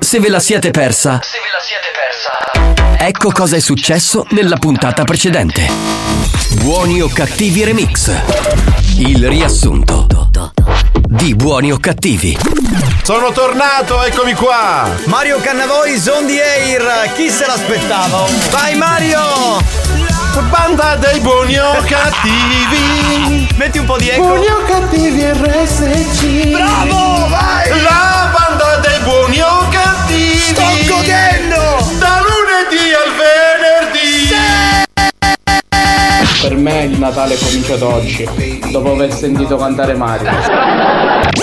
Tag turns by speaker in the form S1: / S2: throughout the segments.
S1: Se ve la siete persa,
S2: Se ve la siete persa.
S1: ecco cosa è successo nella puntata precedente. Buoni o cattivi remix. Il riassunto di Buoni o cattivi.
S3: Sono tornato, eccomi qua!
S4: Mario Cannavoi on the air, chi se l'aspettava? Vai Mario!
S3: Banda dei buoni o cattivi!
S4: Metti un po' di eco.
S3: Buoni o cattivi RSC!
S4: Bravo, vai!
S3: La banda dei buoni o cattivi!
S4: Godendo!
S3: Da lunedì al venerdì!
S5: Per me il Natale è cominciato oggi, dopo aver sentito cantare Mario.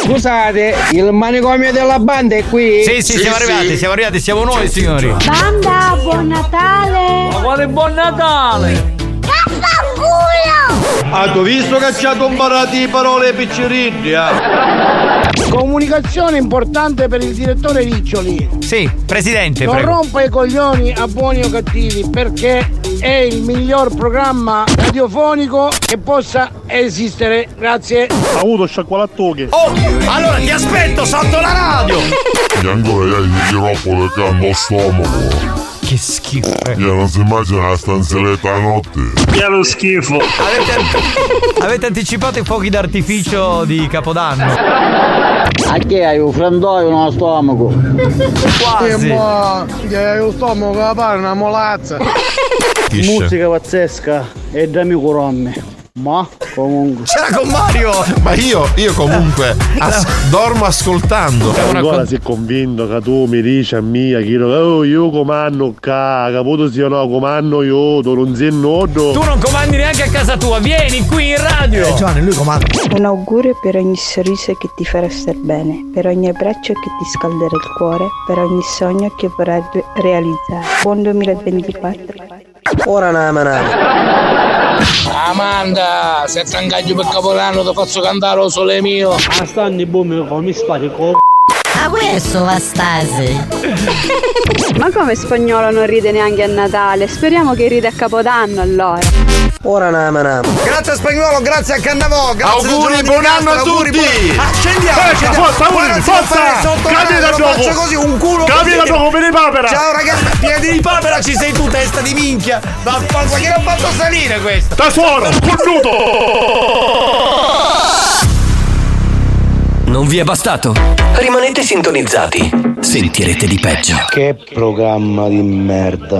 S6: Scusate, il manicomio della banda è qui?
S4: Sì, sì, siamo arrivati, siamo arrivati, siamo noi signori.
S7: Banda, buon Natale!
S4: Ma quale buon Natale!
S7: Vaffanculo!
S3: Ah, tu visto che ci ha comparato le parole piccirini, eh?
S6: Comunicazione importante per il direttore Riccioli.
S4: Sì, presidente,
S6: Non
S4: prego.
S6: rompa i coglioni a buoni o cattivi perché è il miglior programma radiofonico che possa esistere. Grazie.
S3: Ha avuto sciacqualattoche.
S4: Oh, allora ti aspetto sotto la radio!
S8: E ancora io gli rompo le canne allo stomaco.
S4: Che schifo.
S8: Io non si immagina la stanzetta a notte.
S3: Che lo schifo!
S4: Avete, avete anticipato i fuochi d'artificio di Capodanno?
S6: A che hai un frandoio nello stomaco?
S4: Quasi.
S6: Che lo stomaco la pare una molazza. Musica pazzesca e dammi curomme. Ma comunque.
S4: C'era con Mario!
S3: Ma io, io comunque as- dormo ascoltando.
S9: Ancora si è convinto che tu mi dici a mia che io, oh, io comando qua, caputo sia no, comando io, tu non sei nodo.
S4: Tu non comandi neanche a casa tua, vieni qui in radio!
S9: Eh, Giovanni, lui comanda.
S7: Un augurio per ogni sorriso che ti farà star bene, per ogni abbraccio che ti scalderà il cuore, per ogni sogno che vorrai re- realizzare. Buon 2024.
S6: Ora na
S5: Amanda, se ti ingaggio per Capodanno ti faccio cantare lo sole mio.
S6: A stanni bombe come mi spari co.
S10: Ma questo va stasi.
S7: Ma come spagnolo non ride neanche a Natale? Speriamo che ride a Capodanno allora.
S6: Ora na
S4: Grazie spagnolo, grazie a Cannavò, grazie
S3: Auguri, buon
S4: Castro,
S3: anno a tutti!
S4: buon- Accendiamo!
S9: Forza,
S4: accendiamo.
S9: forza, forza!
S4: sotto la
S9: Cambia da gioco!
S4: faccio così, un culo
S9: Cambia
S4: così.
S9: da gioco, vieni papera!
S4: Ciao ragazzi, piedi di papera ci sei tu, testa di minchia! Vaffanculo, che ho fatto salire questo?
S9: Tesoro, cornuto!
S1: Non vi è bastato? Rimanete sintonizzati. Sentirete di peggio.
S6: Che programma di merda.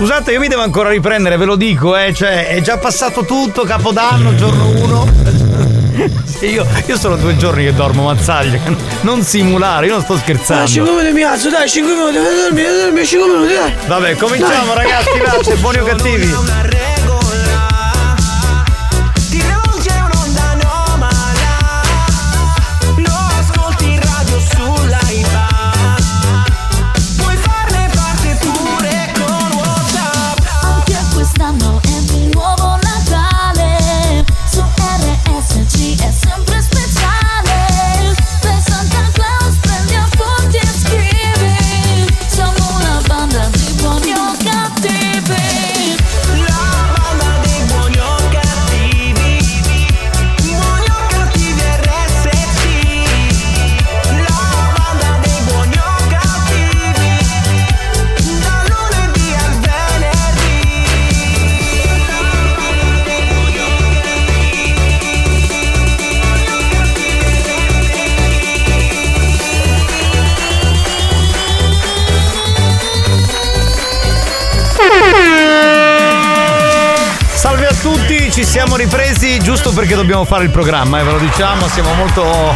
S4: Scusate, io mi devo ancora riprendere, ve lo dico, eh, cioè, è già passato tutto, Capodanno, giorno 1. Io, io sono due giorni che dormo mazzaglia, non simulare, io non sto scherzando.
S6: minuti mi alzo, dai, 5 minuti, dormi, dormi, 5 minuti, dai.
S4: Vabbè, cominciamo ragazzi, grazie, buoni o cattivi. Perché dobbiamo fare il programma, e ve lo diciamo, siamo molto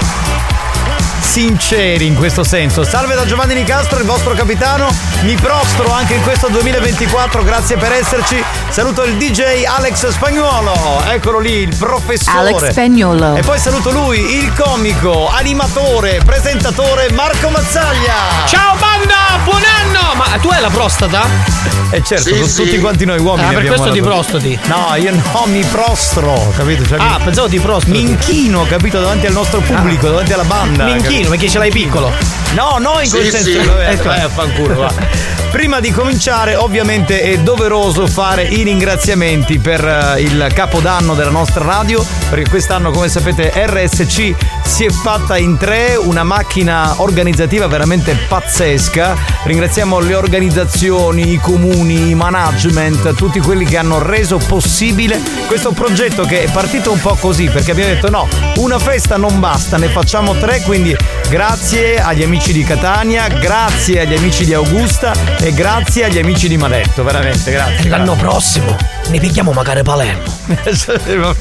S4: sinceri in questo senso. Salve da Giovanni Nicastro, il vostro capitano. Mi prostro anche in questo 2024, grazie per esserci. Saluto il DJ Alex Spagnuolo, eccolo lì, il professore.
S10: Alex Spagnuolo.
S4: E poi saluto lui, il comico, animatore, presentatore Marco Mazzaglia.
S11: Ciao banda, buon anno! Ma tu hai la prostata?
S4: E certo,
S11: Sì,
S4: con
S11: sì.
S4: tutti quanti noi uomini.
S11: Ah, per questo ti prostati.
S4: No, io no, mi prostro, capito? Cioè,
S11: Ah,
S4: mi-
S11: pensavo ti prostati.
S4: Mi inchino, capito, davanti al nostro pubblico, davanti alla banda.
S11: Mi inchino,
S4: capito?
S11: perché ce l'hai piccolo.
S4: No, no, in quel
S11: Sì,
S4: senso.
S11: sì.
S4: Vabbè,
S11: Ecco.
S4: vai a fanculo, va. Prima di cominciare, ovviamente è doveroso fare i ringraziamenti per eh, il capodanno della nostra radio, perché quest'anno, come sapete, RSC si è fatta in tre, una macchina organizzativa veramente pazzesca. Ringraziamo le organizzazioni, i comuni, i management, tutti quelli che hanno reso possibile questo progetto che è partito un po' così, perché abbiamo detto no, una festa non basta, ne facciamo tre, quindi grazie agli amici di Catania, grazie agli amici di Augusta e grazie agli amici di Maletto, veramente, grazie.
S11: L'anno prossimo ne picchiamo magari Palermo.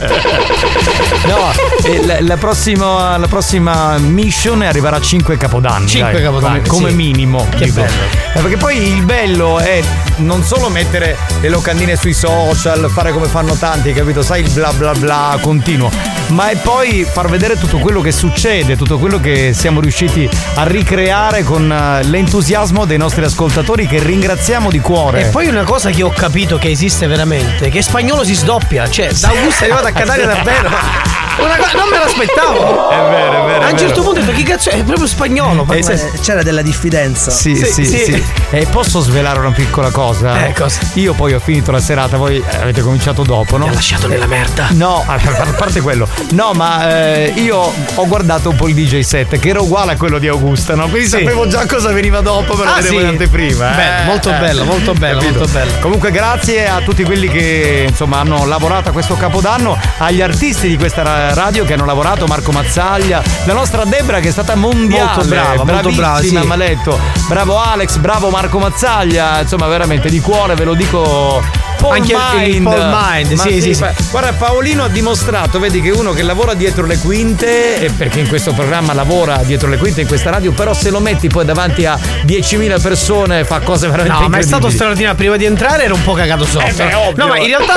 S4: No, e la, la prossima, la prossima mission arriverà a 5 capodanni.
S11: Cinque
S4: dai,
S11: capodanni,
S4: Come, come
S11: sì.
S4: minimo.
S11: Che
S4: dico.
S11: bello.
S4: Eh, Perché poi il bello è non solo mettere le locandine sui social, fare come fanno tanti, capito? Sai il bla bla bla continuo. Ma è poi far vedere tutto quello che succede, tutto quello che siamo riusciti a ricreare con eh, l'entusiasmo dei nostri ascoltatori che ringraziamo di cuore.
S11: E poi una cosa che ho capito che esiste veramente, che spagnolo si sdoppia, cioè da Augusta è arrivato a Catania davvero. Una cosa, non me l'aspettavo.
S4: È vero, è vero.
S11: A un certo punto ho detto chi cazzo è? È proprio spagnolo.
S4: Eh, sì.
S12: C'era della diffidenza.
S4: Sì, sì, sì. E posso svelare una piccola cosa?
S11: Eh, cosa?
S4: Io poi ho finito la serata, voi eh, avete cominciato dopo, no?
S11: Mi ha lasciato nella merda.
S4: No, a parte quello. No, ma eh, io ho guardato un po' il DJ set che era uguale a quello di Augusta, no? Quindi
S11: Sì.
S4: sapevo già cosa veniva dopo, lo
S11: Ah,
S4: vedevo
S11: sì?
S4: in anteprima. eh.
S11: Bello, molto bello, molto bello,
S4: Capito?
S11: molto bello.
S4: Comunque grazie a tutti quelli che insomma hanno lavorato a questo capodanno, agli artisti di questa radio che hanno lavorato, Marco Mazzaglia, la nostra Debra che è stata mondiale,
S11: Molto brava, molto brava,
S4: bravissima,
S11: sì.
S4: Maletto. Bravo Alex, bravo Marco Mazzaglia, insomma veramente di cuore ve lo dico. Paul
S11: Anche
S4: Mind.
S11: Paul Mind,
S4: Ma
S11: sì, sì, sì.
S4: pa- Guarda, Paolino ha dimostrato, vedi che uno che lavora dietro le quinte, e perché in questo programma lavora dietro le quinte in questa radio, però se lo metti poi davanti a 10.000 persone fa cose veramente
S11: No, ma è stato straordinario. Prima di entrare era un po' cagato sotto.
S4: Eh beh,
S11: no, ma in realtà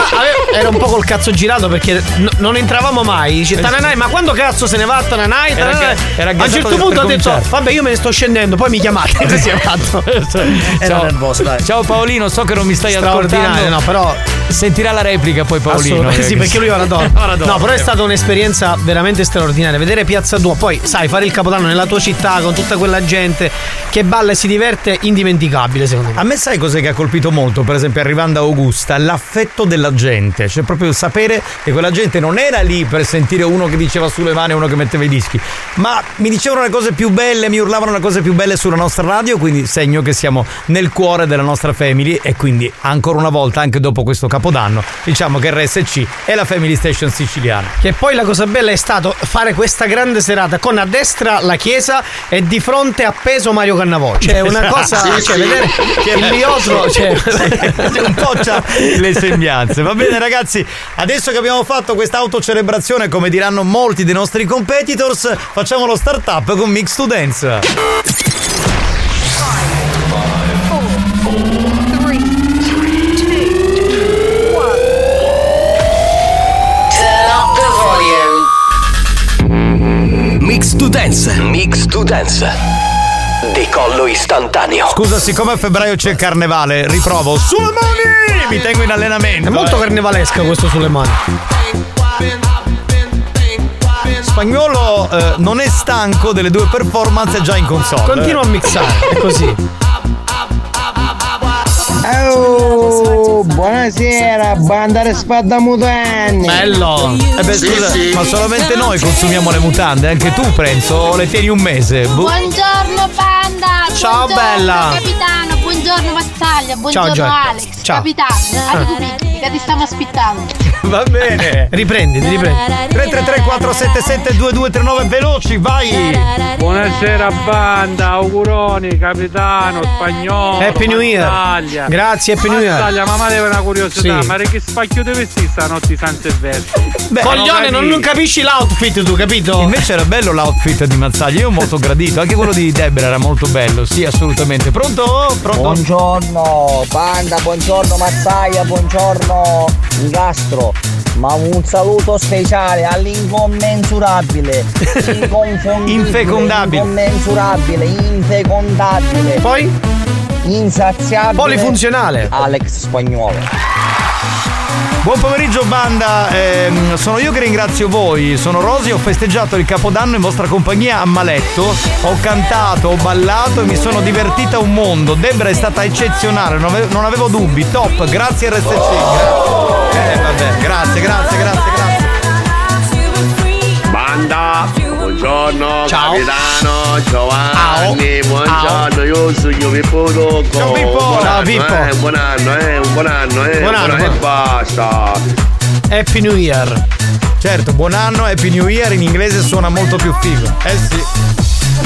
S11: era un po' col cazzo girato perché n- non entravamo mai. Dice Tananai, ma quando cazzo se ne va Tananai?
S4: Era
S11: Tananai?"
S4: ga- era
S11: A un certo punto ha detto. Vabbè, io me ne sto scendendo, poi mi chiamate. Si è fatto.
S12: Era nervoso, dai.
S4: Ciao Paolino, so che non mi stai ascoltando.
S11: no, però.
S4: Sentirà la replica poi Paolino.
S11: Assolutamente, sì,
S4: eh,
S11: perché lui ora dorme.
S4: Ora dorme.
S11: No, però è stata un'esperienza veramente straordinaria. Vedere Piazza Duomo, poi sai, fare il capodanno nella tua città con tutta quella gente che balla e si diverte, indimenticabile secondo me.
S4: A me sai cos'è che ha colpito molto, per esempio arrivando a Augusta? L'affetto della gente, cioè proprio il sapere che quella gente non era lì per sentire uno che diceva sulle mani e uno che metteva i dischi, ma mi dicevano le cose più belle, mi urlavano le cose più belle sulla nostra radio, quindi segno che siamo nel cuore della nostra family e quindi ancora una volta, anche dopo questo capodanno, diciamo che RSC è la Family Station siciliana.
S11: Che poi la cosa bella è stato fare questa grande serata con a destra la chiesa e di fronte appeso Mario Cannavò. Cioè, una cosa.
S4: Sì,
S11: cioè,
S4: sì.
S11: vedere il biotro. Cioè,
S4: Sì, un po' c'ha le sembianze. Va bene, ragazzi. Adesso che abbiamo fatto questa autocelebrazione, come diranno molti dei nostri competitors, facciamo lo startup con Mix to Dance.
S1: To Dance. Mix to Dance. Decollo istantaneo.
S4: Scusa, siccome a febbraio c'è il carnevale, riprovo. Sulle mani! Mi tengo in allenamento.
S11: è molto
S4: eh.
S11: carnevalesca questo sulle mani.
S4: Spagnolo eh, non è stanco delle due performance già in console.
S11: Continua a mixare, è così.
S13: Oh, buonasera, banda di spada mutanni.
S11: Bello.
S4: Eh beh, scusa, ma solamente noi consumiamo le mutande, anche tu penso, o le tieni un mese. Boh.
S14: Buongiorno panda!
S11: Ciao,
S14: buongiorno,
S11: bella.
S14: Capitano, buongiorno Mazzaglia, buongiorno
S11: Gioia.
S14: Alex,
S11: Ciao.
S14: capitano, qui, che ti stiamo aspettando.
S4: Va bene.
S11: Riprenditi, riprendi.
S4: 333 477 2239 veloci, vai.
S15: Buonasera banda, auguroni, capitano, spagnolo.
S11: Happy New Year.
S15: Mazzaglia.
S11: Grazie, Happy New Year.
S15: Mazzaglia, ma aveva una curiosità,
S11: Sì.
S15: ma che spacchio di vestiti stanotte San Silvestri?
S11: Coglione, non, non capisci l'outfit tu, capito?
S4: Invece era bello l'outfit di Mazzaglia, io ho molto gradito, anche quello di Debra era molto bello, sì, assolutamente. Pronto? Pronto?
S16: Buongiorno, banda, buongiorno Mazzaia, buongiorno Ingastro. Ma un saluto speciale all'incommensurabile, inconfondibile,
S4: Infecondabile.
S16: incommensurabile, infecondabile.
S11: Poi?
S16: Insaziabile.
S11: Polifunzionale.
S16: Alex Spagnolo.
S4: Buon pomeriggio banda, Ehm, sono io che ringrazio voi, sono Rosy, ho festeggiato il capodanno in vostra compagnia a Maletto, ho cantato, ho ballato e mi sono divertita un mondo, Debra è stata eccezionale, non avevo, non avevo dubbi, top, grazie RSC, grazie. Eh vabbè, grazie, grazie, grazie, grazie.
S17: Buongiorno,
S4: Ciao.
S17: capitano, Giovanni,
S4: Ciao.
S17: buongiorno, io sono Pippo Tocco.
S4: Ciao, Pippo.
S17: Buon
S4: Ciao,
S17: anno,
S4: Pippo.
S17: Eh, buon anno, eh, un buon anno, eh.
S11: Buon anno,
S17: e basta.
S11: Happy New Year.
S4: Certo, buon anno, Happy New Year in inglese suona molto più figo. Eh sì.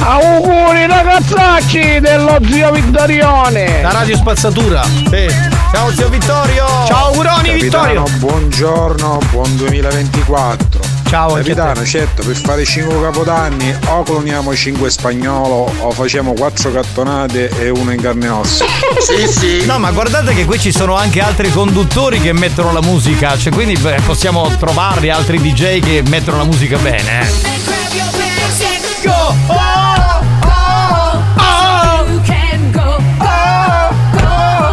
S13: Auguri ragazzacci dello zio Vittorione!
S11: La radio spazzatura.
S4: Sì. Ciao zio Vittorio!
S11: Ciao auguroni Vittorio!
S18: buongiorno, buon 2024.
S11: Ciao
S18: Capitano, certo, per fare 5 capodanni o cloniamo 5 spagnolo o facciamo 4 cattonate e uno in carne e ossa.
S4: Sì, sì. No, ma guardate che qui ci sono anche altri conduttori che mettono la musica, cioè quindi beh, possiamo trovarli altri DJ che mettono la musica bene, eh.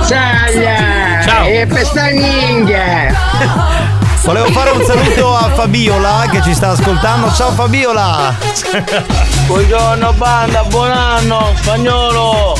S13: Saglia!
S4: Ciao.
S13: E pestagninghe!
S4: Volevo fare un saluto a Fabiola che ci sta ascoltando. Ciao Fabiola!
S19: Buongiorno banda, buon anno, spagnolo!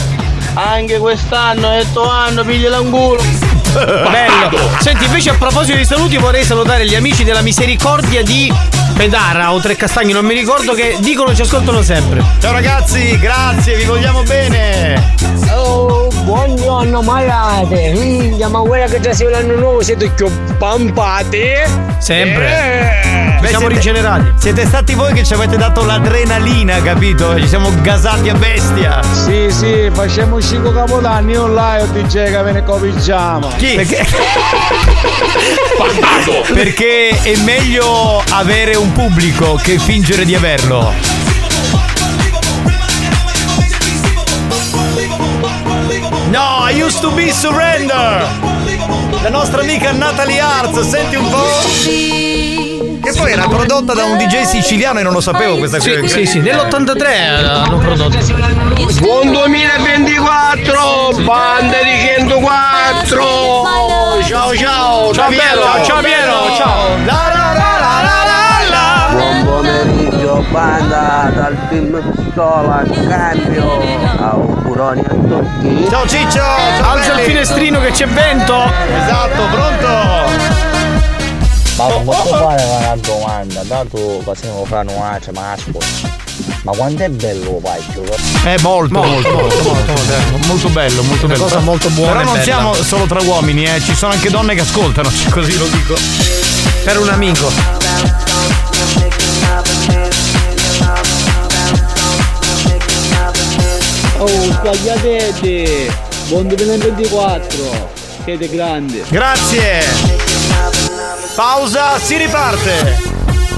S19: Anche quest'anno è tuo anno, piglia l'angulo!
S11: Bello. Senti, invece a proposito di saluti vorrei salutare gli amici della Misericordia di Pedara o Tre Castagni, non mi ricordo che dicono ci ascoltano sempre.
S4: Ciao ragazzi, grazie, vi vogliamo bene!
S13: Oh, buongiorno malate! Minchia, ma guarda che già sia l'anno nuovo, siete più pampate!
S11: Sempre.
S4: Beh,
S11: siamo
S4: siete-
S11: rigenerati.
S4: Siete stati voi che ci avete dato l'adrenalina, capito? Ci siamo gasati a bestia!
S18: Sì, sì, facciamo 5 capodanni online o DJ che ve ne cominciamo.
S4: Chi? Perché... Perché è meglio avere un pubblico che fingere di averlo. No, I used to be surrender! La nostra amica Natalie Arts, senti un po'? Poi era prodotta da un DJ siciliano e non lo sapevo questa
S11: Sì,
S4: cosa.
S11: sì, sì, nell'83 hanno prodotto.
S13: Buon 2024! Banda di 104! Ciao ciao!
S11: Ciao Piero, ciao Piero, ciao.
S16: Buon pomeriggio, banda dal team Pistola, cambio. Auguroni a tutti.
S4: Ciao Ciccio!
S11: Alza il finestrino che c'è vento.
S4: Esatto, pronto?
S16: Ma posso fare una domanda, dato che siamo fra noi, ma ascolta. Ma quanto è bello Paggio?
S4: È molto, molto, molto, molto, molto, molto bello, molto
S11: Una
S4: bello.
S11: cosa molto buona
S4: Però non
S11: bella.
S4: siamo solo tra uomini, eh, ci sono anche donne che ascoltano, così lo dico.
S11: Per un amico.
S19: Oh, sbagliatete! Buon 2024! Siete grandi!
S4: Grazie! Pausa, si riparte!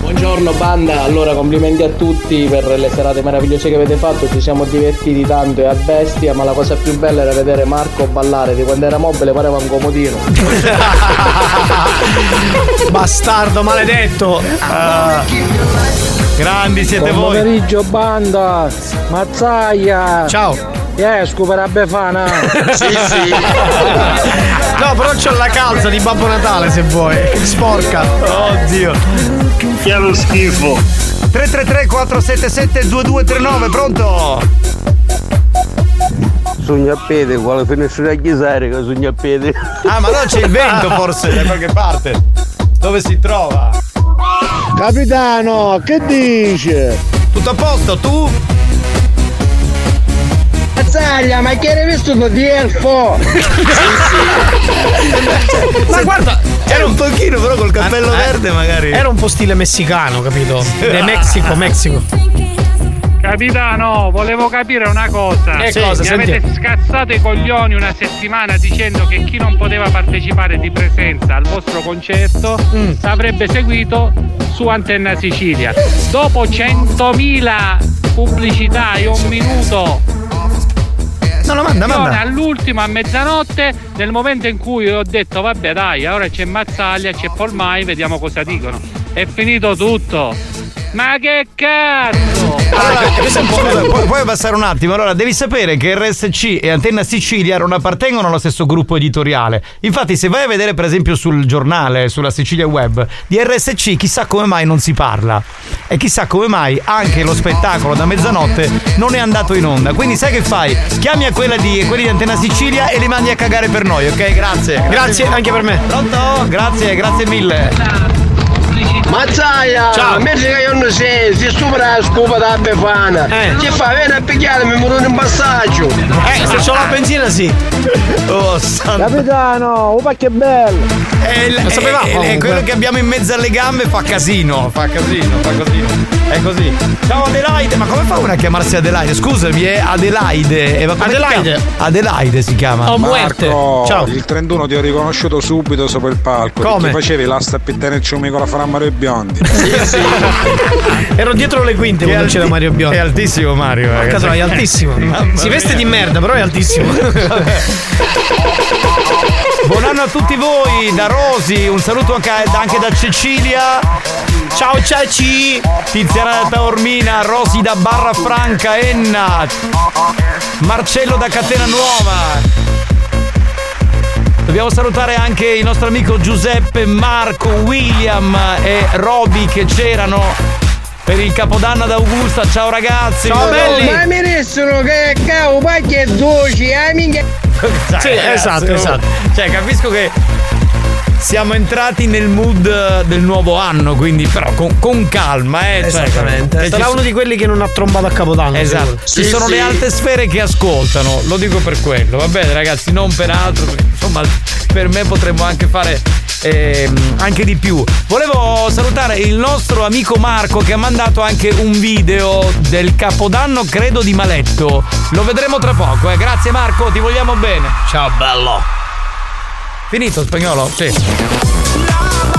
S20: Buongiorno banda, allora complimenti a tutti per le serate meravigliose che avete fatto, ci siamo divertiti tanto e a bestia, ma la cosa più bella era vedere Marco ballare, di quando era mobile pareva un comodino.
S11: Bastardo maledetto.
S4: Ah, grandi siete
S18: Buon
S4: voi!
S18: pomeriggio, banda. Mazzaia.
S11: Ciao.
S18: Esco per la Befana.
S4: Sì, sì.
S11: No, però c'ho la calza di Babbo Natale se vuoi. Sporca.
S4: Oddio.
S17: Che lo schifo.
S4: 333 477 2239, pronto?
S16: Sogno a piede, quale finestra a chiesare che sogno a piede.
S4: Ah, ma no, c'è il vento forse da qualche parte. Dove si trova?
S13: Capitano, che dice?
S4: Tutto a posto, tu?
S13: Mazzaglia, ma che hai visto di elfo?
S11: Ma guarda,
S4: era un pochino però col cappello
S11: Eh,
S4: verde magari.
S11: Era un po' stile messicano, capito? De Mexico, Mexico.
S15: Capitano, volevo capire una cosa.
S11: Che cosa,
S15: Mi
S11: senti?
S15: avete scazzato i coglioni una settimana dicendo che chi non poteva partecipare di presenza al vostro concerto
S11: Mm.
S15: avrebbe seguito su Antenna Sicilia. Dopo 100.000 pubblicità e un minuto.
S4: No, no, manda, manda.
S15: All'ultimo a mezzanotte, nel momento in cui ho detto vabbè dai, ora c'è Mazzaglia, c'è Polmai, vediamo cosa dicono. È finito tutto. Ma che cazzo!
S4: Scusa, pu- puoi passare un attimo? Allora, devi sapere che RSC e Antenna Sicilia non appartengono allo stesso gruppo editoriale. Infatti, se vai a vedere, per esempio, sul giornale, sulla Sicilia Web, di RSC, chissà come mai non si parla. E chissà come mai anche lo spettacolo da mezzanotte non è andato in onda. Quindi, sai che fai? Chiami a quella di, quelli di Antenna Sicilia e li mandi a cagare per noi, ok? Grazie.
S11: Grazie, anche per me.
S4: Pronto? Grazie, grazie mille.
S13: Mazzaia!
S4: Ciao.
S13: Invece che io non sei, si stupra la scopa da Befana.
S11: Eh.
S13: Che fa? Vieni a picchiarmi, mi in passaggio.
S11: Eh, se c'ho la benzina sì.
S4: Oh, santo.
S13: Capitano, un che bello.
S4: Il-
S11: Lo sapevamo,
S4: è
S11: comunque.
S4: quello che abbiamo in mezzo alle gambe fa casino, fa casino, fa casino. È così. Ciao Adelaide, ma come fa una a chiamarsi Adelaide? Scusami, è Adelaide. Eh,
S11: Adelaide.
S4: Adelaide si chiama.
S11: Oh, muerte.
S18: Marco,
S11: Ciao.
S18: il 31 ti ho riconosciuto subito sopra il palco.
S11: Come?
S18: Facevi l'asta a pittare il ciumi con la Frammaro e Biondi.
S11: Ero dietro le quinte
S4: Che
S11: quando
S4: alti-
S11: c'era Mario Biondi.
S4: È altissimo Mario. Ragazzi.
S11: troia, è altissimo.
S4: Mamma
S11: Si veste
S4: mia.
S11: di merda, però è altissimo.
S4: Buon anno a tutti voi, da Rosi, un saluto anche, anche da Cecilia.
S11: Ciao Ceci!
S4: Tiziana da Taormina, Rosi da Barra Franca, Enna, Marcello da Catena Nuova. Dobbiamo salutare anche il nostro amico Giuseppe, Marco, William e Roby che c'erano per il Capodanno ad Augusta. Ciao ragazzi!
S13: Ma mi dissero che cavo pacchi e dolci, eh minchia.
S11: Sì, esatto, esatto.
S4: Cioè, capisco che siamo entrati nel mood del nuovo anno, quindi però con, con calma, eh. cioè,
S11: Esattamente.
S4: cioè,
S11: Sarà uno di quelli che non ha trombato a Capodanno.
S4: Esatto,
S11: sicuro.
S4: ci sono le alte sfere che ascoltano, lo dico per quello, va bene ragazzi, non per altro, perché, insomma per me potremmo anche fare ehm, anche di più. Volevo salutare il nostro amico Marco che ha mandato anche un video del capodanno credo di Maletto, lo vedremo tra poco, eh. grazie Marco, ti vogliamo bene.
S11: Ciao bello.
S4: Finito spagnolo? Sì.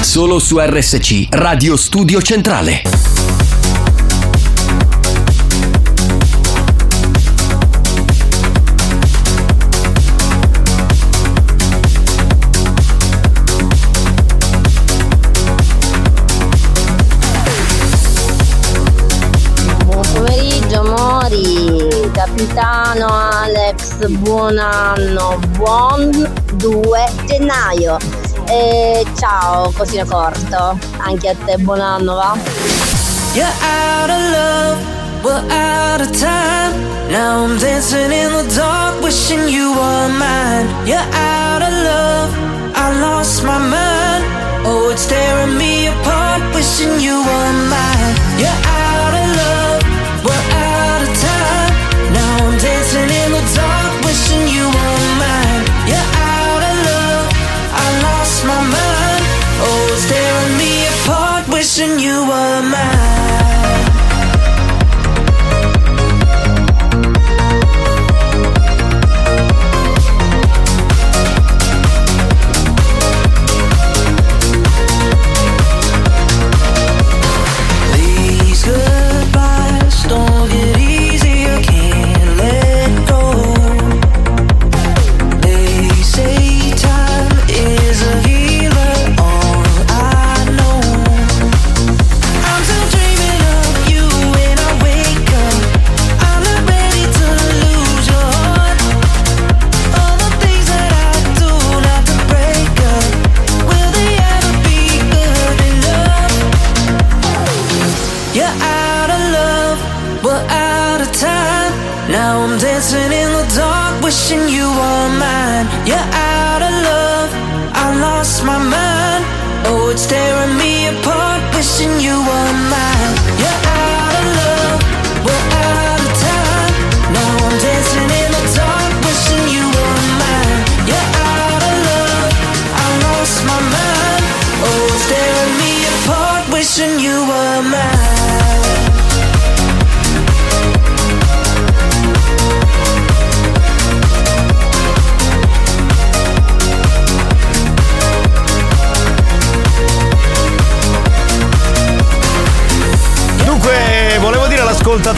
S1: Solo su RSC Radio Studio Centrale.
S21: Capitano Alex, buon anno, buon 2 gennaio. E ciao Cosino Corto, anche a te buon anno va?
S22: You're out of love, we're out of time. Now I'm dancing in the dark, wishing you were mine. You're out of love, I lost my mind. Oh, it's tearing me apart, wishing you were mine. You're out wishing you were mine.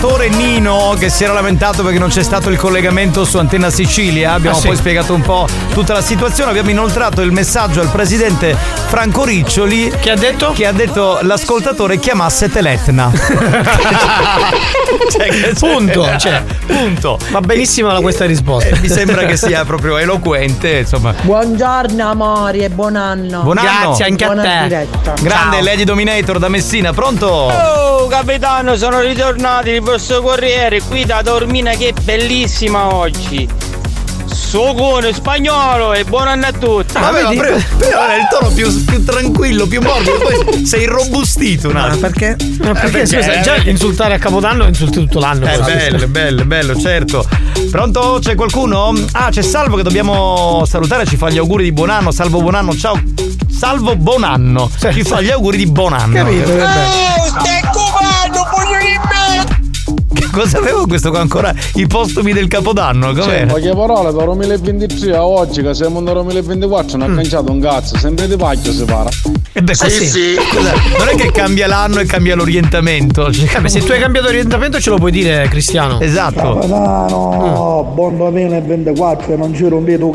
S4: All'ascoltatore Nino che si era lamentato perché non c'è stato il collegamento su Antenna Sicilia. Abbiamo
S11: Ah, sì.
S4: poi spiegato un po' tutta la situazione. Abbiamo inoltrato il messaggio al presidente Franco Riccioli.
S11: Che ha detto?
S4: Che ha detto l'ascoltatore chiamasse Teletna. Cioè, che-
S11: Punto, cioè,
S4: punto.
S11: Va benissimo la- questa risposta.
S4: Eh, mi sembra che sia proprio eloquente, insomma.
S23: Buongiorno amori e buon anno.
S4: Buon anno.
S11: Grazie anche a
S23: Buona
S11: te.
S23: diretta.
S4: Grande
S23: Ciao.
S4: Lady Dominator da Messina, pronto?
S19: Oh capitano sono ritornati il vostro corriere qui da Dormina che è bellissima oggi Socone spagnolo e buon anno a tutti
S4: Vabbè, ma pre- però era il tono più, più tranquillo, più morbido, poi sei irrobustito un attimo.
S12: perché?
S11: Ma perché, scusa, già insultare a Capodanno insulti tutto l'anno.
S4: Eh,
S11: Esatto.
S4: bello, bello, bello, certo. Pronto? C'è qualcuno? Ah, c'è Salvo che dobbiamo salutare, ci fa gli auguri di buon anno. Salvo buon anno, ciao. Salvo buon anno. Ci fa gli auguri di buon anno.
S11: Capito, che bello.
S4: Cosa avevo questo qua ancora? I postumi del Capodanno,
S18: Cioè,
S4: com'era?
S18: poche parole dal 2023 a oggi che siamo nel 2024 non ha cangiato un cazzo, sempre di pacchio si para.
S4: E beh, così. Scusa, non è che cambia l'anno e cambia l'orientamento. Cioè,
S11: Vabbè, se tu hai cambiato orientamento ce lo puoi dire, Cristiano.
S4: Esatto.
S20: Capitano, buon 2024 non ci rompete un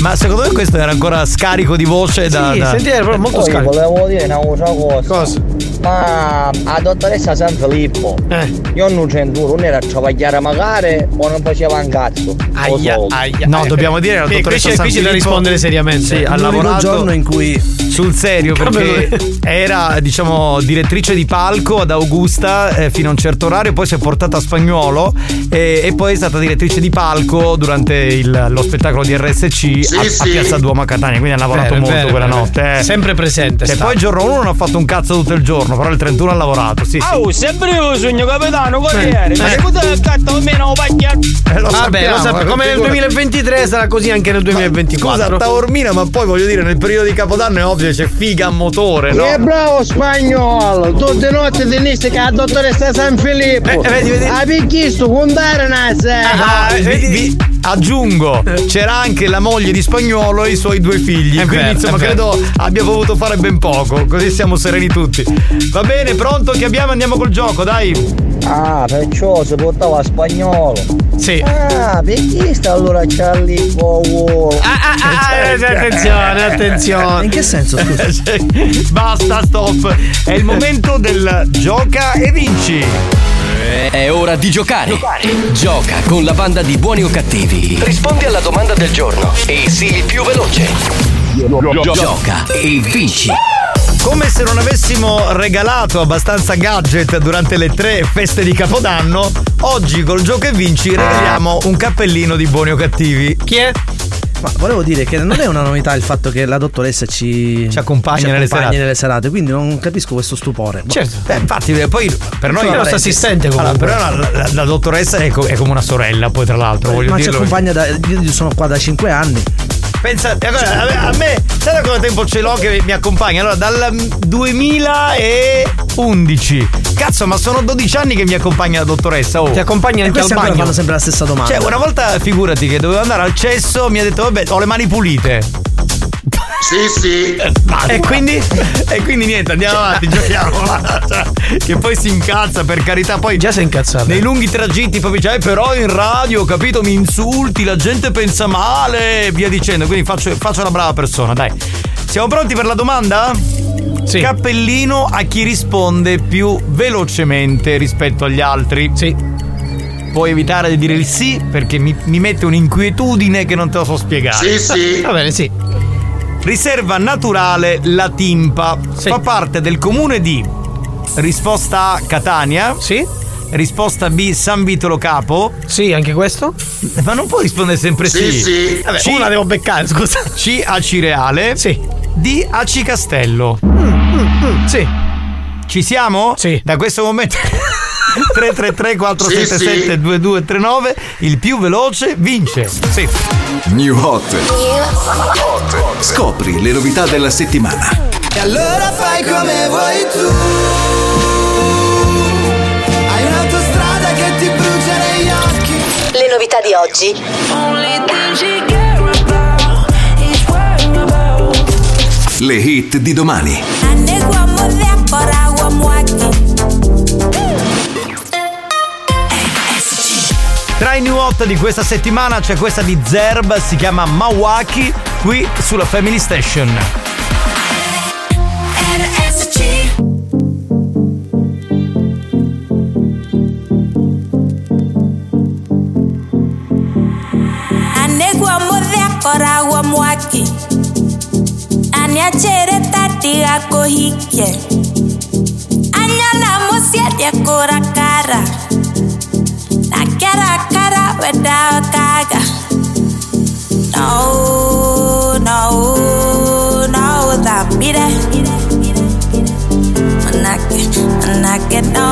S4: Ma secondo me questo era ancora scarico di voce da.
S11: Sì,
S4: da-
S11: senti, era proprio molto
S16: Poi
S11: scarico.
S16: volevo dire un'altra cosa.
S11: Cosa?
S16: Ma a dottoressa San Filippo,
S11: Eh.
S16: io non c'entro, non era a travagliare magari o non faceva un cazzo.
S11: Aia, aia.
S4: No, dobbiamo dire alla
S11: Sì,
S4: dottoressa San
S11: qui c'è da
S4: Filippo-
S11: rispondere seriamente.
S4: Sì, ha lavorato
S12: giorno in cui
S4: sul serio perché era diciamo direttrice di palco ad Augusta eh, fino a un certo orario poi si è portata a Spagnolo e, e poi è stata direttrice di palco durante il- lo spettacolo di RSC a, a Piazza Duomo a Catania quindi ha lavorato
S11: Vero,
S4: molto
S11: vero,
S4: quella
S11: vero.
S4: notte eh.
S11: Sempre presente.
S4: e
S11: sta.
S4: poi il giorno 1 non ha fatto un cazzo tutto il giorno però il 31 ha lavorato sì, sì.
S19: Oh, sempre io sogno capitano corriere Ma
S11: Eh.
S19: che cosa gatto almeno un pacchiato
S4: Eh, lo
S11: Vabbè, lo
S4: sappiamo, eh,
S11: Come nel
S4: figurati.
S11: 2023 sarà così anche nel 2024.
S4: Scusa, Taormina, ma poi voglio dire, nel periodo di Capodanno è ovvio che c'è figa a motore, no?
S13: E bravo spagnolo, tutte notte teniste che la dottoressa San Filippo.
S4: Eh, vedi, vedi.
S13: Ha picchisto contare una sera.
S4: Ah, vi- vi aggiungo, c'era anche la moglie di spagnolo e i suoi due figli.
S11: È
S4: quindi
S11: vero,
S4: insomma credo abbia potuto fare ben poco. Così siamo sereni tutti. Va bene, pronto? Che abbiamo? Andiamo col gioco, dai.
S16: Ah, perciò si portava a spagnolo.
S11: Sì.
S16: Ah, perché sta allora Charlie Powell?
S11: Ah, ah, ah, eh, attenzione, attenzione.
S12: In che senso, scusa?
S4: Cioè, Basta, stop. È il momento del gioca e vinci.
S1: È ora di giocare. Gioca con la banda di buoni o cattivi. Rispondi alla domanda del giorno e sii il più veloce. Gioca e vinci.
S4: Come se non avessimo regalato abbastanza gadget durante le tre feste di Capodanno, oggi col gioco e vinci regaliamo un cappellino di buoni o cattivi.
S11: Chi è?
S12: Ma volevo dire che non è una novità il fatto che la dottoressa ci,
S4: Ci accompagna nelle serate.
S12: nelle serate, quindi non capisco questo stupore. Boh.
S4: Certo, eh, infatti eh, poi per noi
S11: Sì, il nostro assistente
S4: Allora,
S11: comunque.
S4: però la, la- la dottoressa è, co- è come una sorella, poi tra l'altro, voglio
S12: Ma ci
S4: dirlo.
S12: accompagna da. Io sono qua da 5 anni.
S4: Pensa, eh, a me- sai da quanto tempo ce l'ho che mi accompagna? Allora, dal mm, 2011. Cazzo, ma sono 12 anni che mi accompagna la dottoressa. Oh.
S11: Ti accompagna anche al bagno.
S12: fanno sempre la stessa domanda.
S4: Cioè, una volta figurati che dovevo andare al cesso, mi ha detto, vabbè, ho le mani pulite.
S24: Sì, sì.
S4: E quindi? E quindi niente, andiamo avanti, giochiamo. Cioè, che poi si incazza, per carità. Poi
S11: Già sei incazzato.
S4: nei lunghi tragitti poi dice, eh, però in radio, capito, mi insulti, la gente pensa male e via dicendo. Quindi faccio, faccio la brava persona, dai. Siamo pronti per la domanda?
S11: Sì.
S4: Cappellino a chi risponde più velocemente rispetto agli altri.
S11: Sì.
S4: Puoi evitare di dire il sì perché mi, mi mette un'inquietudine che non te la so spiegare.
S24: Sì, sì.
S11: Va bene, sì.
S4: Riserva naturale La Timpa. Fa parte del comune di risposta A Catania.
S11: Sì.
S4: Risposta B, San Vitolo Capo.
S11: Sì, anche questo?
S4: Ma non può rispondere sempre sì.
S11: Sì, sì. Vabbè,
S4: C,
S11: una devo beccare, scusa.
S4: C, Acireale.
S11: Sì.
S4: D, Aci Castello.
S11: sì.
S4: Ci siamo? Sì. Da questo momento. 333 477 2239 il più veloce vince. Sì.
S25: New Hot. Scopri le novità della settimana.
S26: E allora fai come vuoi tu. Hai un'autostrada che ti brucia negli occhi.
S22: Le novità di oggi.
S25: Le hit di domani.
S4: Tra i new hot di questa settimana c'è questa di Zerb, si chiama Mawaki, qui sulla Family Station.
S27: anegwa muthekora mwaki aniachere tati gakuhikie anyona muciarie kurakara na kerakara wendaokaga no no no thamire manake manake no no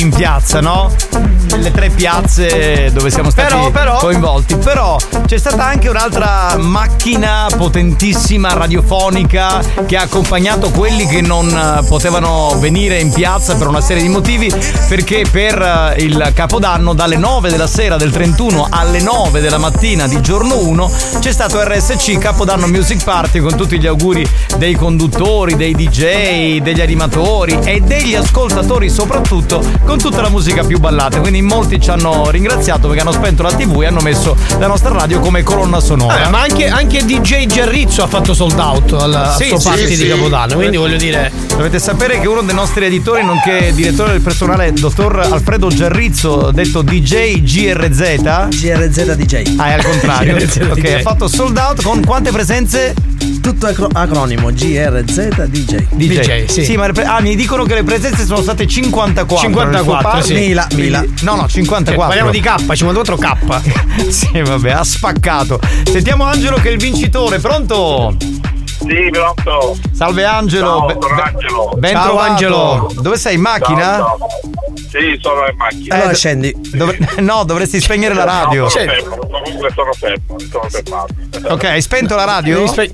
S4: in piazza, no? Le tre piazze dove siamo stati
S11: Però, però-
S4: coinvolti. Però c'è stata anche un'altra macchina potentissima radiofonica che ha accompagnato quelli che non eh, potevano venire in piazza per una serie di motivi. Perché per eh, il capodanno, dalle 9 della sera del 31 alle 9 della mattina di giorno 1, c'è stato RSC Capodanno Music Party con tutti gli auguri dei conduttori, dei DJ, degli animatori e degli ascoltatori soprattutto con tutta la musica più ballata. Quindi in molti ci hanno ringraziato perché hanno spento la TV e hanno messo la nostra radio come colonna sonora.
S11: Eh, ma anche, anche DJ Gerrizzo ha fatto sold out al
S4: Sì,
S11: sto
S4: sì,
S11: party
S4: sì.
S11: di Capodanno. Quindi voglio dire.
S4: Dovete sapere che uno dei nostri editori, nonché direttore del personale, dottor Alfredo Giarrizzo, detto DJ GRZ.
S12: GRZ DJ.
S4: Ah, è al contrario. Ok,
S12: DJ.
S4: ha fatto sold out con quante presenze?
S12: Tutto acro- acronimo GRZ DJ.
S4: DJ, sì. ma le pre- ah, mi dicono che le presenze sono state 54.
S11: 54,
S4: nel suo party.
S11: sì.
S12: Mila, mila.
S4: No, no, 54.
S11: Parliamo di K, 54K.
S4: sì, vabbè, ha spaccato. Sentiamo Angelo che è il vincitore, pronto?
S24: Sì, pronto.
S4: Salve Angelo.
S24: Ciao,
S4: Be-
S24: sono Angelo.
S4: Ben
S11: Ciao,
S4: trovato.
S11: Angelo.
S4: Dove sei in macchina?
S24: Ciao, ciao. Sì, sono in macchina.
S12: Allora scendi.
S4: Dov- no, dovresti spegnere la radio.
S24: No, sono fermo, comunque sono fermo, sono fermato.
S4: Ok, hai spento la radio?
S11: Devi spe-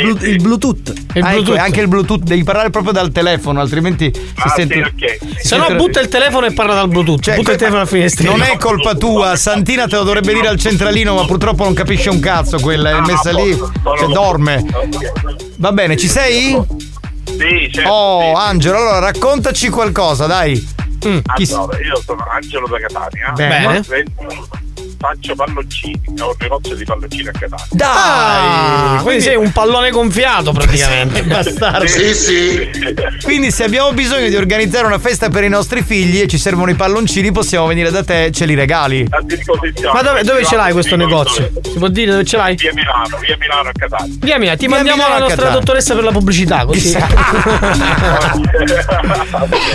S12: Blu- il Bluetooth.
S4: Ah, ecco, anche il Bluetooth, devi parlare proprio dal telefono, altrimenti si
S24: Ah,
S4: sente.
S24: sì, ok.
S4: si
S11: Se no,
S4: sente-
S11: butta il telefono e parla dal Bluetooth.
S4: Cioè,
S11: butta il telefono alla finestra.
S4: Non è colpa tua, Santina te lo dovrebbe dire al centralino, ma purtroppo non capisce un cazzo quella, è messa lì, cioè dorme. Va bene, ci sei?
S24: Sì, certo.
S4: Oh, Angelo, allora raccontaci qualcosa, dai. Mm,
S24: Allora, io sono Angelo da Catania.
S4: Bene.
S24: Faccio palloncini, ho un negozio di palloncini a Catania.
S4: Dai!
S11: Ah, quindi sei un pallone gonfiato praticamente.
S4: Bastardo.
S24: Sì, sì.
S4: Quindi se abbiamo bisogno di organizzare una festa per i nostri figli e ci servono i palloncini, possiamo venire da te, ce li regali.
S24: A disposizione.
S11: Ma dove, dove ce l'hai questo negozio? Si può dire dove ce l'hai?
S24: Via Milano, via Milano a Catania.
S11: Via mia, ti
S4: Via
S11: mandiamo
S4: Milano
S11: la nostra
S4: Catania.
S11: dottoressa per la pubblicità, così.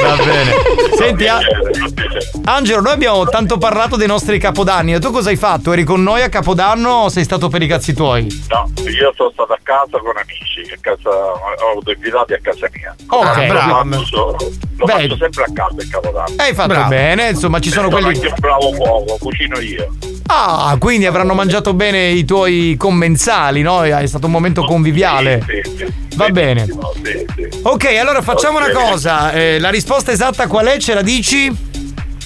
S4: Va bene. Senti, A- Angelo, noi abbiamo tanto parlato dei nostri capodanni. E tu cosa hai fatto? Eri con noi a Capodanno o sei stato per i cazzi tuoi?
S24: No, io sono stato a casa con amici, a casa, ho avuto invitati a casa mia.
S4: Ok,
S24: lo
S4: bravo.
S24: faccio- Lo
S4: Beh.
S24: faccio sempre a casa il Capodanno.
S4: Hai fatto
S24: Bravo.
S4: bene, insomma, ci sono
S24: Sono
S4: quelli.
S24: anche un bravo cuoco, cucino io.
S4: Ah, quindi avranno mangiato bene i tuoi commensali, no? È stato un momento conviviale.
S24: Sì, sì.
S4: Va bene. Ok, allora facciamo una cosa. eh, la risposta esatta qual è? Ce la dici?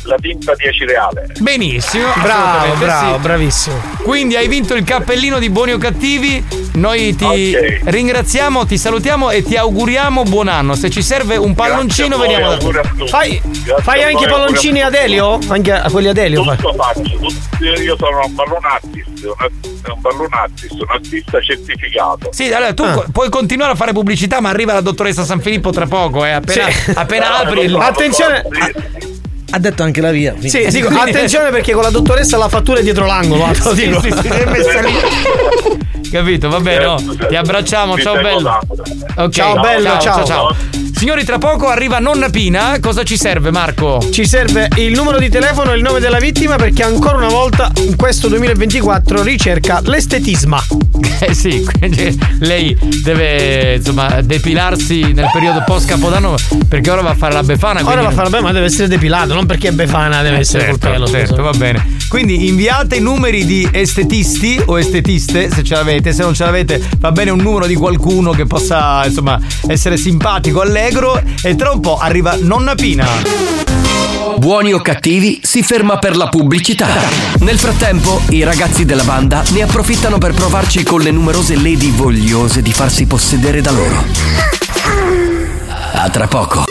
S24: La tinta 10 reale.
S4: Benissimo.
S11: Bravo, bravo,
S4: sì.
S11: bravissimo.
S4: Quindi hai vinto il cappellino di Buoni o Cattivi. Noi ti
S24: Ok.
S4: ringraziamo, ti salutiamo e ti auguriamo buon anno. Se ci serve un palloncino,
S24: Grazie a voi,
S4: veniamo da te.
S11: Fai, fai
S24: a
S11: anche
S24: voi,
S11: palloncini ad. Elio? Anche a quelli ad Elio fai.
S24: Tutto faccio, tutto- io sono un balloon artist, un, artist, un artista certificato.
S4: Sì, allora tu co- puoi continuare a fare pubblicità, ma arriva la dottoressa San Filippo tra poco, eh. Appena,
S11: Sì.
S4: appena apri il.
S11: Attenzione,
S12: Ha detto anche la via.
S11: Sì, dico, attenzione perché con la dottoressa la fattura è dietro l'angolo.
S4: Sì,
S11: dico.
S4: sì, sì, è messa lì. Capito? Va bene, no? Ti abbracciamo, ciao bello.
S24: tanto.
S4: Ok,
S11: Ciao, bello, ciao.
S4: Signori, tra poco arriva nonna Pina. Cosa ci serve, Marco?
S11: Ci serve il numero di telefono e il nome della vittima perché ancora una volta in questo 2024 ricerca l'estetisma.
S4: Eh sì, quindi lei deve insomma depilarsi nel periodo post capodanno perché ora va a fare la befana.
S11: Ora va a fare bene, ma deve essere depilato, non perché è befana, deve essere
S4: certo,
S11: col pelo.
S4: certo, va bene. Quindi inviate i numeri di estetisti o estetiste se ce l'avete, se non ce l'avete va bene un numero di qualcuno che possa insomma essere simpatico, allegro e tra un po' arriva nonna Pina.
S1: Buoni o cattivi si ferma per la pubblicità. Nel frattempo, i ragazzi della banda ne approfittano per provarci con le numerose lady vogliose di farsi possedere da loro. A tra poco.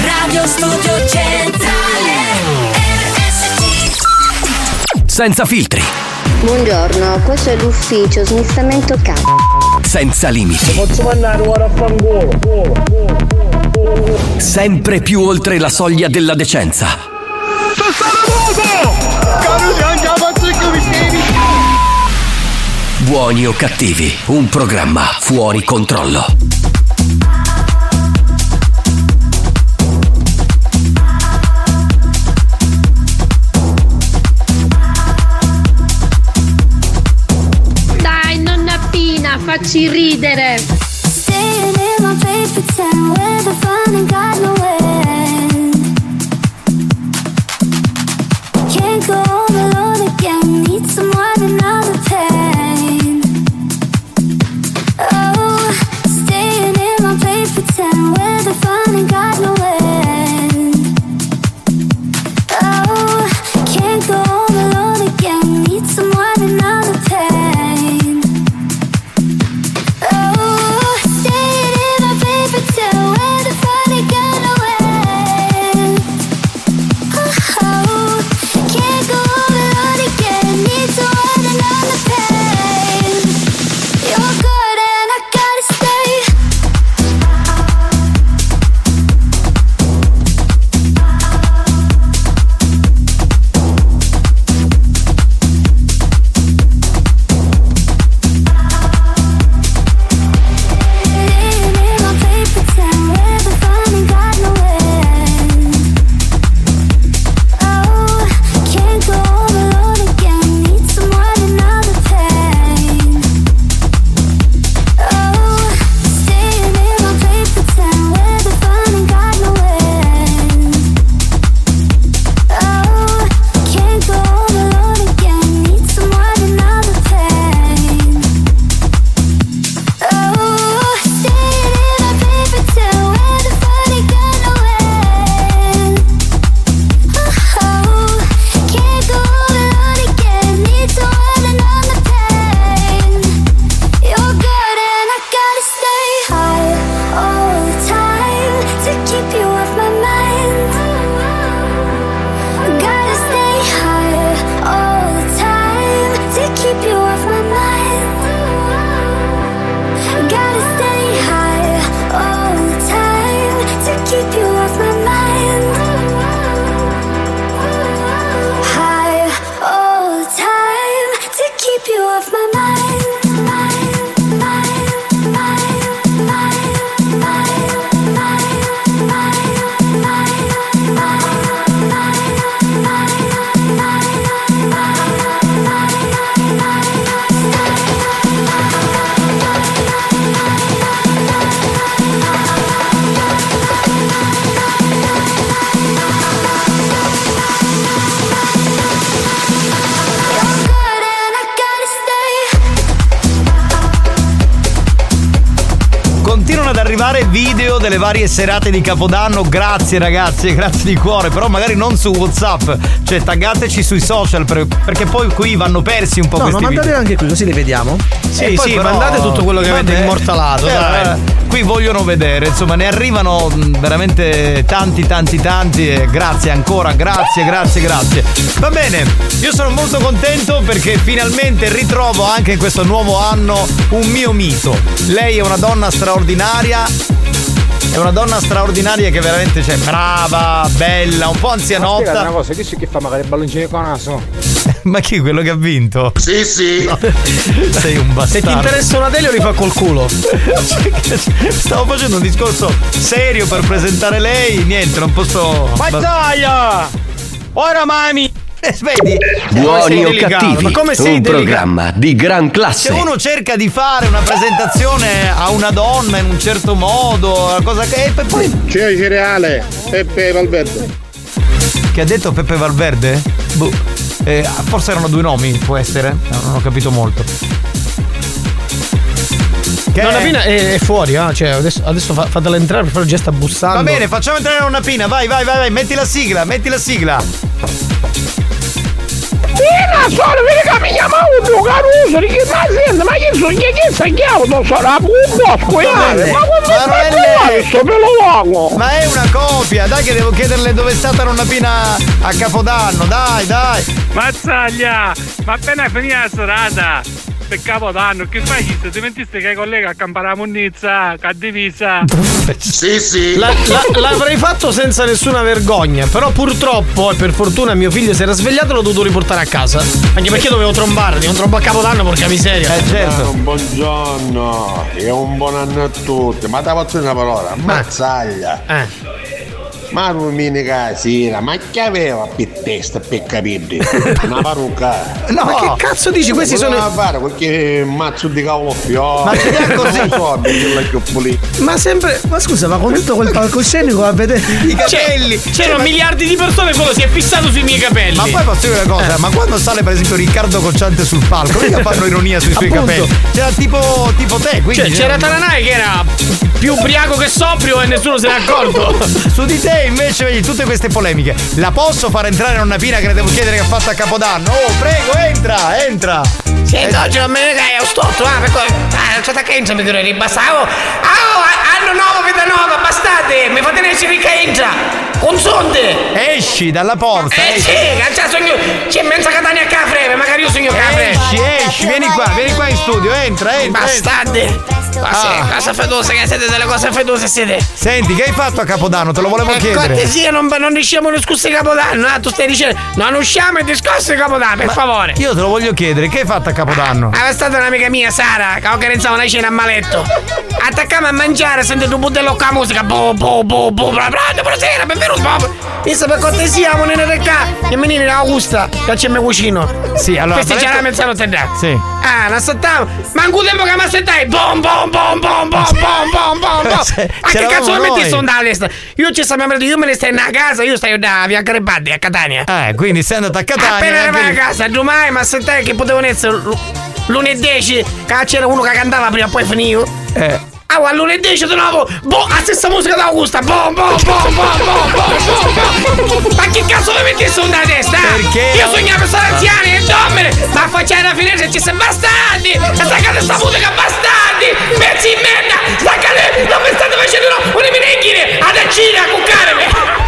S28: Radio Studio Centrale
S1: Senza filtri,
S21: Buongiorno, questo è l'ufficio smistamento capo.
S1: senza limiti,
S17: Posso mandare ora a fangolo?
S1: sempre più oltre la soglia della decenza. Buoni o cattivi, un programma fuori controllo.
S29: Facci ridere.
S4: fare video delle varie serate di Capodanno. Grazie ragazzi, grazie di cuore. Però magari non su WhatsApp. Cioè, taggateci sui social per- perché poi qui vanno persi un po'
S12: No, ma
S4: questi
S12: mandate
S4: video.
S12: anche qui, così li vediamo.
S4: E poi però-
S30: immortalato,
S4: Eh,
S30: dai.
S4: eh, Qui vogliono vedere, insomma, ne arrivano mh, veramente tanti, tanti, tanti. E grazie ancora, grazie, grazie, grazie. Va bene, io sono molto contento perché finalmente ritrovo anche in questo nuovo anno un mio mito. Lei è una donna straordinaria. È una donna straordinaria che veramente c'è brava, bella, un po'
S31: Spiegate una
S4: anzianotta.
S31: cosa, chi c'è che fa magari balloncini con naso?
S4: Ma chi quello che ha vinto?
S31: Sì, sì.
S4: Sei un bastardo.
S30: Se ti interessa una tele, rifà col culo.
S4: Stavo facendo un discorso serio per presentare lei, niente, non posso.
S32: Battaglia! Ora mami!
S4: Vedi?
S1: Buoni o cattivi,
S4: ma come sei
S1: un
S4: delicato?
S1: programma di gran
S4: Se
S1: classe.
S4: uno cerca di fare una presentazione a una donna in un certo modo, una cosa che. E poi.
S6: C'è cereale, Peppe Valverde.
S4: Che ha detto Peppe Valverde? Boh. Eh, forse erano due nomi, può essere? No, non ho capito molto. Che
S30: Nonna
S4: è?
S30: Pina è, è fuori, ah, cioè adesso, adesso fa- fatela entrare per fare già sta bussando.
S4: Va bene, facciamo entrare una pina, vai, vai, vai, vai, metti la sigla, metti la sigla.
S16: Tira sora, vem cá, me chama o meu garoto, ele que tá fazendo, mas isso, o que que isso aqui è un sorabu, un bosco, io, ma come
S4: ma non è è una copia, dai che devo chiederle dove è stata nonna Pina a Capodanno, dai, dai.
S15: Mazzaglia, ma appena finita la serata, per Capodanno, che fai? Ci dimenticate che i colleghi a campare la munnizza, che ha divisa.
S30: Sì, sì. l'avrei fatto senza nessuna vergogna. Però purtroppo, e per fortuna, mio figlio si era svegliato e l'ho dovuto riportare a casa. Anche perché dovevo trombare, devo trombare a capodanno, porca miseria.
S4: Eh, certo.
S6: buongiorno e un buon anno a tutti. Ma ti posso dire una parola? Mazzaglia.
S30: Eh.
S6: Ma domenica sera, ma che aveva per testa per capirli? Una parrucca.
S30: No. Ma che cazzo dici? Questi sono-
S6: Voleva fare qualche mazzo di cavolo fiore.
S30: Ma li ha così?
S6: Non so, che.
S12: Ma sempre. Ma scusa, ma con tutto quel palcoscenico a vedere i
S30: capelli. C'erano miliardi di persone e quello si è fissato sui miei capelli.
S4: Ma poi posso dire una cosa,
S30: Eh.
S4: ma quando sale per esempio Riccardo Cocciante sul palco, mica fanno ironia sui suoi capelli. C'era tipo, tipo te, quindi.
S30: Cioè, c'era Taranai che era più ubriaco che sobrio e nessuno se n'è accorto.
S4: Su di te invece vedi tutte queste polemiche. La posso far entrare nonna Pina che le devo chiedere che ha fatto a Capodanno? Oh, prego, entra, entra.
S11: Senti, oggi non me ne dai, ho storto, ah, perché... Ah, c'è da che mi direi ribassavo. Ah, anno nuovo, vita nuova, bastate, mi fate essere che entra. Con sonde.
S4: Esci dalla porta.
S11: Eh
S4: esci.
S11: sì, c'è sogno, c'è mezza Catania a Cafreve, magari io sogno Cafre.
S4: Esci, esci, vieni qua, vieni qua in studio, entra, entra.
S11: Bastardi. Ma
S4: Ah.
S11: cosa fedose che siete delle cose fedose siete.
S4: Senti, che hai fatto a Capodanno? Te lo volevo
S11: Per
S4: chiedere.
S11: cortesia, non, non usciamo un discorso di Capodanno, ah, tu stai dicendo, non usciamo il discorso di Capodanno, per
S4: Ma
S11: favore.
S4: Io te lo voglio chiedere, che hai fatto a Capodanno?
S11: Ah, è stata un'amica mia, Sara, che organizzava una cena a maletto. Attaccamo a mangiare, sentite un budello con la musica. Boh, boh, boh, boh, bla bla, buonasera, benvenuto, boh. Visto per cortesia, monene del ca, e menini da Augusta, che c'è mio cucino.
S4: Sì, allora.
S11: Festeggiare la
S4: Maletto-
S11: mezzanotte da.
S4: Sì.
S11: Ah, non aspettavo. Ma in tempo che mi aspettavi, bom, bom, bom, bom, bom, bom, bom, bom, bom. Ma che cazzo mi metti sto andare testa? Io ci sto marito, io me ne stai a casa, io stai da via Garibaldi a Catania.
S4: Eh, quindi sei andato a Catania.
S11: Appena arrivai a casa, domani, ma sentire che potevano essere lu- lunedì, che c'era uno che cantava prima, poi finivo.
S4: Eh.
S11: Ah, a lunedì c'è di nuovo Boh, la stessa musica d'Augusta! Boh, boh, boh, boh, boh, boh, boh, boh, Ma che cazzo mi metti su una testa?
S4: Perché?
S11: Io sognavo una anziani anziana e dommene! Ma facciamo la finestra ci siamo bastardi! E staccate sta musica bastardi! Pezzi in merda! Staccate! Non mi state facendo una minecchine! Ad accina, cuccaremi!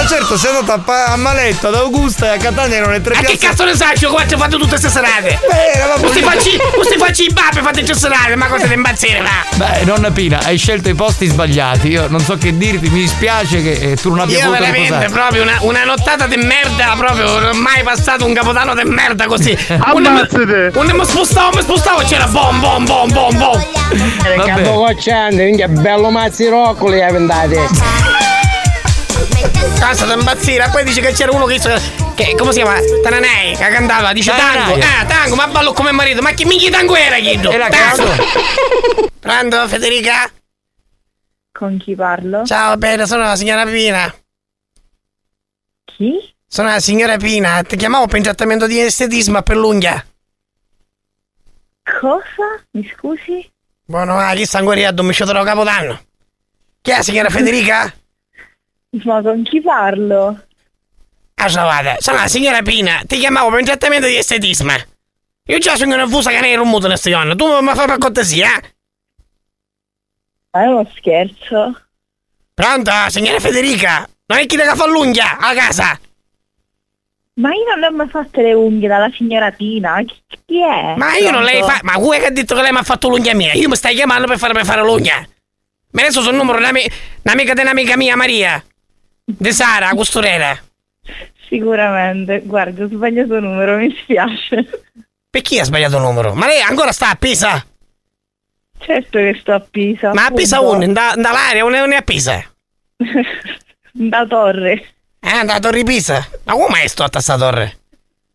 S4: Ma certo, sei andato a, pa- a Maletto, ad Augusta e a Catania erano le tre
S11: Ma che
S4: piazze.
S11: cazzo ne sai? Io come ci ho fatto tutte queste serate?
S4: Beh, eravamo
S11: Questi facci, questi facci i babbe fate in serate, ma cosa da impazzire, va?
S4: Beh, nonna Pina, hai scelto i posti sbagliati. Io non so che dirti, mi dispiace che eh, tu non abbia
S11: Io
S4: voluto
S11: veramente
S4: riposare.
S11: proprio una, una nottata di merda, proprio non ho mai passato un capodanno di merda così.
S6: Ammazzate!
S11: Quando mi spostavo, mi spostavo c'era bom bom bom bom bom.
S16: Riccardo Cocciante, minchia, bello mazzi roccoli hai
S11: Cazzo da impazzire, poi dice che c'era uno che, che come si chiama? Tananei, che cantava, dice tango, ah tango, ma ballo come marito, ma che minchia tango era Chiddo?
S4: Era
S11: Tango.
S4: cazzo.
S11: Pronto Federica?
S33: Con chi parlo?
S11: Ciao, bene, sono la signora Pina.
S33: Chi?
S11: Sono la signora Pina, ti chiamavo per un trattamento di estetismo per l'unghia.
S33: Cosa? Mi scusi?
S11: Buono, ma chi sta ancora a domicilio Capodanno? Chi è la signora Federica?
S33: Ma con chi parlo?
S11: Ah, trovate, sono la signora Pina, ti chiamavo per un trattamento di estetismo. Io già sono nervosa che ne ero muto questo giorno, tu mi fai per cortesia? eh?
S33: Ma è uno scherzo.
S11: Pronto, signora Federica? Non è chi che fa l'unghia a casa?
S33: Ma io non le ho mai fatte le unghie dalla signora Pina. Chi, chi è?
S11: Ma io non lei
S33: Pronto?
S11: fa. Ma voi che ha detto che lei mi ha fatto l'unghia mia? Io mi stai chiamando per farmi fare l'unghia. Ma adesso sono il numero un'ami- un'amica di un'amica mia, Maria. Di Sara, costurera.
S33: Sicuramente. Guarda, ho sbagliato numero, mi spiace.
S11: Per chi ha sbagliato il numero? Ma lei ancora sta a Pisa?
S33: Certo che sto a Pisa.
S11: Ma a Pisa uno, da, dall'area, uno è a Pisa.
S33: Da torre.
S11: Eh, da Torre Pisa. Ma come è sto a sta torre?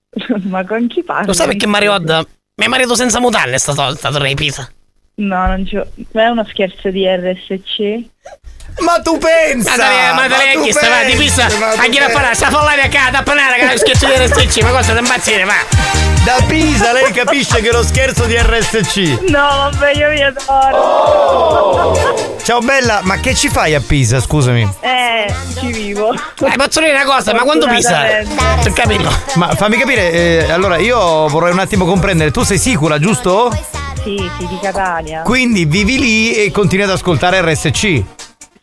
S33: Ma con chi parli?
S11: Lo sai perché Mario Odd mi ha marito senza mutande sta, sta torre di Pisa?
S33: No, non c'ho. Ma è uno scherzo di RSC?
S4: Ma tu pensa!
S11: Ma te ma te
S4: tu
S11: ne chiesto, va, di
S4: ma
S11: a chi la farà? Sta follare a casa, tappanare, che scherzo di RSC, ma cosa da impazzire, va?
S4: Da Pisa lei capisce che è lo scherzo di RSC.
S33: No, vabbè, io vi adoro.
S4: Ciao bella, ma che ci fai a Pisa, scusami?
S33: Eh, ci vivo.
S11: Eh, posso dire una cosa, ma quando Pisa? Per capirlo.
S4: Ma fammi capire, eh, allora io vorrei un attimo comprendere, tu sei sicura, giusto?
S33: Sì, sì, di Catania.
S4: Quindi vivi lì e continui ad ascoltare RSC.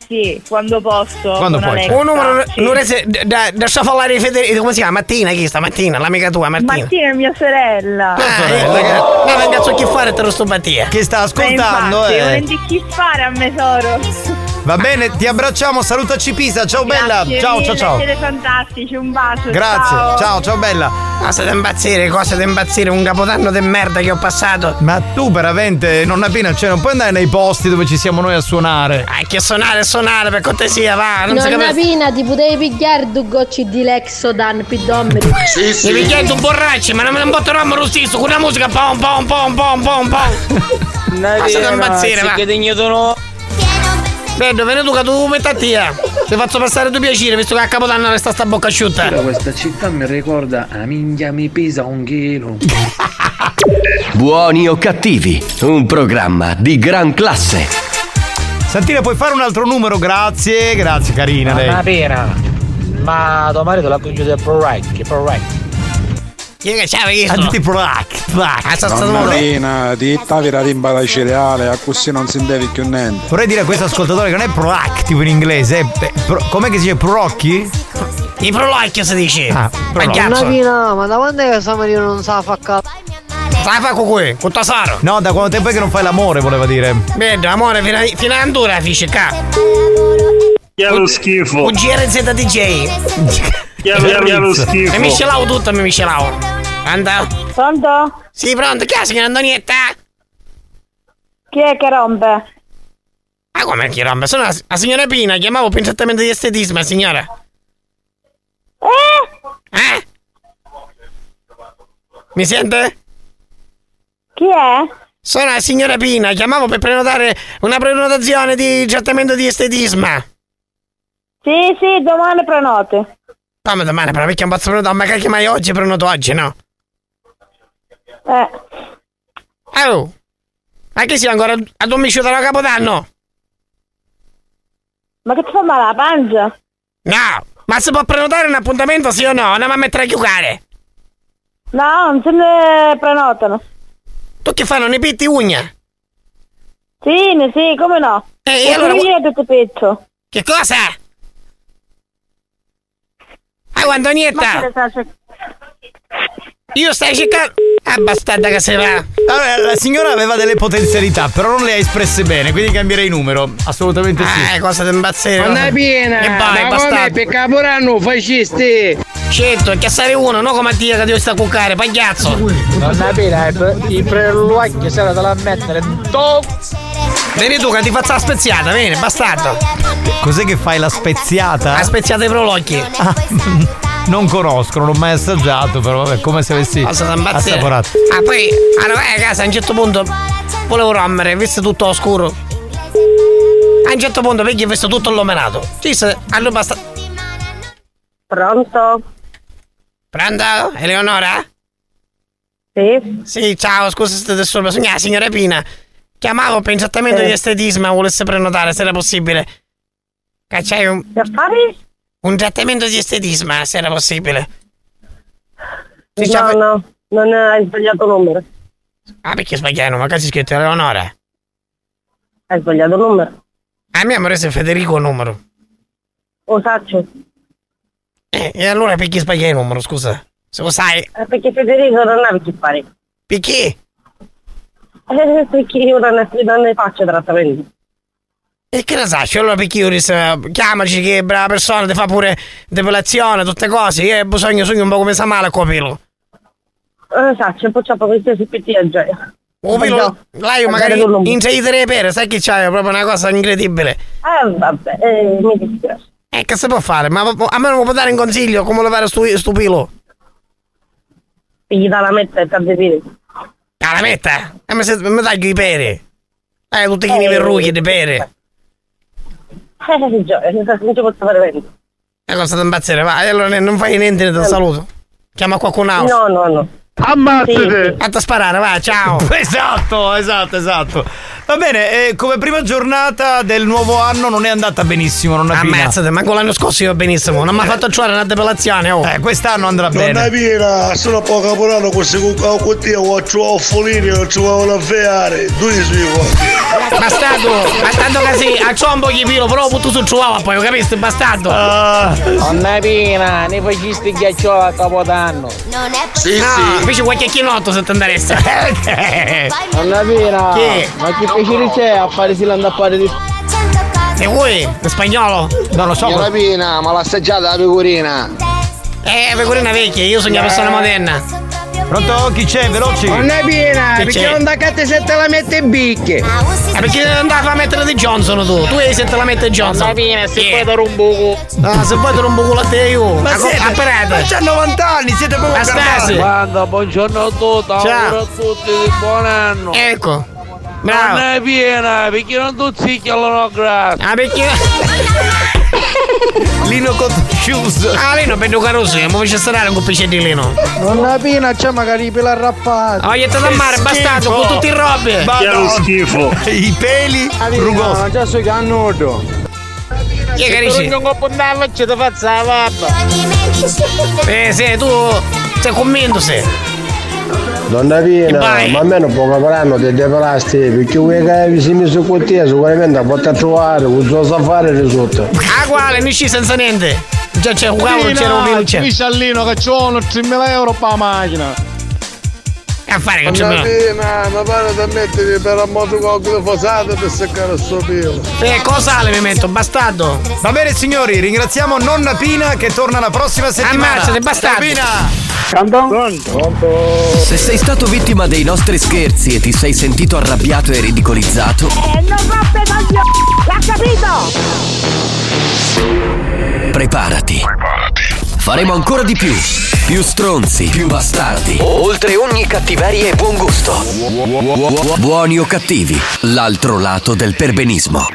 S33: Sì, quando posso.
S4: Quando puoi.
S33: Alexa.
S11: Un numero,
S33: Sì.
S11: non rese- da, da Sciafallare Federico, come si chiama? Mattina, chi stamattina? L'amica tua, Martina.
S33: Martina è mia sorella.
S11: Ah, ecco, che- ma venga so chi fare te lo sto battia.
S4: Che sta ascoltando,
S33: infatti,
S4: eh.
S33: non di chi fare a tesoro.
S4: Va bene, ti abbracciamo, salutaci Pisa, ciao bella.
S33: Grazie
S4: Ciao, ciao,
S33: mille,
S4: ciao.
S33: Siete fantastici, un bacio.
S4: Grazie, ciao, ciao bella.
S11: Ma siete impazzire, cosa da impazzire, un capodanno di merda che ho passato.
S4: Ma tu veramente, non appena cioè, non puoi andare nei posti dove ci siamo noi a suonare.
S11: Ah, che suonare, suonare, per cortesia, va, non
S34: Nonna. Pina, ti potevi pigliare due gocce di Lexodan pidommetri.
S11: Mi picchiai tu borracci, ma non me ne botterò lo stesso, con la musica pom pom pom pom pom pom. Ma siete impazzire, va.
S35: Che no.
S11: Vedo, vieni tu che tu metti a tia. Ti faccio passare tu piacere, visto che a Capodanno resta sta bocca asciutta.
S36: Questa città mi ricorda a minchia mi pesa un chilo.
S1: Buoni o cattivi, un programma di gran classe.
S4: Santina, puoi fare un altro numero? Grazie, grazie carina lei.
S36: Una pena. Ma tuo marito l'ha conosciuto del Pro Right,
S11: È che c'ha visto?
S4: Ha detto plac, plac.
S11: Ah, sta.
S18: Pina, di tavira timba da cereale, a così non si deve più niente.
S4: Vorrei dire a questo ascoltatore che non è proactive in inglese, è pro- com'è che si dice prorocchi?
S11: I prolacchi si dice.
S4: Ah,
S11: Ma
S4: prolacchi.
S11: cazzo.
S37: Pina, ma da quando è che sta Mario non sa fa cazzo?
S11: Sai fa con qui, con Tasaro.
S4: No, da quanto tempo è che non fai l'amore, voleva dire.
S11: Vedo, amore, fino a, fino a Andura finisce qua.
S9: Che lo schifo.
S11: Un GRZ DJ.
S9: Lo, che lo schifo.
S11: Mi miscelavo tutto, mi miscelavo. Anda.
S33: Pronto?
S11: Sì, pronto, chi è la signora Antonietta?
S33: Chi è che rompe?
S11: Ah, come chi rompe? Sono la, la signora Pina, chiamavo per un trattamento di estetismo, signora.
S33: Eh?
S11: Eh? Mi sente?
S33: Chi è?
S11: Sono la signora Pina, chiamavo per prenotare una prenotazione di trattamento di estetismo.
S33: Sì, sì, domani prenote.
S11: Come domani, però perché un pazzo prenotato? Ma che chiamai oggi prenoto oggi, no?
S33: Eh.
S11: Oh! Ma che sia ancora a domicilio da Capodanno?
S33: Ma che ti fa male la pancia?
S11: No! Ma si può prenotare un appuntamento sì o no? Andiamo a mettere a chiucare.
S33: No, non se ne prenotano.
S11: Tu che fai? Non ne pitti ugna?
S33: Sì, ne- sì, come no?
S11: E
S33: E
S11: allora-
S33: io tutto pezzo.
S11: Che cosa? Ah, Antonietta! Io stai cercando... Ah, bastarda che se va.
S4: Allora, la signora aveva delle potenzialità, però non le ha espresse bene, quindi cambierei numero. Assolutamente sì.
S11: Eh, cosa di impazzire.
S16: Nonna Pina,
S11: E vai,
S16: ma come
S11: bastardo.
S16: per Capodanno fascisti?
S11: Certo, è che stare uno, no come a dire che devo stare a cuccare, pagliazzo.
S36: Nonna Pina, i preluacchi se la da mettere. Top!
S11: Vieni tu che ti faccio la speziata, vieni, bastardo.
S4: Cos'è che fai la speziata?
S11: La speziata dei prolocchi.
S4: Non conosco, non l'ho mai assaggiato, però vabbè, come se avessi assaporato.
S11: Ah, poi, allora vai a casa, a un certo punto volevo rompere, visto tutto oscuro. A un certo punto, perché ho visto tutto illuminato. Ci se, allora basta.
S33: Pronto?
S11: Pronto? Eleonora?
S33: Sì.
S11: Sì, ciao, scusa se ti sono la signora Pina. Chiamavo per un trattamento
S38: Eh.
S11: di estetismo, volesse prenotare se era possibile. Cacciai un. Un trattamento di estetismo, se era possibile. Si
S38: No,
S11: sta-
S38: no, non hai sbagliato numero.
S11: Ah, perché sbagliai, magari si scritto Eleonora.
S38: Hai sbagliato numero.
S11: A me ha preso Federico il numero.
S38: Lo saccio.
S11: Eh, e allora perché sbagliai il numero, scusa? Se lo sai.
S38: Eh, perché Federico non ha perché fare.
S11: Perché?
S38: Eh, perché io non ne, non ne faccio trattamento.
S11: E che ne sai? Cioè, Allora io disse, chiamaci che brava persona ti fa pure depilazione, tutte cose. Io ho bisogno, sogno un po' come sa male a copilo.
S38: Eh, saccio, poi c'ho qualsiasi PT a gioia.
S11: O pilo, là io magari intraiterei per, sai che c'hai proprio una cosa incredibile.
S38: Eh, vabbè, eh, mi dispiace.
S11: Eh, che si può fare? Ma a me non può dare un consiglio come lo fare stu, stu pilo?
S38: Pigli dalla metta e tardi piedi.
S11: Ah, la metta? E mi, taglio i pere. Eh, tutti i verrughi di pere.
S38: Eh, gioia, non ci posso fare niente.
S11: E cosa ti impazzire? Va, e allora non fai niente, ti saluto. Chiama qualcun altro.
S38: No, no, no.
S4: Ammazzate!
S11: Fatta sparare, va, ciao!
S4: Esatto, esatto, esatto. Va bene, eh, come prima giornata del nuovo anno non è andata benissimo, non
S11: Ammazzate, ma con l'anno scorso io benissimo, non mi ha fatto trovare una depilazione, oh!
S4: Eh, quest'anno andrà
S17: Donna Pina, sono poco caporano questo con con te, ho trovato folini, ho trovato la feare, due sui
S11: Bastardo, bastardo così, a ciombo gli pilo, però butto sul chihuahua poi, capisci, bastardo?
S4: Ah.
S3: Nonna Pina, ne facesti ghiacciolo a capodanno.
S33: Non è
S11: Sì, sì. Invece qualche chinotto se ti interessa.
S3: Nonna Pina,
S11: Chi?
S3: ma che piacere c'è a fare silando a fare di...
S11: E vuoi? In spagnolo?
S4: Non lo so.
S3: Nonna Pina, ma l'assaggiata la pecorina.
S11: Eh, pecorina vecchia, io sono una persona moderna.
S4: Pronto? Chi c'è? Veloci?
S16: Non è piena,
S11: Che
S16: perché
S11: c'è?
S16: non da cate se te la mette in bicche.
S11: Eh, perché andava a mettere di Johnson tu? Tu se te la mette Johnson.
S3: Nonna Pina, se
S11: Chi?
S3: puoi dare un buco.
S11: Ah, se vuoi te un buco a te io.
S4: Ma
S11: A
S4: siete-
S11: a parete.
S4: ma c'ha 90 anni, siete proprio
S11: Ma stasi.
S3: Guarda, buongiorno a tutti,
S11: Ciao.
S3: a tutti buon anno.
S11: Ecco. Bravo.
S3: Non è piena, perché non tu zicchialo no grazie.
S11: Ah, perché?
S4: Lino con shoes.
S11: Ah, Lino per Caruso, mi fece stare un pesce di Lino.
S3: Nonna Pina, c'è magari pela rappata.
S11: Oh, gli è da mare, bastardo, con tutti i robi.
S4: Madonna.
S9: schifo.
S4: I peli rugosi.
S3: già so che hanno
S11: è che dici?
S3: Non ho puntato, ci ti faccio la pappa.
S11: Eh, sì, tu sei convinto, sei.
S17: Donna Pina, ma a me non può caporano di depilasti, perché vuoi che vicini su con te, sicuramente la potrà trovare, non so sa fare risulta.
S11: Ah, quale? Non sci senza niente. Già c'è un cavolo, c'era un minuto.
S3: Dice all'ino che c'ho 3.000 euro per la macchina.
S11: A fare che c'è
S17: Donna
S11: meno.
S17: Pina, ma pare da mettere per la moto con glifosato per seccare il suo pelo.
S11: Eh, cosa le mi metto? Bastardo.
S4: Va bene signori, ringraziamo nonna Pina che torna la prossima settimana.
S11: Ammazzate, bastardo.
S4: Pina!
S1: Se sei stato vittima dei nostri scherzi e ti sei sentito arrabbiato e ridicolizzato,
S33: Eh, non roppe coglioni! L'ha capito?
S1: preparati. Faremo ancora di più. Più stronzi, più bastardi. Oltre ogni cattiveria e buon gusto. Buoni o cattivi, l'altro lato del perbenismo.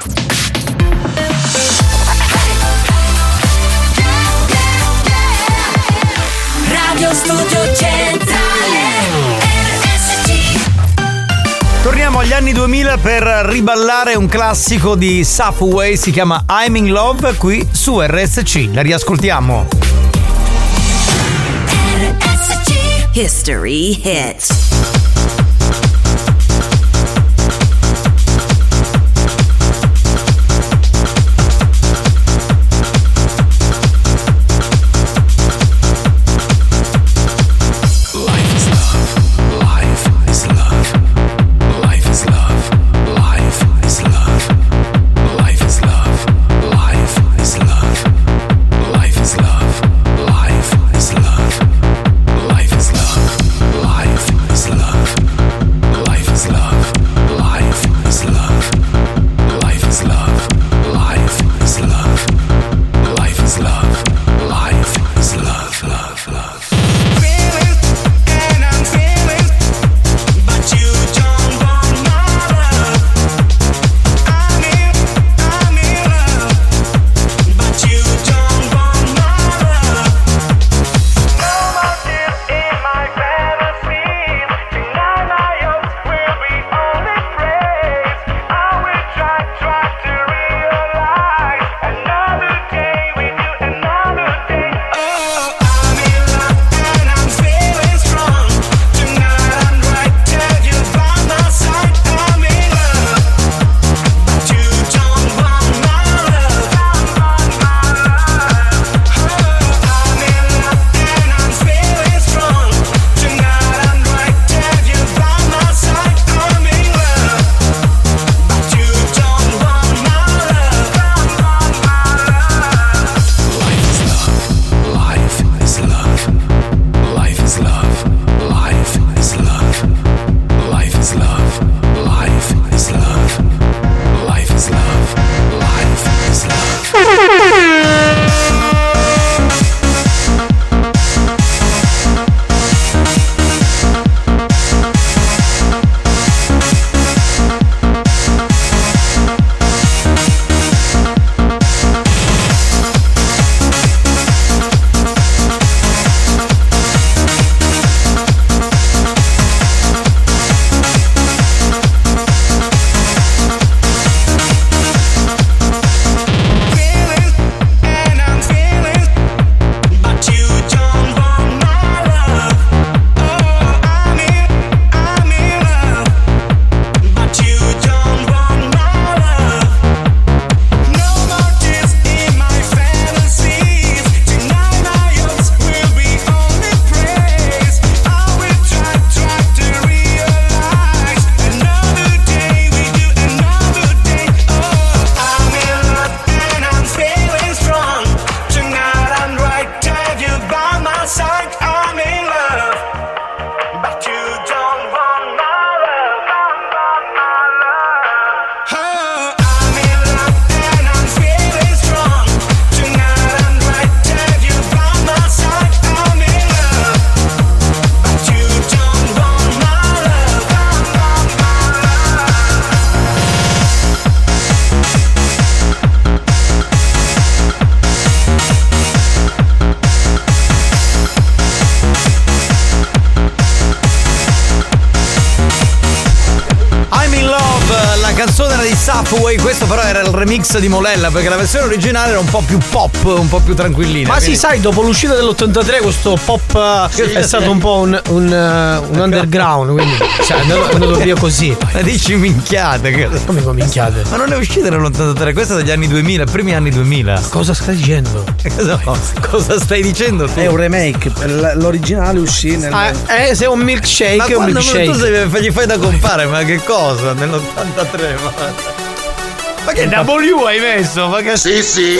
S28: Radio Studio Centrale RSC
S4: Torniamo agli anni 2000 per riballare un classico di Safway, si chiama I'm in Love, qui su RSC. La riascoltiamo.
S28: history hits.
S4: Remix di Molella perché la versione originale era un po' più pop, un po' più tranquillina.
S11: Ma sì,
S4: quindi-
S11: sai, dopo l'uscita dell'83 questo pop eh, è stato un po' un, un, eh, un underground, quindi cioè, è andato, via così.
S4: Ma dici minchiate che...
S11: Come minchiate?
S4: Ma non è uscita nell'83, questa è degli anni 2000, primi anni 2000.
S11: Cosa stai dicendo?
S4: Cosa, cosa stai dicendo tu?
S12: È un remake, l'originale uscì nel.
S11: Ah, eh, se è un milkshake,
S4: Ma
S11: è un milkshake.
S4: tu sei- gli fai da compare, ma che cosa? Nell'83, ma... Ma che W hai messo? Ma che... Sì, sì.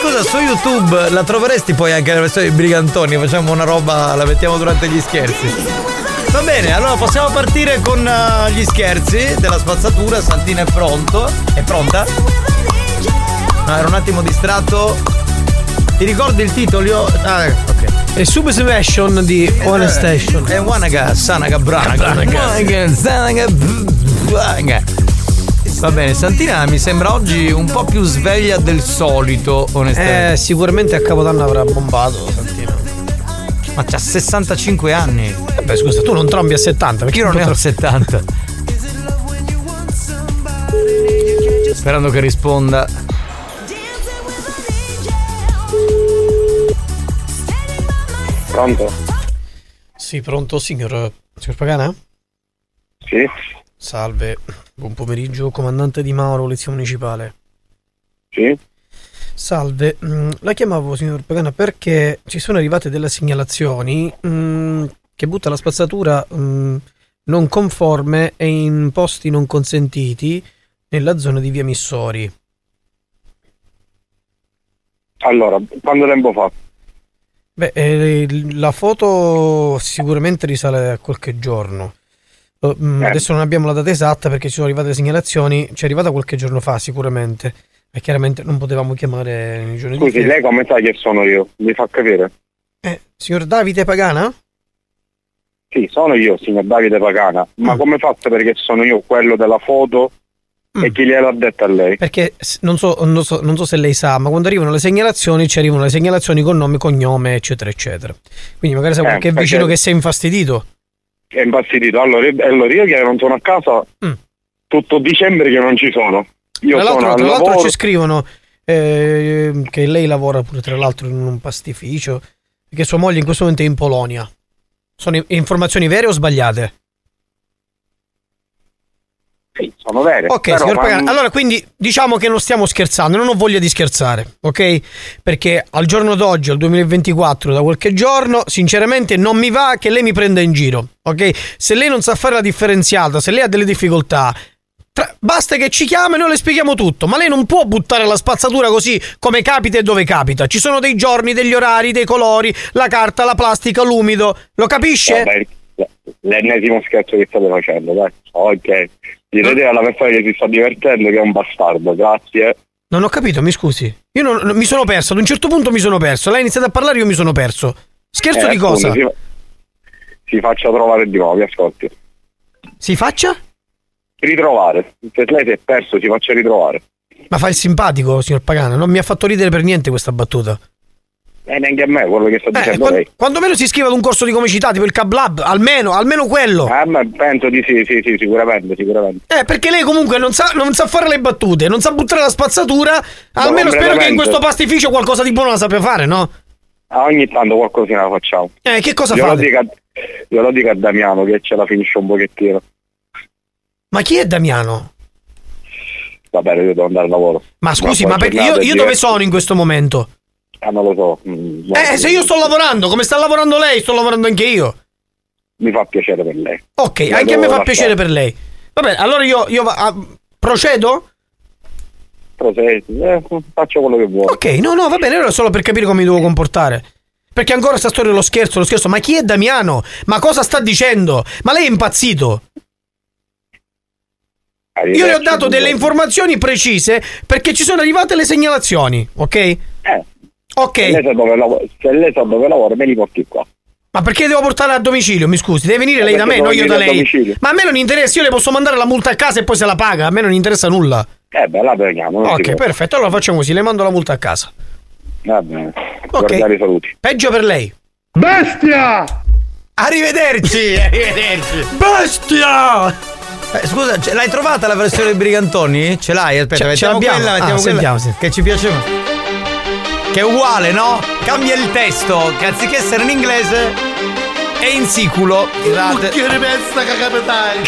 S4: Scusa, su YouTube la troveresti poi anche la versione di Brigantoni? Facciamo una roba, la mettiamo durante gli scherzi. Va bene, allora possiamo partire con eh, gli scherzi della spazzatura. Santina è pronto. È pronta? No, ero un attimo distratto. Ti ricordi il titolo? Io... Ah, ok.
S11: È Substation di One Station.
S4: È Wanaga, Sanaga, Branaga. Wanaga, Sanaga, Branaga. Va bene, Santina mi sembra oggi un po' più sveglia del solito, onestamente.
S11: Eh, sicuramente a Capodanno avrà bombato Santino.
S4: Ma c'ha 65 anni.
S11: Beh, scusa, tu non trombi a 70, perché
S4: Io non ne ho
S11: tro-
S4: 70. Sperando che risponda.
S39: Pronto?
S11: Sì, pronto, signor, signor Pagana?
S39: Sì.
S11: Salve, buon pomeriggio, comandante Di Mauro, Polizia Municipale.
S39: Sì.
S11: Salve, mm, la chiamavo signor Pagana perché ci sono arrivate delle segnalazioni mm, che butta la spazzatura mm, non conforme e in posti non consentiti nella zona di via Missori.
S39: Allora, quanto tempo fa?
S11: Beh, eh, la foto sicuramente risale a qualche giorno. Eh. Adesso non abbiamo la data esatta perché ci sono arrivate le segnalazioni. Ci è arrivata qualche giorno fa, sicuramente. E chiaramente non potevamo chiamare nei giorni di
S39: Scusi,
S11: festa.
S39: lei come sa che sono io? Mi fa capire?
S11: Eh, signor Davide Pagana?
S39: Sì, sono io, signor Davide Pagana. Ma
S11: Mm.
S39: come fa a sapere che sono io quello della foto
S11: Mm.
S39: e chi gliel'ha detto a lei?
S11: Perché non so, non, so, non so se lei sa, ma quando arrivano le segnalazioni ci arrivano le segnalazioni con nome, cognome, eccetera, eccetera. Quindi magari sa
S39: Eh,
S11: qualche
S39: perché-
S11: vicino che si è infastidito.
S39: È impazzito. Allora, io- allora io che non sono a casa tutto dicembre che non ci sono. Io
S11: Mm. tra
S39: sono
S11: l'altro,
S39: al
S11: tra l'altro ci scrivono eh, che lei lavora pure tra l'altro in un pastificio e che sua moglie in questo momento è in Polonia. Sono informazioni vere o sbagliate?
S39: Sì, sono vere.
S11: Ok, signor Pagano, allora quindi diciamo che non stiamo scherzando, non ho voglia di scherzare, ok? Perché al giorno d'oggi, al 2024, da qualche giorno, sinceramente non mi va che lei mi prenda in giro, ok? Se lei non sa fare la differenziata, se lei ha delle difficoltà, tra- basta che ci chiama e noi le spieghiamo tutto, ma lei non può buttare la spazzatura così come capita e dove capita. Ci sono dei giorni, degli orari, dei colori, la carta, la plastica, l'umido, lo capisce?
S39: Vabbè, l'ennesimo scherzo che state facendo, dai. Ok. Direte alla persona che si sta divertendo che è un bastardo, grazie.
S11: Non ho capito, mi scusi. Io non, non- mi sono perso, ad un certo punto mi sono perso. Lei ha iniziato a parlare, io mi sono perso. Scherzo
S39: Eh,
S11: di cosa?
S39: Si, si faccia trovare di nuovo, mi ascolti.
S11: Si faccia?
S39: Ritrovare. Se lei si è perso, si faccia ritrovare.
S11: Ma fa il simpatico, signor Pagano. Non mi ha fatto ridere per niente questa battuta.
S39: E neanche a me quello che sta
S11: Eh,
S39: dicendo
S11: quan-
S39: lei.
S11: quando meno si iscrive ad un corso di comicità, tipo il Cab Lab, almeno, almeno quello.
S39: Ah, ma penso di sì, sì, sì, sicuramente, sicuramente.
S11: Eh, perché lei comunque non sa, non sa fare le battute, non sa buttare la spazzatura. Almeno spero che in questo pastificio qualcosa di buono la sappia fare, no?
S39: Ah, ogni tanto qualcosina la facciamo.
S11: Eh, che cosa
S39: io lo,
S11: fate?
S39: dico a, io lo dico a Damiano che ce la finisce un pochettino.
S11: Ma chi è Damiano?
S39: Va bene, io devo andare al lavoro.
S11: Ma scusi,
S39: poi
S11: ma perché io, io dove sono in questo momento?
S39: Ah, non lo so. Mm,
S11: Eh, se io sto lavorando, come sta lavorando lei, sto lavorando anche io.
S39: Mi fa piacere per lei.
S11: Ok,
S39: La
S11: anche a me fa
S39: lasciare.
S11: piacere per lei. Va bene, allora io, io va- ah, procedo?
S39: Se, eh, faccio quello che vuoi.
S11: Ok, no, no, va bene, allora solo per capire come mi devo comportare. Perché ancora sta storia dello scherzo, lo scherzo. Ma chi è Damiano? Ma cosa sta dicendo? Ma lei è impazzito? Io le ho dato delle informazioni precise perché ci sono arrivate le segnalazioni, ok? Ok.
S39: Se lei sa dove lavora, lei sa dove lavora, me li porti qua.
S11: Ma perché devo portare a domicilio? Mi scusi, deve venire
S39: Eh,
S11: lei da me, non io da lei.
S39: domicilio.
S11: Ma a me non interessa, io le posso mandare la multa a casa e poi se la paga, a me non interessa nulla.
S39: Eh beh, la si
S11: Ok, perfetto, allora facciamo così, le mando la multa a casa.
S39: Va bene. Guardare i saluti.
S11: Peggio per lei.
S13: Bestia!
S11: Arrivederci, arrivederci. Bestia!
S4: Eh, scusa, ce- l'hai trovata la versione Brigantoni? Ce l'hai? Aspetta,
S11: Ce- ce l'abbiamo.
S4: quella,
S11: Ah,
S4: quella
S11: sentiamo, sì.
S4: che ci piace. Che è uguale, no? Cambia il testo, che anziché essere in inglese è in siculo. Scusate.
S40: Che rimessa che capitai!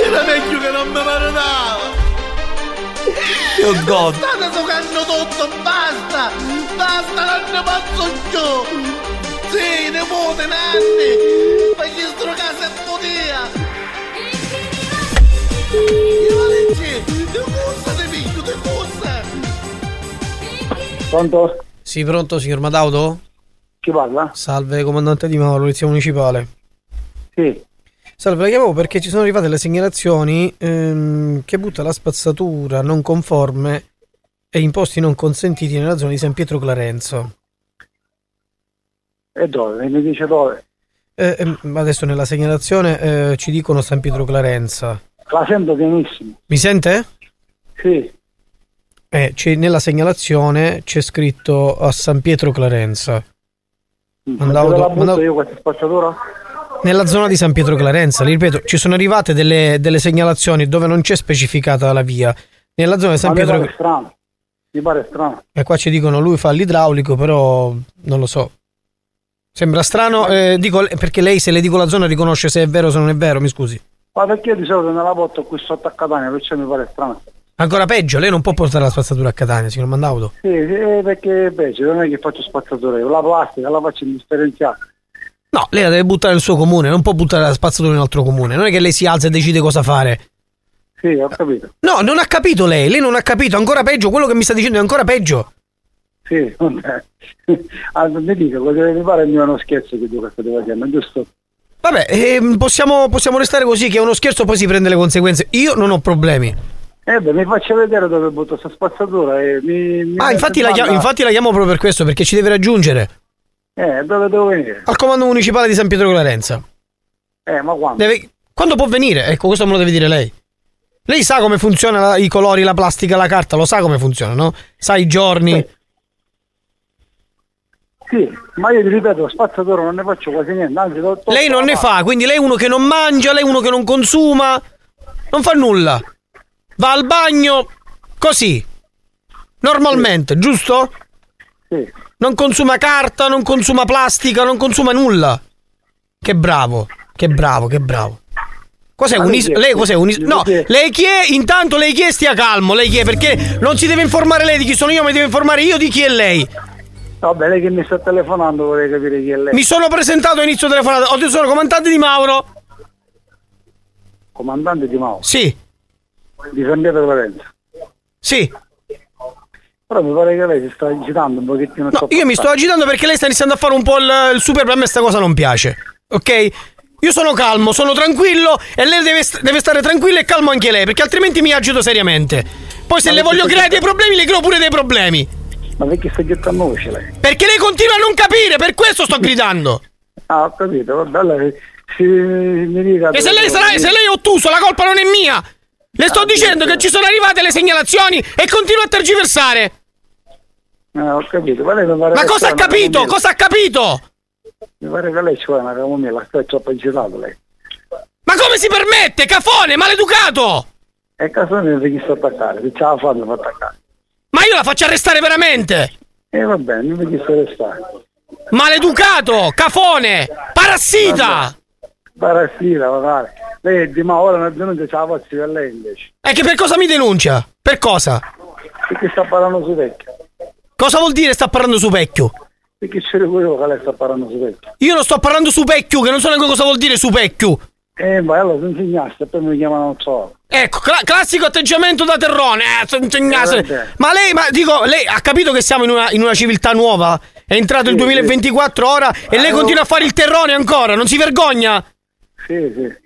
S40: Era meglio che non mi maritava!
S4: Oh God.
S40: State toccando tutto, basta! Basta, non ne posso più! Sì, nipote, nanni! Ma gli sto casa è potia! Io!
S11: Pronto? Sì, pronto, signor Madauto?
S13: Chi parla?
S11: Salve, comandante di Mauro, polizia municipale.
S13: Sì.
S11: Salve, la chiamavo perché ci sono arrivate le segnalazioni ehm, che butta la spazzatura non conforme e in posti non consentiti nella zona di San Pietro Clarenzo.
S13: E dove? Mi dice dove?
S11: Eh, ehm, adesso nella segnalazione eh, ci dicono San Pietro Clarenza.
S13: La sento pienissimo.
S11: Mi sente?
S13: Sì.
S11: Eh, c'è- nella segnalazione c'è scritto a San Pietro Clarenza.
S13: Ma
S11: Mandavo-
S13: la butto
S11: mandavo-
S13: io questa spazzatura?
S11: Nella zona di San Pietro Clarenza, li ripeto, ci sono arrivate delle, delle segnalazioni dove non c'è specificata la via. Nella zona di San
S13: Ma
S11: Pietro
S13: pare strano. Mi pare strano.
S11: E qua ci dicono lui fa l'idraulico, però non lo so. Sembra strano, eh, dico, perché lei se le dico la zona riconosce se è vero o se non è vero, mi scusi.
S13: Ma perché io di solito nella porto qui sotto a Catania, perciò mi pare strano.
S11: Ancora peggio, lei non può portare la spazzatura a Catania, signor Mandauto.
S13: Sì, eh, perché invece non è che faccio spazzatura io, la plastica la faccio indifferenziata.
S11: No, lei la deve buttare nel suo comune, non può buttare la spazzatura in un altro comune. Non è che lei si alza e decide cosa fare.
S13: Sì, ho capito.
S11: No, non ha capito lei, lei non ha capito, ancora peggio, quello che mi sta dicendo è ancora peggio.
S13: Sì, vabbè. allora, mi dica, cosa pare il mio è uno scherzo che tu state facendo, giusto?
S11: Vabbè, ehm, possiamo, possiamo restare così, che è uno scherzo, poi si prende le conseguenze. Io non ho problemi.
S13: Eh beh, mi faccia vedere dove butto questa spazzatura e mi... mi
S11: Ah, infatti la, chiamo, infatti la chiamo proprio per questo, perché ci deve raggiungere.
S13: Eh, dove devo venire?
S11: Al comando municipale di San Pietro Clarenza.
S13: Eh, ma quando?
S11: Deve- Quando può venire? Ecco, questo me lo deve dire lei. Lei sa come funziona la- i colori, la plastica, la carta, lo sa come funziona, no? Sa i giorni.
S13: Sì, ma io ti ripeto, spazzatura non ne faccio quasi niente, anzi...
S11: Lei non ne fa, quindi lei è uno che non mangia, lei è uno che non consuma, non fa nulla. Va al bagno così. Normalmente, giusto?
S13: Sì.
S11: Non consuma carta, non consuma plastica, non consuma nulla. Che bravo, che bravo, che bravo. Cos'è un
S13: lei
S11: is-? Lei cos'è un is- No,
S13: Lei chi è?
S11: Intanto lei chi è? Stia calmo, lei chi è? Perché non si deve informare lei di chi sono io, ma mi deve informare io di chi è lei.
S13: Vabbè, lei che mi sta telefonando vorrei capire chi è lei.
S11: Mi sono presentato a inizio telefonata, detto sono comandante di Mauro.
S13: Comandante di Mao.
S11: Sì.
S13: Di San Pietro Lorenzo.
S11: Sì.
S13: Però mi pare che lei si sta agitando un pochettino.
S11: No, io mi sto agitando perché lei sta iniziando a fare un po' il, il super, per me sta cosa non piace. Ok? Io sono calmo, sono tranquillo e lei deve, deve stare tranquilla e calmo anche lei, perché altrimenti mi agito seriamente. Poi se
S13: Ma
S11: le voglio creare dei problemi, le creo pure dei problemi.
S13: Ma perché sta gettando voce lei?
S11: Perché lei continua a non capire, per questo sto gridando.
S13: Ah, ho capito, vabbè, allora si, mi dica...
S11: E se lei, sarà, se lei è ottuso, la colpa non è mia. Le sto
S13: Ah,
S11: dicendo che ci sono arrivate le segnalazioni e continua a tergiversare.
S13: Ah, ho capito, ma
S11: Ma cosa ha capito? Cosa ha capito?
S13: Mi pare che lei ci vuole una camomilla, sta troppo agitato lei.
S11: Ma come si permette? Cafone, maleducato!
S13: E caso ne chi sta attaccare, se ce la fa mi fa attaccare.
S11: Ma io la faccio arrestare veramente!
S13: E va bene, non mi chi sta restare.
S11: Maleducato! Cafone! Parassita!
S13: Parassita, magari. Lei è di ma ora una denuncia ce la faccio per lei invece.
S11: E che per cosa mi denuncia? Per cosa?
S13: Perché sta parlando su vecchio.
S11: Cosa vuol dire sta parlando su vecchio?
S13: Perché c'è io che lei sta parlando su vecchio.
S11: Io non sto parlando su vecchio, che non so neanche cosa vuol dire su vecchio.
S13: Eh, ma allora ti insegnaste, poi mi chiamano non so.
S11: Ecco, cla- classico atteggiamento da terrone. Eh, so- insegnasse-
S13: Eh,
S11: ma lei, ma dico, lei ha capito che siamo in una, in una civiltà nuova? È entrato il
S13: Sì,
S11: 2024 ora e lei
S13: Eh,
S11: continua a fare il terrone ancora, non si vergogna?
S13: Sì, sì.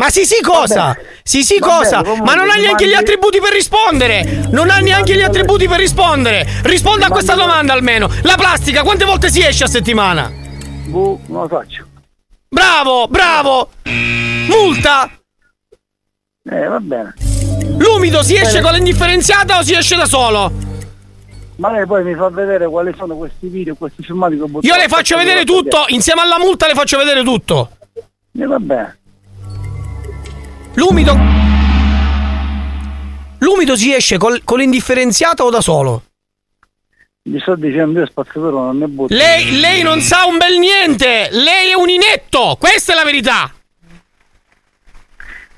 S11: Ma sì sì cosa?
S13: Vabbè.
S11: Sì sì
S13: Va
S11: cosa?
S13: bene, comunque,
S11: Ma non ha neanche gli
S13: mandi-
S11: attributi per rispondere! Non ha neanche gli attributi per rispondere! Risponda a questa domanda almeno! La plastica quante volte si esce a settimana?
S13: Boh, non lo faccio.
S11: Bravo, bravo! Multa!
S13: Eh, va bene.
S11: L'umido si esce con l'indifferenziata o si esce da solo?
S13: Ma lei poi mi fa vedere quali sono questi video, questi filmati che ho buttato.
S11: Io le faccio vedere tutto, insieme alla multa le faccio vedere tutto.
S13: E va bene.
S11: L'umido. L'umido si esce col- con l'indifferenziata o da solo?
S13: Gli sto dicendo io spazzatura non ne butto.
S11: Lei, lei non sa un bel niente! Lei è un inetto! Questa è la verità!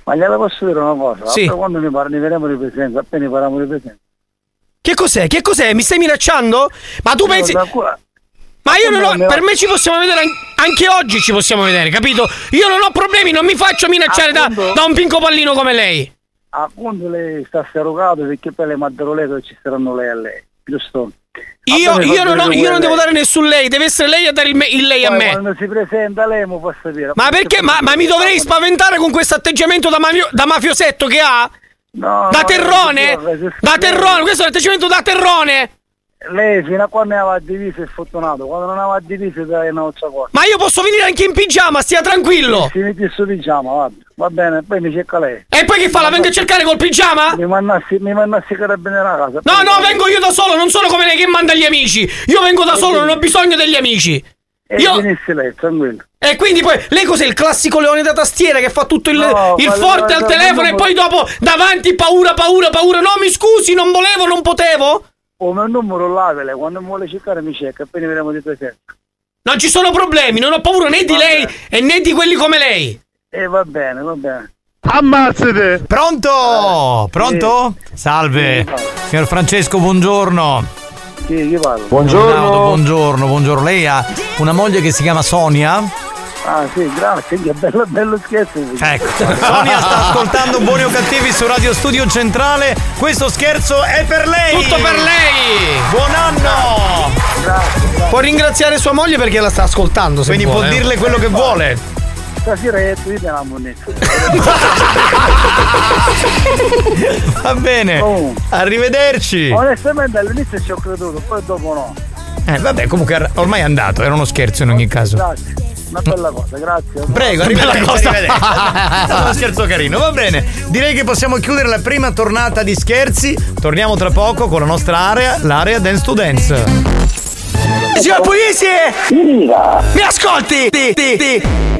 S13: Ma gliela posso dire una cosa?
S11: Sì.
S13: Allora, quando ne parleremo di presenza, appena parliamo di presenza.
S11: Che cos'è? Che cos'è? Mi stai minacciando? Ma tu pensi. Ma io non ho. Per me ci possiamo vedere an- anche oggi ci possiamo vedere, capito? Io non ho problemi, non mi faccio minacciare da,
S13: Appunto.
S11: da un pinco pallino come lei.
S13: Appunto lei sta sterogato perché poi le che ci saranno lei a lei. Giusto?
S11: Io, io non, ho- io non devo dare nessun lei, deve essere lei a dare il, me- il lei a
S13: Poi
S11: me.
S13: Quando si presenta lei mi può sapere.
S11: Ma perché? Ma, ma mi dovrei spaventare con questo atteggiamento da, mafio- da mafiosetto che ha?
S13: No,
S11: da
S13: no,
S11: terrone? Da terrone, questo è l'atteggiamento da terrone.
S13: Lei fino a quando aveva diviso è fortunato, quando non aveva diviso è una altra cosa.
S11: Ma io posso venire anche in pigiama, stia tranquillo.
S13: Si mette su pigiama, guarda. Va bene, poi mi cerca lei.
S11: E poi che fa? La vengo a cercare col pigiama?
S13: Mi mandassi, mi mandassi i carabinieri a casa.
S11: No, no, vengo io da solo, non sono come lei che manda gli amici. Io vengo da solo, non ho bisogno degli amici.
S13: E
S11: Io...
S13: venisse lei, tranquillo.
S11: E quindi poi lei cos'è il classico leone da tastiera che fa tutto il,
S13: No,
S11: il forte al telefono e poi dopo davanti paura, paura, paura. No, mi scusi, non volevo, non potevo.
S13: Oh, ma il numero lavele, quando mi vuole cercare mi cerca, appena vedremo di presenza.
S11: Non ci sono problemi, non ho paura né di lei e né di quelli come lei.
S13: E va bene, va bene.
S9: Ammazzate!
S4: Pronto? Pronto? Salve. Signor Francesco, buongiorno.
S13: Sì, chi parla?
S4: Buongiorno. Buongiorno, buongiorno. Lei ha una moglie che si chiama Sonia?
S13: Ah sì, grazie, che bello, bello scherzo.
S4: Ecco, Sonia sta ascoltando Buoni o Cattivi su Radio Studio Centrale. Questo scherzo è per lei.
S11: Tutto per lei.
S4: Buon anno.
S11: Può ringraziare sua moglie perché la sta ascoltando. Se
S4: Quindi
S11: vuole,
S4: può
S11: eh.
S4: dirle quello che vuole.
S13: Stasera è tu, la.
S4: Va bene. Arrivederci.
S13: Onestamente all'inizio ci ho creduto, poi dopo no.
S4: Eh, vabbè, comunque ormai è andato, era uno scherzo in ogni caso.
S13: Grazie, una bella cosa, grazie.
S4: Prego,
S11: Bella
S4: arrivederci.
S11: cosa.
S4: È stato uno scherzo carino, va bene. Direi che possiamo chiudere la prima tornata di scherzi. Torniamo tra poco con la nostra area, l'area Dance to Dance.
S11: Signor Puglisi! Mi ascolti? Ti, ti, ti.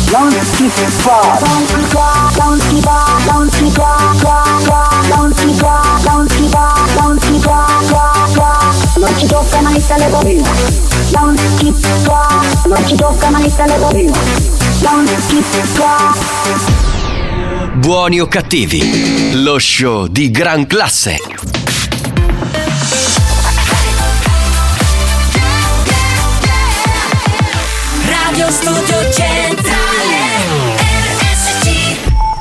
S41: Non si fa. Non si fa, non si fa, non si fa, non si fa, non si fa, non ci tocca mai il telefonino. Non si fa, non ci tocca mai si fa.
S1: Buoni o cattivi, lo show di gran classe.
S22: Radio Studio Centrale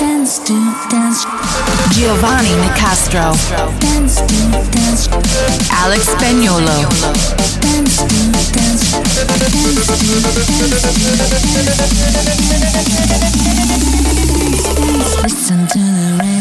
S22: Dance to Dance. Giovanni Nicastro. Dance to Dance. Alex Spagnolo. Dance to Dance. Listen to the radio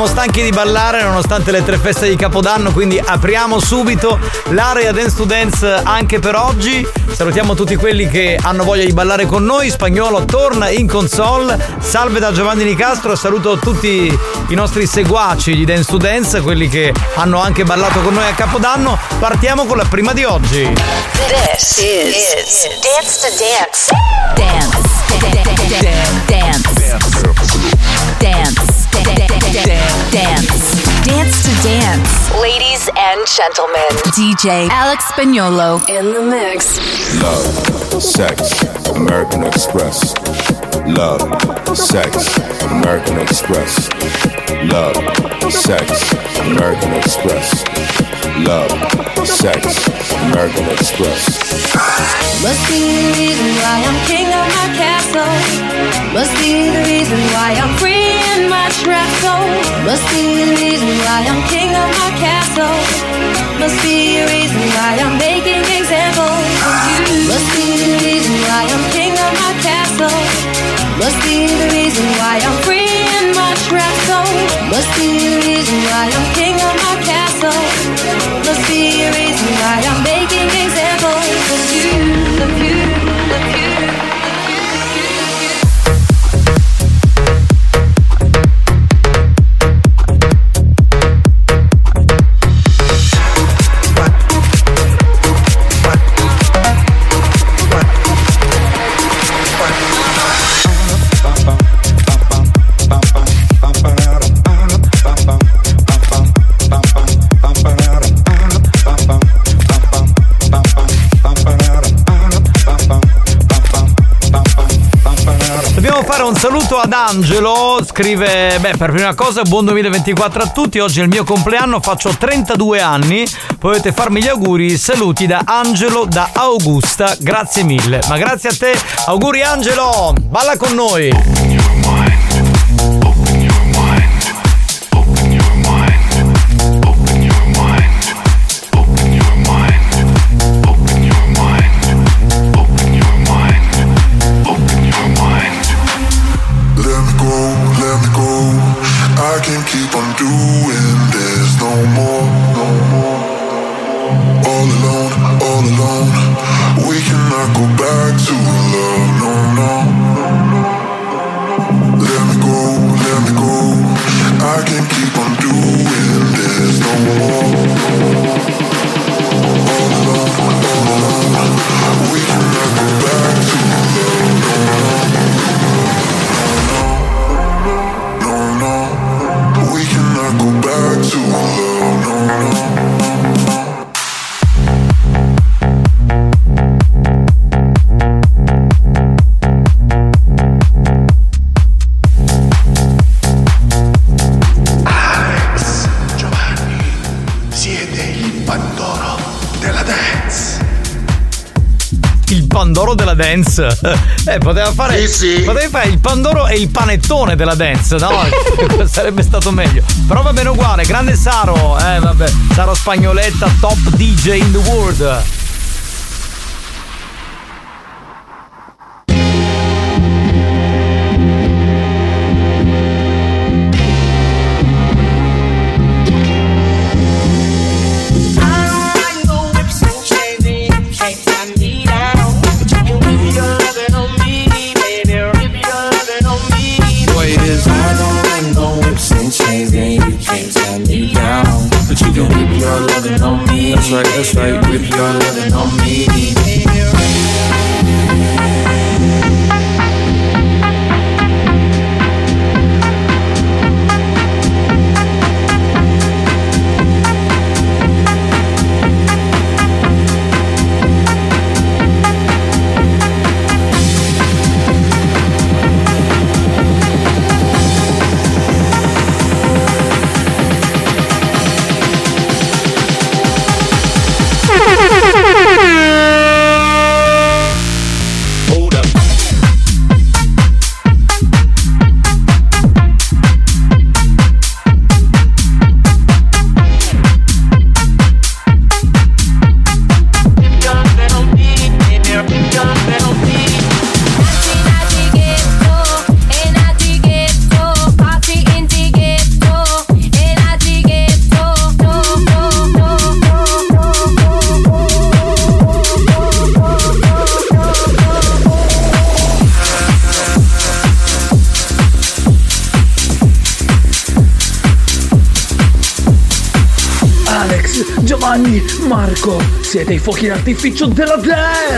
S4: siamo stanchi di ballare nonostante le tre feste di Capodanno, quindi apriamo subito l'area Dance to Dance anche per oggi. Salutiamo tutti quelli che hanno voglia di ballare con noi. Spagnolo torna in console. Salve da Giovanni Nicastro, saluto tutti i nostri seguaci di Dance to Dance, quelli che hanno anche ballato con noi a Capodanno. Partiamo con la prima di oggi.
S22: This is, Dance to Dance. Dance. Dance. Dance. Dance. Dance
S28: Dance to dance.
S42: Ladies and gentlemen,
S28: DJ Alex Spagnolo in the mix.
S25: Love, sex, American Express. Love, sex, American Express. Love, sex, American Express. Love, sex, American Express.
S28: Must be the reason why I'm king of my castle. Must be the reason why I'm free in my trap zone. Must be the reason why I'm king of my castle. Must be the reason why I'm making examples of you. Must be the reason why I'm king of my castle. Must be the reason why I'm free in my trap zone. Must be the reason why I'm king of my castle. Must be the reason why I'm making examples of you, of you, of you.
S43: Saluto ad Angelo, scrive, beh per prima cosa buon 2024 a tutti, oggi è il mio compleanno, faccio 32 anni, potete farmi gli auguri, saluti da Angelo da Augusta, grazie mille, ma grazie a te, auguri Angelo, balla con noi!
S4: Dance.
S43: Eh, poteva fare. Potevi fare il Pandoro e il panettone della dance, no? Sarebbe stato meglio. Però va bene uguale, grande Saro. Eh, vabbè. Saro Spagnoletta, top DJ in the world.
S44: Fuochi d'artificio della dance!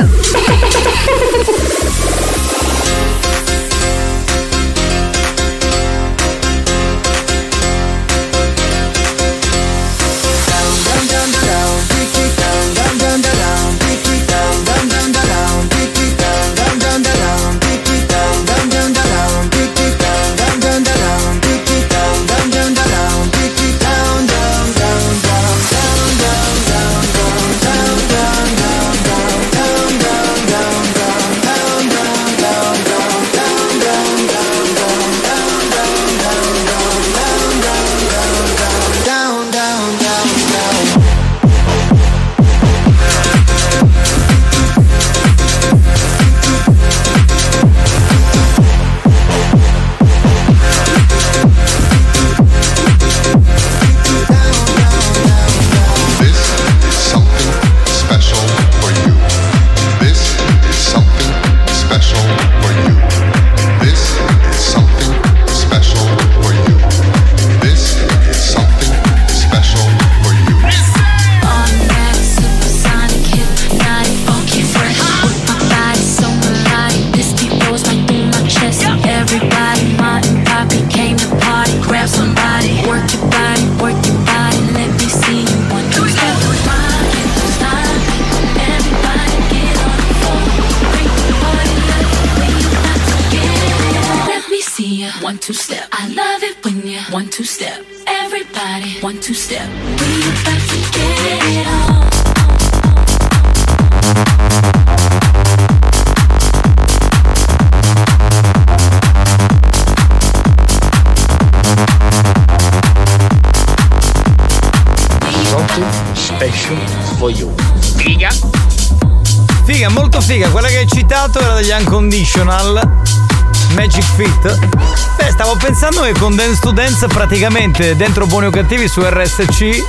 S28: Dance praticamente dentro Buoni o Cattivi su RSC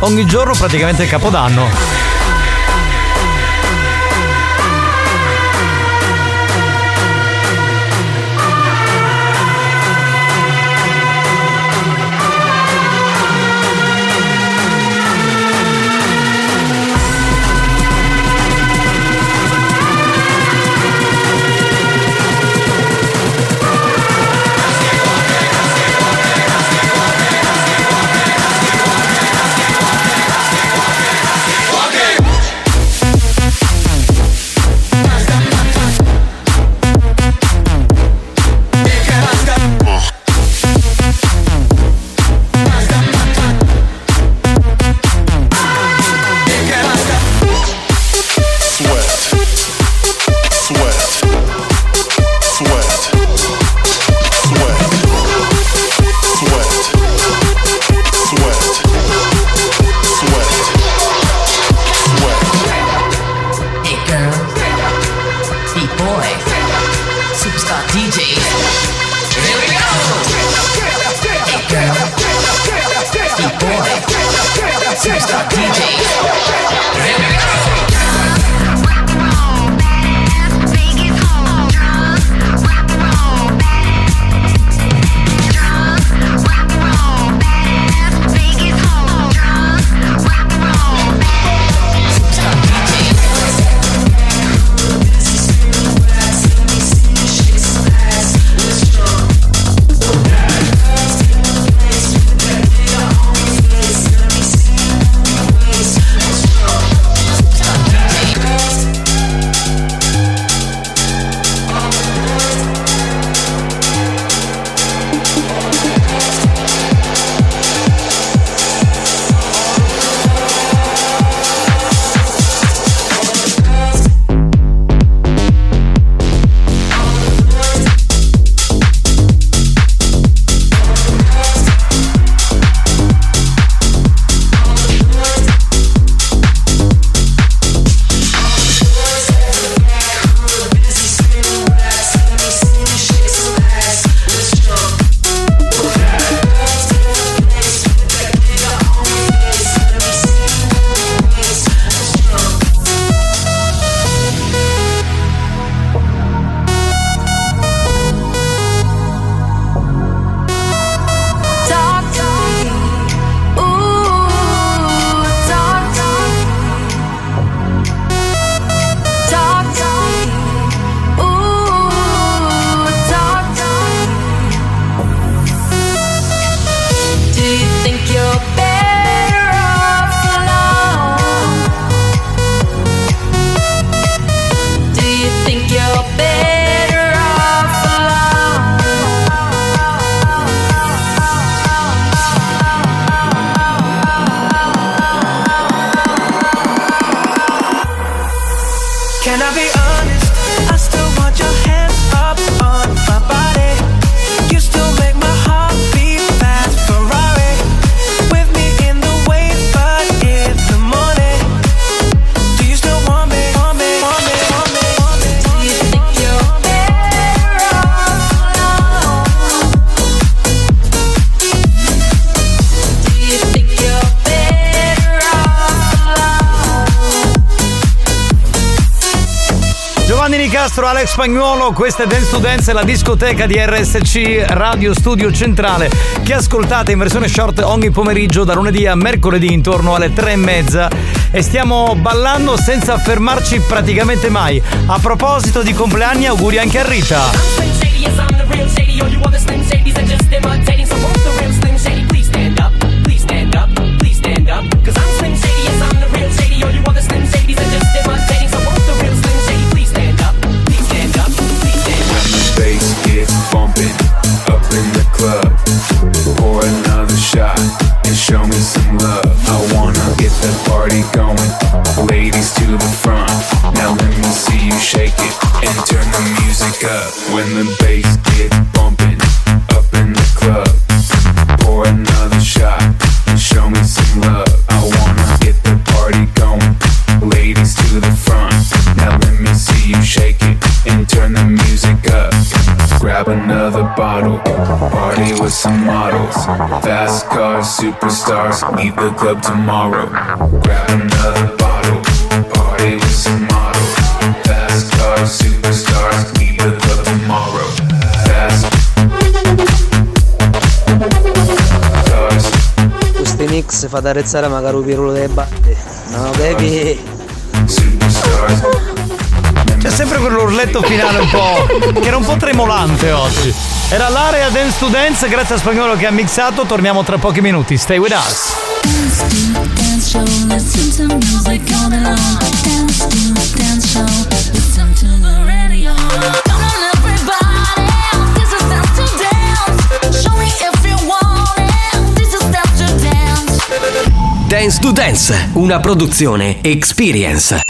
S28: ogni giorno praticamente il Capodanno. spagnolo, questa è Dance to Dance, la discoteca di RSC Radio Studio Centrale che ascoltate in versione short ogni pomeriggio da lunedì a mercoledì intorno alle tre e mezza e stiamo ballando senza fermarci praticamente mai. A proposito di compleanni, auguri anche a Rita.
S45: Superstars, leave the club tomorrow. Grab another bottle, party with some models. Fast cars, superstars, leave the club tomorrow. Fast
S46: Questi mix fa da rezzare magari un pirolo delle bande. No, baby.
S4: C'è sempre quell'urletto finale un po'. che era un po' tremolante oggi. Era l'area Dance to Dance, grazie a Spagnolo che ha mixato. Torniamo tra pochi minuti. Stay with us.
S1: Dance to dance
S47: una produzione Experience.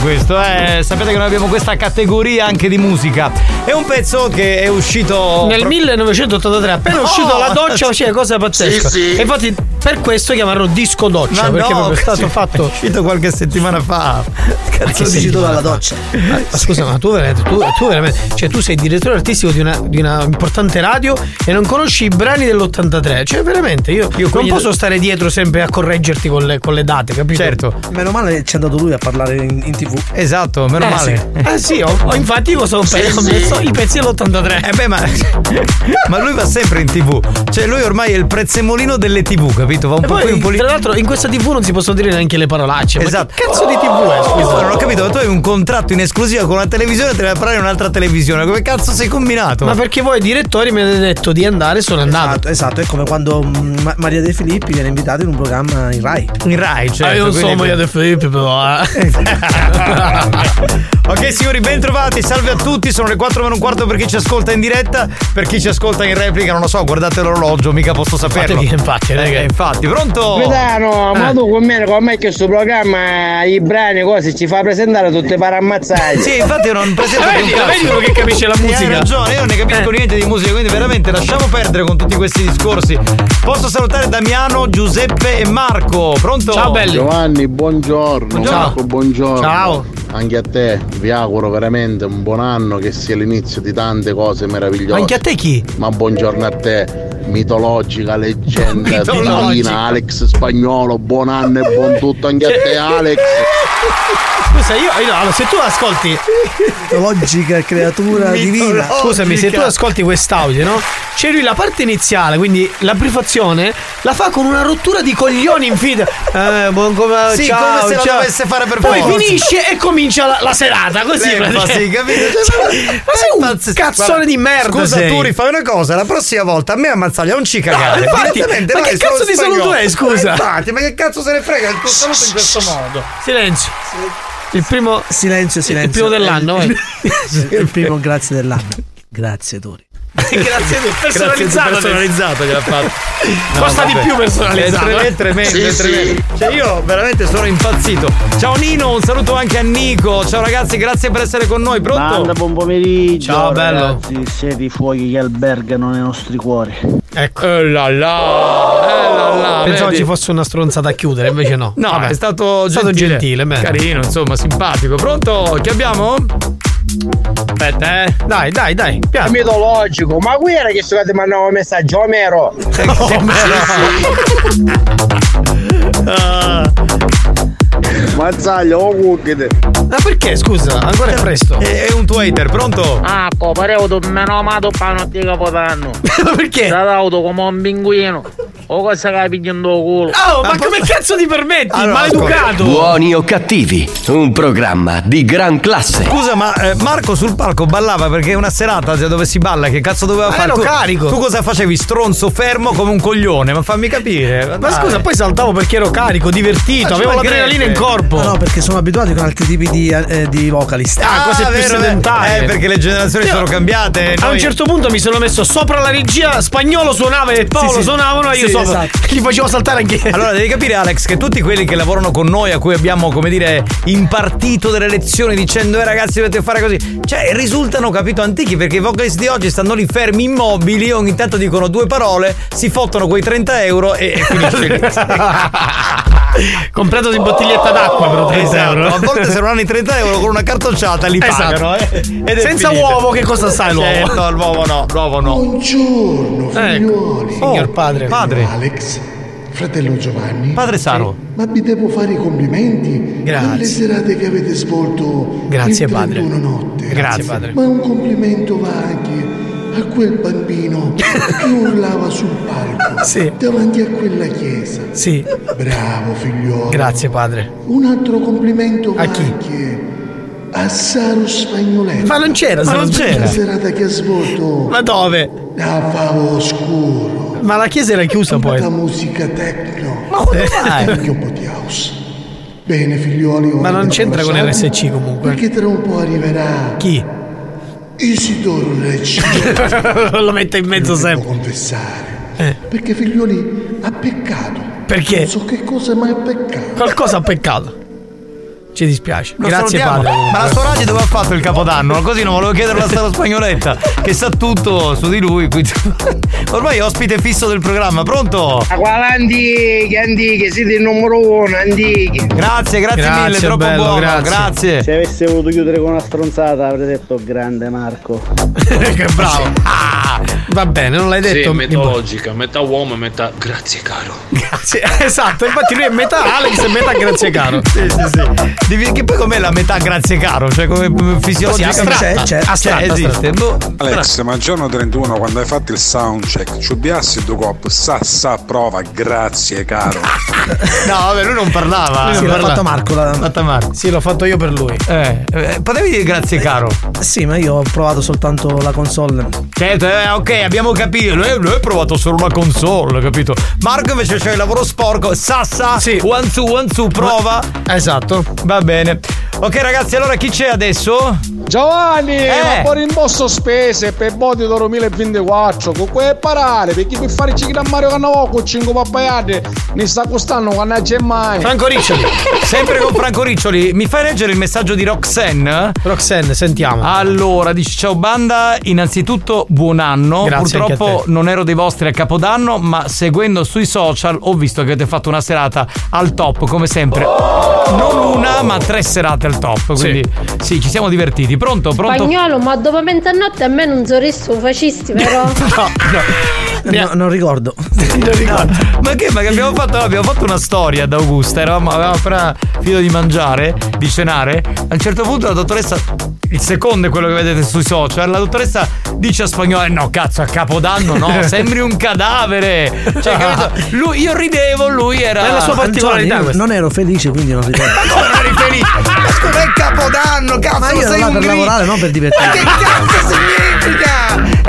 S4: Questo, eh. Sapete che noi abbiamo questa categoria anche di musica. È un pezzo che è uscito.
S11: Nel 1983, appena
S4: Oh!
S11: uscito la doccia, c'è cosa pazzesca.
S4: Sì, sì.
S11: E infatti per questo chiamarlo disco doccia,
S4: Ma
S11: perché
S4: no,
S11: è stato
S4: sì,
S11: fatto.
S4: È uscito qualche settimana fa. Cazzo
S11: Che
S4: di
S11: dici tu dalla doccia?
S4: fa.
S11: Ma scusa, ma tu veramente, tu, tu veramente, cioè tu sei direttore artistico di una, di una importante radio e non conosci i brani dell'83. Cioè, veramente, io, non
S12: quindi-
S11: posso stare dietro sempre a correggerti con le, con le date, capito?
S4: Certo.
S12: Meno male c'è andato lui a parlare in, in tv.
S4: Esatto, meno
S11: Eh,
S4: male.
S11: Sì. Eh sì, ho, infatti io sono
S4: Sì,
S11: ho
S4: sì.
S11: messo i pezzi dell'83.
S4: Eh beh, ma, ma lui va sempre in tv. Cioè, lui ormai è il prezzemolino delle tv, capito? capito? Va un
S11: E
S4: po'
S11: poi,
S4: qui, un po' lì.
S11: tra l'altro, in questa TV non si possono dire neanche le parolacce.
S4: Esatto.
S11: Ma che cazzo di TV è? Scusa.
S4: Non ho capito, ma tu hai un contratto in esclusiva con una televisione e te ne vai in un'altra televisione. Come cazzo sei combinato?
S11: Ma perché voi direttori mi avete detto di andare, sono andato.
S12: Esatto, esatto, è come quando mm, Ma- Maria De Filippi viene invitata in un programma in Rai.
S4: In Rai, certo.
S11: Ah, io non so
S4: quindi-
S11: Maria De Filippi, però. eh.
S4: Ok signori, ben trovati, salve a tutti, sono le 4 meno un quarto per chi ci ascolta in diretta, per chi ci ascolta in replica, non lo so, guardate l'orologio, mica posso saperlo.
S11: Infatti, infatti,
S4: Eh, infatti, pronto?
S13: Guidano, ma tu con me, con me che questo programma, i brani, cose, ci fa presentare tutte le parammazzate.
S4: Sì, infatti io non presento
S11: Eh,
S4: più un
S11: vedi,
S4: cazzo.
S11: vedi uno che capisce la musica.
S4: Hai ragione, io non ne capisco
S11: Eh.
S4: niente di musica, quindi veramente lasciamo perdere con tutti questi discorsi. Posso salutare Damiano, Giuseppe e Marco. Pronto?
S17: Giovanni, buongiorno.
S4: Buongiorno.
S17: Marco, buongiorno.
S4: Ciao.
S17: Anche a te, vi auguro veramente un buon anno, che sia l'inizio di tante cose meravigliose.
S11: Anche a te chi?
S17: Ma buongiorno a te, mitologica leggenda
S11: Mitologica.
S17: divina, Alex Spagnolo, buon anno e buon tutto anche a te Alex.
S11: Scusa, io, io- allora, se tu ascolti.
S12: Logica creatura divina.
S11: Scusami, se tu ascolti quest'audio, no? C'è lui la parte iniziale, quindi la prefazione, la fa con una rottura di coglioni infinita. Eh, buon come.
S4: Sì,
S11: ciao,
S4: come se la
S11: ciao.
S4: dovesse fare per
S11: Poi
S4: forza.
S11: finisce e comincia la, la serata, così.
S4: L'enfasi, capito?
S11: Cioè, ma sei un cazzone
S4: Guarda,
S11: di merda.
S4: Scusa,
S11: sei.
S4: Turi, fai una cosa. La prossima volta a me ammazzaglia, non ci cagare.
S11: No, infatti,
S4: Direttamente,
S11: ma
S4: vai,
S11: che cazzo di saluto è, scusa?
S4: Eh, Infatti, ma che cazzo se ne frega il tuo saluto in questo modo?
S11: Silenzio. Il primo.
S12: Silenzio, silenzio.
S11: Il primo dell'anno, vai.
S12: Il primo grazie dell'anno. Grazie, Tori.
S11: Grazie, personalizzato.
S4: personalizzato che l'ha fatto.
S11: Costa di più personalizzato,
S4: È, tre- è tremendo,
S11: Sì,
S4: è tremendo. Cioè, io veramente sono impazzito. Ciao Nino, un saluto anche a Nico. Ciao ragazzi, grazie per essere con noi. Pronto?
S6: Manda buon pomeriggio.
S4: Ciao, bello.
S6: Ragazzi, siete i fuochi che albergano nei nostri cuori.
S11: Ecco.
S4: Eh là là, eh là là,
S11: Pensavo
S4: vedi?
S11: ci fosse una stronzata a chiudere, invece no.
S4: No,
S11: Vabbè.
S4: è stato
S11: È stato
S4: gentile.
S11: gentile, bene.
S4: Carino, insomma, simpatico. Pronto? Chi abbiamo? Aspetta, eh.
S11: Dai, dai, dai.
S13: È mitologico, ma qui era che state mandando un messaggio, Omero.
S4: Ah.
S17: Mazzaglia, oh cucchite.
S11: Ma perché, scusa? Ancora è presto.
S4: È, è un tuo hater, pronto?
S36: Ah, coparevo tu meno amato pa' non ti capodanno.
S11: Perché?
S36: L'ha dato come un pinguino. O cosa che pigliando il culo.
S11: Oh, ma come cazzo ti permetti? Maleducato!
S1: Buoni o cattivi, un programma di gran classe.
S4: Scusa, ma eh, Marco sul palco ballava perché è una serata dove si balla. Che cazzo doveva
S11: Ma
S4: fare?
S11: ero
S4: Tu-
S11: carico.
S4: Tu cosa facevi? Stronzo, fermo come un coglione. Ma fammi capire.
S11: Ma scusa, poi saltavo perché ero carico, divertito,
S4: Ma ci
S11: avevo l'adrenalina in corpo.
S12: No, perché sono abituati con altri tipi di, eh, di vocalist.
S11: Ah, cose più
S4: vero, vero.
S11: sedentarie.
S4: Eh, perché le generazioni
S11: Io-
S4: sono cambiate.
S11: A un
S4: noi-
S11: certo punto mi sono messo sopra la regia, spagnolo suonava e Paolo
S4: Sì, sì.
S11: suonavano e io
S4: Sì,
S11: sopra.
S4: esatto.
S11: Gli facevo saltare anche.
S4: Allora devi capire Alex che tutti quelli che lavorano con noi a cui abbiamo come dire impartito delle lezioni dicendo eh ragazzi dovete fare così cioè risultano capito antichi perché i vocalist di oggi stanno lì fermi immobili ogni tanto dicono due parole si fottono quei 30 euro e, e finisce lì
S11: Comprato di bottiglietta d'acqua per 30
S4: Esatto,
S11: euro.
S4: a volte se non hanno i 30 euro con una cartocciata li
S11: Esatto.
S4: pagano eh, ed è
S11: Senza
S4: finita.
S11: uovo, che cosa sai l'uovo?
S4: Certo, l'uovo no l'uovo no
S48: Buongiorno, figliuoli.
S11: Signor padre.
S4: padre
S48: Alex, fratello Giovanni.
S4: padre Saro
S48: Ma vi devo fare i complimenti
S11: Grazie.
S48: per le serate che avete svolto
S11: Grazie, padre.
S48: 31 notte.
S11: Grazie, padre.
S48: Ma un complimento va anche a quel bambino che urlava sul palco
S11: Sì.
S48: davanti a quella chiesa.
S11: Sì.
S48: Bravo figliolo.
S11: Grazie, padre.
S48: Un altro complimento
S11: A chi?
S48: anche a Saro Spagnoletto.
S11: Ma non c'era,
S48: Ma
S11: Saro
S48: non c'era. La serata che ha svolto
S11: Ma dove?
S48: a Favo Oscuro.
S11: Ma la chiesa era chiusa poi.
S48: La musica techno.
S11: Ma come mai?
S48: Anche un po' di house. Bene figlioli.
S11: Ma non c'entra con RSC comunque.
S48: Perché tra un po' arriverà
S11: Chi?
S48: Isidoro Recci.
S11: Lo mette in mezzo
S48: Devo
S11: sempre.
S48: confessare.
S11: Eh.
S48: Perché figlioli ha peccato.
S11: Perché?
S48: Non so che cosa, ma è peccato.
S11: Qualcosa ha peccato. Ci dispiace.
S4: Lo
S11: Grazie
S4: salutiamo.
S11: padre.
S4: Ma la sua radio dove ha fatto il capodanno? Così non volevo chiederlo a Sara Spagnoletta, che sa tutto su di lui. quindi- Ormai è ospite fisso del programma, pronto?
S13: Ma quale antiche, antiche, siete il numero uno, antiche.
S4: Grazie, grazie,
S11: Grazie,
S4: mille, troppo
S11: bello,
S4: buono,
S11: grazie.
S4: grazie.
S6: Se avesse voluto chiudere con una stronzata avrei detto grande Marco.
S11: che bravo.
S4: Ah,
S11: Va bene, non l'hai detto.
S49: Sì,
S11: mi-
S49: mitologica, metà uomo e metà grazie caro.
S11: Sì, esatto, infatti lui è metà Alex e metà grazie caro.
S4: Sì, sì, sì. Che poi com'è la metà grazie caro? Cioè come fisiologicamente
S11: Così, astratta.
S4: Cioè,
S11: Astratta,
S4: esiste. Boh,
S50: Alex, ma il giorno 31 quando hai fatto il soundcheck, ci ubbiassi due cop, sa sa prova, grazie caro.
S4: No, vabbè, lui non parlava.
S12: Sì,
S4: Non
S12: l'ha
S4: parlava.
S12: fatto Marco. l'ha-
S4: Fatta Marco.
S11: Sì, l'ho fatto io per lui.
S4: Eh, eh, potevi dire grazie caro.
S12: Sì, ma io ho provato soltanto la console.
S4: Certo, eh, ok, abbiamo capito. Lui, lui ha provato solo una console, capito? Marco invece c'è il lavoro sporco. Sassa, sì. one two, one two, prova.
S11: Esatto.
S4: Va bene. Ok, ragazzi, allora chi c'è adesso?
S3: Giovanni,
S4: Eh.
S3: ma poi rimborso spese per Bodi d'Oro 2024 con quelle parole perché per fare cicli a Mario Cannavò con 5 pappaiate mi sta costando quando c'è mai
S4: Franco Riccioli. Sempre con Franco Riccioli. Mi fai leggere il messaggio di Roxanne?
S11: Roxanne, sentiamo.
S4: Allora, dice ciao banda, innanzitutto buon anno.
S11: Grazie a
S4: Purtroppo non ero dei vostri a Capodanno, ma seguendo sui social ho visto che avete fatto una serata al top, come sempre. Non una, ma tre serate al top. Quindi sì, ci siamo divertiti. Pronto? Pronto?
S51: Spagnolo, ma dopo mezzanotte a me non sorriso fascisti, però.
S12: No, non ricordo.
S4: Ma che? Ma che abbiamo fatto? Abbiamo fatto una storia ad Augusta. Eravamo, avevamo appena finito di mangiare, di cenare. A un certo punto la dottoressa. Il secondo è quello che vedete sui social. La dottoressa dice a spagnolo: "Eh, No, cazzo, a capodanno no, sembri un cadavere. Cioè, capito? Lui, io ridevo, lui era.
S12: Giovanni, io non ero felice, quindi non ricordo.
S4: Ma come eri felice? Ma scusa, è capodanno, cazzo,
S12: Ma io
S4: sei un
S12: lavorare, non per
S4: Ma
S12: divertirmi.
S4: che cazzo significa?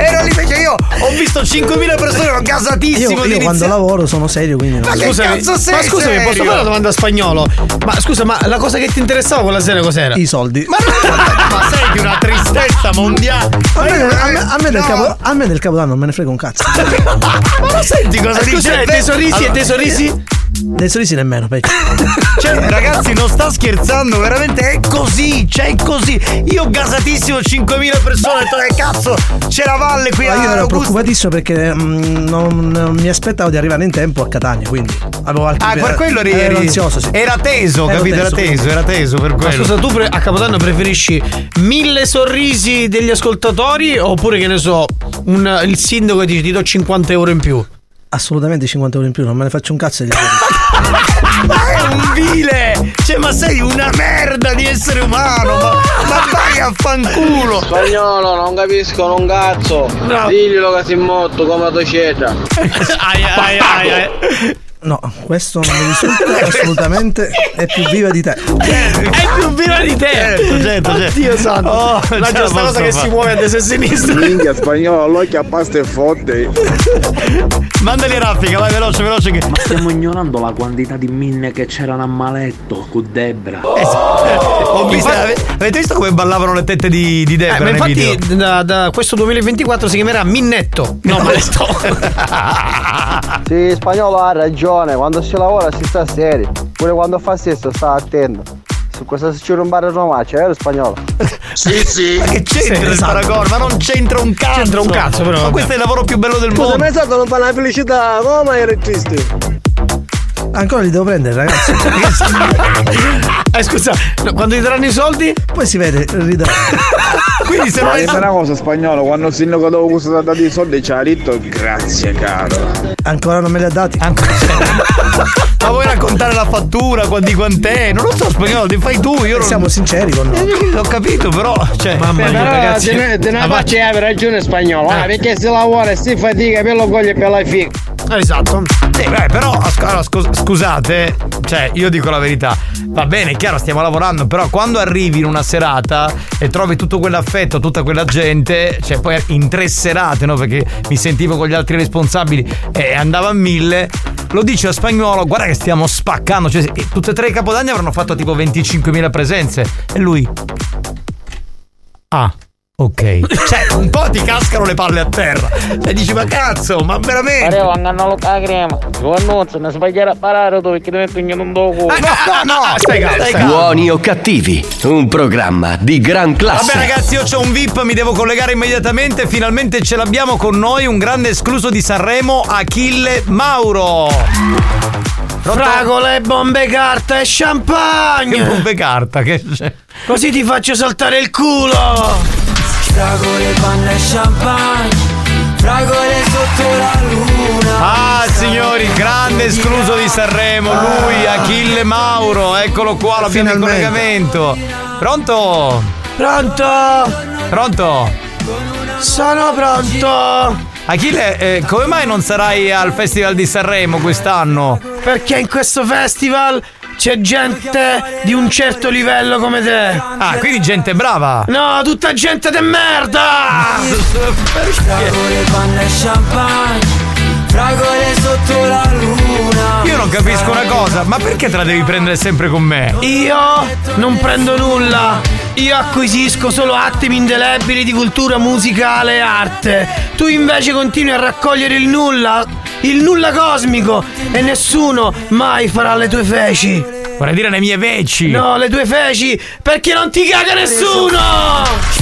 S4: Ero lì perché io ho visto 5.000 persone, ero gasatissimo.
S12: Io, io quando lavoro sono serio, quindi non
S4: Ma che
S11: Scusami,
S4: cazzo sei
S11: ma scusami,
S4: serio?
S11: posso fare una domanda a spagnolo? Ma scusa, ma la cosa che ti interessava quella sera cos'era?
S12: I soldi.
S4: Ma, ma sei di una tristezza mondiale.
S12: A me, a me- a me del
S4: No.
S12: capo- a me del capodanno non me ne frega un cazzo.
S4: Ma lo senti cosa
S11: Eh,
S4: dice? Allora,
S11: e dei sorrisi?
S12: Dei sorrisi nemmeno, peggio.
S4: Cioè, ragazzi, non sta scherzando, veramente è così, cioè è così. Io gasatissimo 5.000 persone, ho detto, eh cazzo, c'è la valle qui
S12: Ma
S4: a
S12: io ero
S4: Augusta.
S12: preoccupatissimo perché mm, non, non mi aspettavo di arrivare in tempo a Catania, quindi avevo altri
S4: Ah, per quello eri,
S12: ero
S4: eri-
S12: ansioso, sì.
S4: Era teso,
S12: Ero
S4: capito? Era
S12: teso,
S4: teso, era teso per
S11: Ma
S4: quello.
S11: scusa, tu pre- a Capodanno preferisci mille sorrisi degli ascoltatori oppure che ne so, un- il sindaco che dice ti do 50 euro in più?
S12: Assolutamente 50 euro in più, non me ne faccio un cazzo di
S4: Ma è un vile! Cioè, ma sei una merda di essere umano! Ma, ma vai a fanculo!
S3: Spagnolo non capiscono un cazzo
S4: No.
S3: diglielo che si è morto come la doceta
S11: ai, ai, ai, ai.
S12: No, questo non mi risulta assolutamente. È più viva di te.
S11: È più viva di te!
S4: Certo, certo, certo.
S11: Oddio santo!
S4: Oh,
S11: la giusta cosa che
S4: fare.
S11: si muove a destra e a sinistra.
S50: Minchia spagnolo, l'occhio a pasta e fotte.
S4: Mandali raffica, vai veloce, veloce che.
S36: Ma stiamo ignorando la quantità di minne che c'erano a maletto con Debra.
S4: Ho visto, ave- avete visto come ballavano le tette di, di
S11: Eh,
S4: Debra
S11: ma
S4: nei
S11: infatti
S4: video?
S11: da, da questo 2024 si chiamerà Minnetto. No, maletto.
S6: Sì, spagnolo ha ragione, quando si lavora si sta seri. Pure quando fa sesso sta attento. Su cosa si un bar a Roma, c'è vero spagnolo?
S50: Sì, sì.
S4: Ma che c'entra
S11: Sì,
S4: il
S11: esatto.
S4: paragone? Ma non c'entra un cazzo!
S11: C'entra un cazzo, però,
S4: Ma questo è il lavoro più bello del
S6: Scusa,
S4: mondo!
S6: ma è stato non fa la felicità, come eri triste?
S12: Ancora li devo prendere, ragazzi.
S11: Eh, scusa, no, quando ti daranno i soldi?
S12: Poi si vede, riderò.
S4: Quindi se non
S50: dimmi una cosa spagnolo, quando il sindaco dopo questo ha dato i soldi ci ha detto grazie caro.
S12: Ancora non me li ha dati.
S4: Ma vuoi raccontare la fattura? qua- Di quant'è? Non lo so, spagnolo, ti fai tu, io non.
S12: Siamo sinceri con noi.
S4: Eh, Ho capito, però. Cioè,
S11: Mamma mia,
S3: Però
S11: ragazzi.
S3: te ne, te ne
S11: Ah,
S3: faccio avere ragione spagnolo, ah, perché si lavora e si fatica per lo cogliere per la figa.
S11: Esatto.
S4: Sì, beh, però allora, scus- scusate, cioè io dico la verità, va bene, è chiaro, stiamo lavorando, però quando arrivi in una serata e trovi tutto quell'affetto, tutta quella gente, cioè poi in tre serate, no? Perché mi sentivo con gli altri responsabili e andava a mille, lo dice a spagnolo, guarda che stiamo spaccando, cioè tutte e tre i capodanni avranno fatto tipo 25.000 presenze e lui... Ah. Ok, cioè un po' ti cascano le palle a terra e dici ma cazzo, ma veramente?
S36: Arrivo, hanno la crema. Giovanni, non sbagliare a parare tu perché ti metto in un dopo.
S4: Ah, no, no, stai calmo, stai calmo.
S1: Buoni o cattivi, un programma di gran classe.
S4: Vabbè ragazzi, io ho un VIP, mi devo collegare immediatamente. Finalmente ce l'abbiamo con noi, un grande escluso di Sanremo, Achille Mauro.
S11: Fragole, bombe carta e
S4: Che
S11: champagne.
S4: bombe carta, che c'è?
S11: Così ti faccio saltare il culo.
S52: Fragole, panna e champagne fragole sotto la luna.
S4: Ah, signori, grande escluso di Sanremo, lui, Achille Mauro, eccolo qua, l'abbiamo in
S12: Finalmente.
S4: collegamento. Pronto?
S11: Pronto?
S4: Pronto?
S11: Sono pronto.
S4: Achille, eh, come mai non sarai al Festival di Sanremo quest'anno?
S11: Perché in questo festival c'è gente di un certo livello come te.
S4: Ah, quindi gente brava.
S11: No, tutta gente de merda!
S52: Fragole, panna e champagne, fragole sotto la luna.
S4: Io non capisco una cosa, ma perché te la devi prendere sempre con me?
S11: Io non prendo nulla. Io acquisisco solo attimi indelebili di cultura musicale e arte. Tu invece continui a raccogliere il nulla, il nulla cosmico e nessuno mai farà le tue feci.
S4: Vorrei dire le mie veci.
S11: No, le tue feci, perché non ti caga nessuno!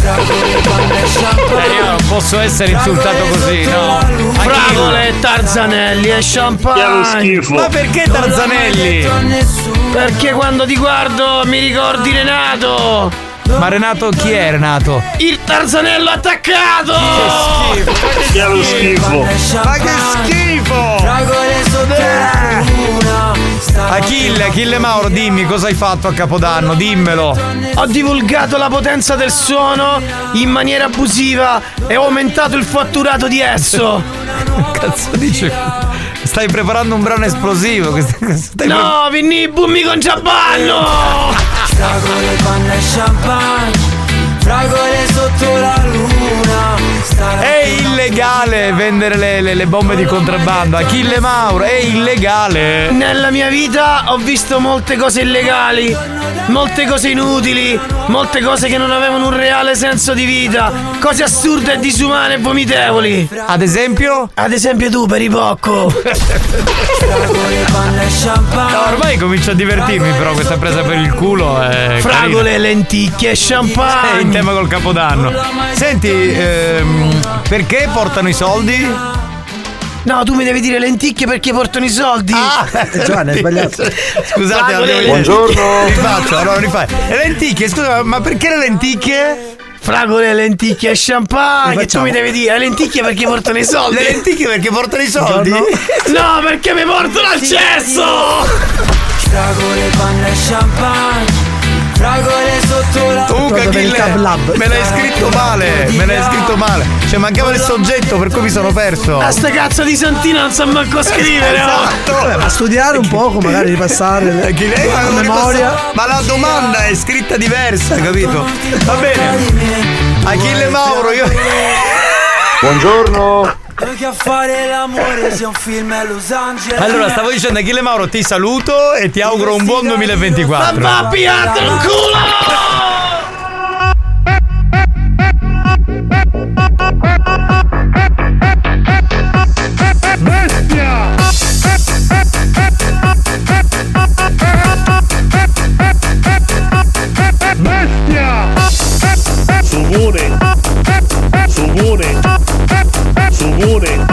S4: Eh, io non posso essere insultato così, no.
S11: Fragole, Tarzanelli e champagne.
S4: Ma perché Tarzanelli?
S11: Perché quando ti guardo mi ricordi Renato.
S4: Ma Renato chi è Renato?
S11: Il Tarzanello attaccato!
S17: Che schifo.
S4: Ma che schifo!
S52: Fragole sotto la luna.
S4: Achille, Achille Mauro, dimmi cosa hai fatto a Capodanno, dimmelo.
S11: Ho divulgato la potenza del suono in maniera abusiva e ho aumentato il fatturato di esso.
S4: Cazzo dice? Stai preparando un brano esplosivo. che stai-
S11: No, Vinni, bummi con Giabbanno!
S52: Fragole, panna e champagne, fragole sotto la luna.
S4: È illegale vendere le, le- le bombe di contrabbando. Achille Mauro, è illegale.
S11: Nella mia vita ho visto molte cose illegali, molte cose inutili, molte cose che non avevano un reale senso di vita, cose assurde e disumane e vomitevoli.
S4: Ad esempio?
S11: Ad esempio tu, Peripocco.
S52: Fragole, panna e champagne.
S4: No, ormai comincio a divertirmi, però questa presa per il culo è.
S11: Fragole, lenticchie e
S4: È in
S11: champagne.
S4: tema col capodanno. Senti, ehm, perché portano i soldi?
S11: No, tu mi devi dire lenticchie perché portano i soldi.
S12: Giovanni, hai sbagliato.
S4: Scusate,
S11: Fragole,
S4: devo-
S11: Buongiorno.
S4: Rifaccio, allora rifai. Le lenticchie, scusa, ma perché le lenticchie?
S11: Fragole, lenticchie e champagne. Tu mi devi dire le lenticchie perché portano i soldi.
S4: Le lenticchie perché portano i soldi?
S11: No, perché mi portano al cesso.
S52: Fragole, panna e champagne, fragole sotto la
S4: Comunque Achille, me l'hai scritto male, me l'hai scritto male. Cioè mancava il soggetto per cui mi sono perso.
S11: A sta cazzo di Santina non sa manco scrivere. oh.
S4: Esatto.
S12: Ma studiare un poco, magari ripassare le-
S4: Achille, eh, ma
S12: la memoria.
S4: Ma la domanda è scritta diversa, capito? Va bene. Achille Mauro, io.
S17: Buongiorno.
S52: Che a fare l'amore sia un film a Los Angeles.
S4: Allora, stavo dicendo Achille Mauro, ti saluto e ti auguro un buon 2024.
S11: Ma va piatto un culo!
S17: Sugone. Sugone. Sugone.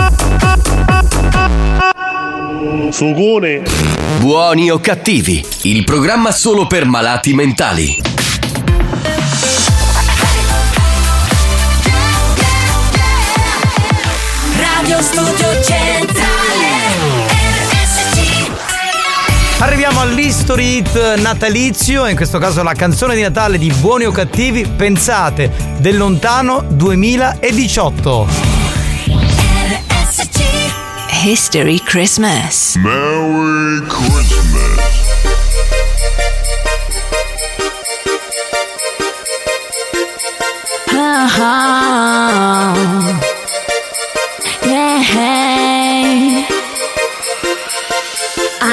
S17: Sugone.
S1: Buoni o cattivi, il programma solo per malati mentali.
S28: Radio Studio Centrale RSC
S4: Arriviamo all'History Hit natalizio, in questo caso la canzone di Natale di Buoni o Cattivi, pensate, del lontano 2018.
S28: History Christmas
S53: Merry Christmas.
S28: Ah, yeah.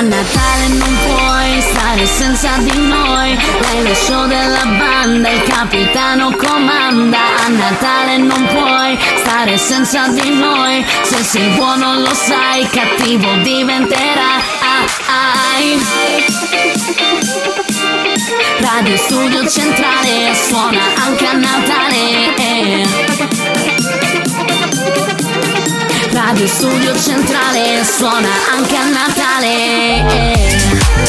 S28: Natale non puoi stare senza di noi. Lei lo show della banda, il capitano comanda. A Natale non puoi stare senza di noi. Se sei buono lo sai, cattivo diventerai Radio Studio Centrale suona anche a Natale Radio Studio Centrale suona anche a Natale.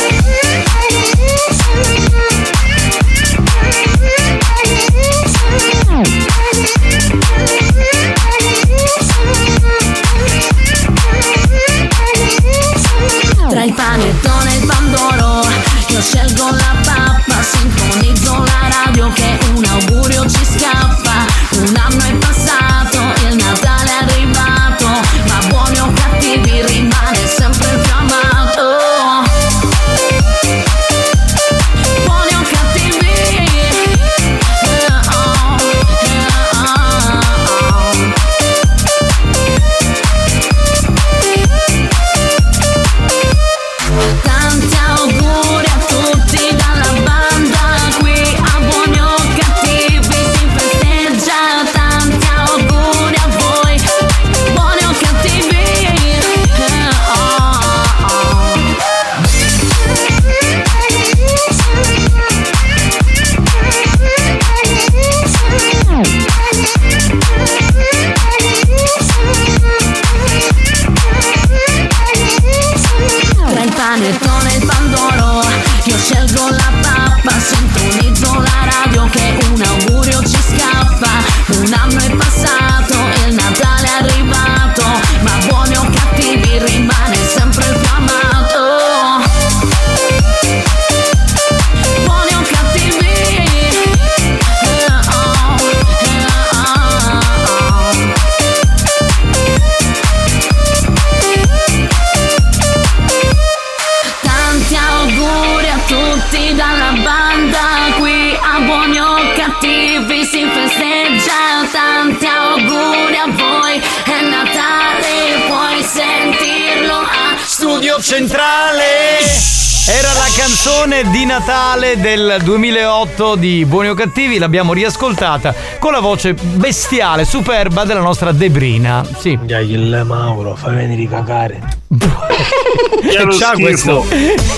S4: 2008 di Buoni o Cattivi, l'abbiamo riascoltata con la voce bestiale, superba della nostra Debrina. Sì.
S54: il Mauro, fa venire cagare.
S4: Che
S54: lo
S4: c'ha
S54: schifo.
S4: questo?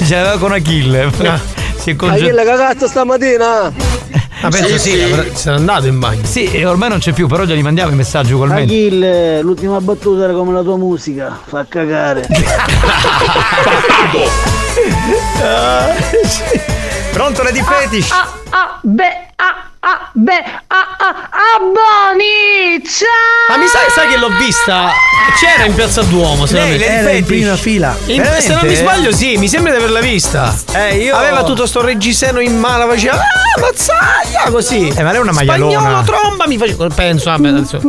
S4: Ce l'aveva con Achille. Si è conge-
S55: chi la cagazza stamattina?
S11: Ma penso sì, se n'è andato in bagno.
S4: Sì, e ormai non c'è più, però già gli mandiamo i messaggi ugualmente.
S6: Achille, l'ultima battuta era come la tua musica, fa cagare.
S4: Pronto Lady Fetish?
S56: Ah, ah, beh, ah, ah, beh, ah, ah, ah, Boni, ciao!
S11: Ma mi sai, sai che l'ho vista? C'era in piazza Duomo, se
S12: Lei,
S11: non
S12: era in prima fila.
S11: In- se non mi sbaglio, sì, mi sembra di averla vista.
S4: Eh, io-
S11: Aveva tutto sto reggiseno in mano, faceva Ah, mazzaglia! Così.
S4: Eh, ma lei è una maialona.
S11: Spagnolo, tromba, mi faceva. Penso, vabbè, adesso.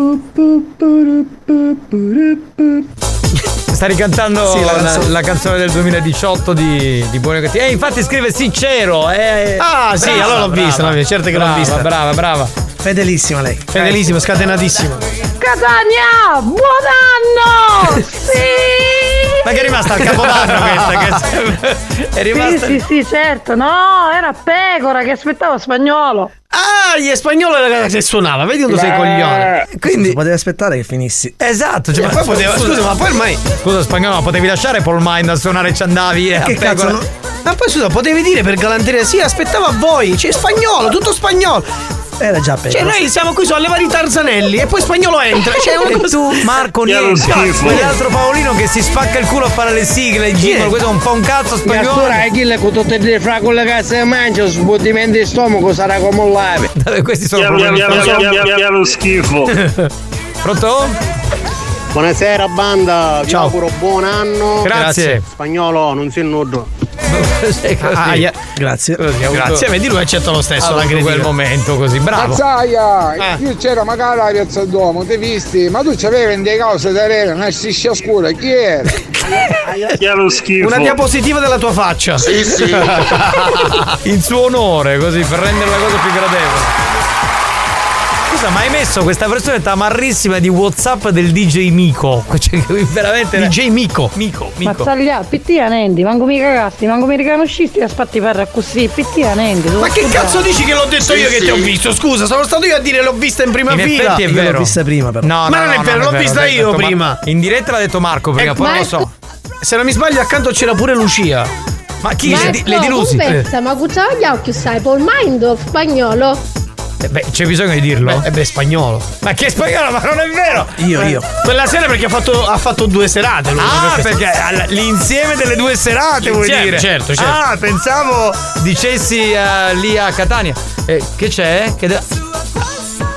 S4: Sta ricantando
S11: Sì, la
S4: la,
S11: canzone.
S4: la canzone del 2018 di, di Buoni o Cattivi. Eh, infatti scrive sincero. Eh,
S11: Ah, sì, allora l'ho vista, l'ho vista, certo che l'ho
S4: Brava,
S11: vista.
S4: Brava, brava.
S12: Fedelissima lei.
S11: Fedelissima, scatenatissima.
S56: Catania, buon anno! Sì!
S4: Ma che è rimasta al capodanno questa? Che è rimasta.
S56: Sì, sì, sì, certo, no, era pecora che aspettava spagnolo.
S11: Ah, gli spagnolo era che suonava, vedi quando sei
S56: Beh.
S11: coglione.
S12: Quindi potevi aspettare che finissi.
S4: Esatto, cioè,
S11: E poi poteva- scusa, ma poi ormai-
S4: Scusa, spagnolo, ma potevi lasciare Paul Mind a suonare e ci andavi eh,
S11: Che
S4: a pecora.
S11: cazzo? no? Ma poi scusa, potevi dire per galanteria, sì, aspettavo a voi, c'è spagnolo, tutto spagnolo.
S12: Era già peggio.
S11: Cioè, noi siamo qui su alle vari Tarzanelli e poi spagnolo entra. Cioè, una
S4: E
S11: cosa-
S4: tu, Marco, niente. Quell'altro Paolino che si spacca il culo a fare le sigle, il jingle, questo è un po' un cazzo spagnolo.
S13: Allora, Achille con tutte e due fra con le cazzo di mangia, sbottimento di stomaco sarà come un lave.
S4: Vabbè, Questi sono problemi
S13: chiaro,
S54: schifo.
S4: Pronto?
S9: Buonasera banda, vi
S4: Ciao.
S9: auguro buon anno.
S4: Grazie.
S9: Spagnolo, non si nudo.
S11: Ah, yeah.
S12: Grazie.
S11: Grazie, vedi lui accetta lo stesso la
S4: avuto
S11: critica.
S4: quel momento così, bravo.
S3: Mazzaia,
S11: Eh.
S3: io c'era magari alla piazza Duomo, ti visti? Ma tu c'avevi delle cose da rere, una striscia scura, chi era?
S54: Chiaro schifo.
S11: Una diapositiva della tua faccia.
S3: Sì, sì.
S4: In suo onore, così, per rendere la cosa più gradevole. Scusa, ma hai messo questa versione tamarrissima di WhatsApp del DJ Mico? Cioè, veramente.
S11: DJ Mico.
S4: Mico, Mico.
S56: Mazzaglia, pitti anendi, manco mi cagasti, manco mi riconoscisti a spatti per così, pitti anendi.
S11: Ma che cazzo dici che l'ho detto io che ti ho visto? Scusa, sono stato io a dire l'ho vista in prima
S4: In
S11: fila.
S4: effetti è vero.
S12: l'ho vista prima però.
S4: No,
S11: Ma
S4: no,
S11: non è
S4: no,
S11: vero, l'ho vista
S4: l'ha
S11: io
S4: detto Mar-
S11: prima.
S4: In diretta l'ha detto Marco prima,
S11: Eh,
S4: poi non lo so.
S11: Se non mi sbaglio, accanto c'era pure Lucia.
S4: Ma chi?
S51: Ma
S4: Lady, Lady Lucy?
S51: Conversa, ma cucciaglia occhio sai, Paul Mind spagnolo?
S4: Eh, beh, c'è bisogno di dirlo?
S11: Eh beh, spagnolo.
S4: Ma che spagnolo? Ma non è vero!
S12: Io, io.
S11: Quella sera perché ha fatto, ha fatto due serate. lui,
S4: Ah, perché all- l'insieme delle due serate vuol dire?
S11: certo, certo.
S4: Ah, pensavo dicessi eh, lì a Catania. Eh, che c'è? Che de-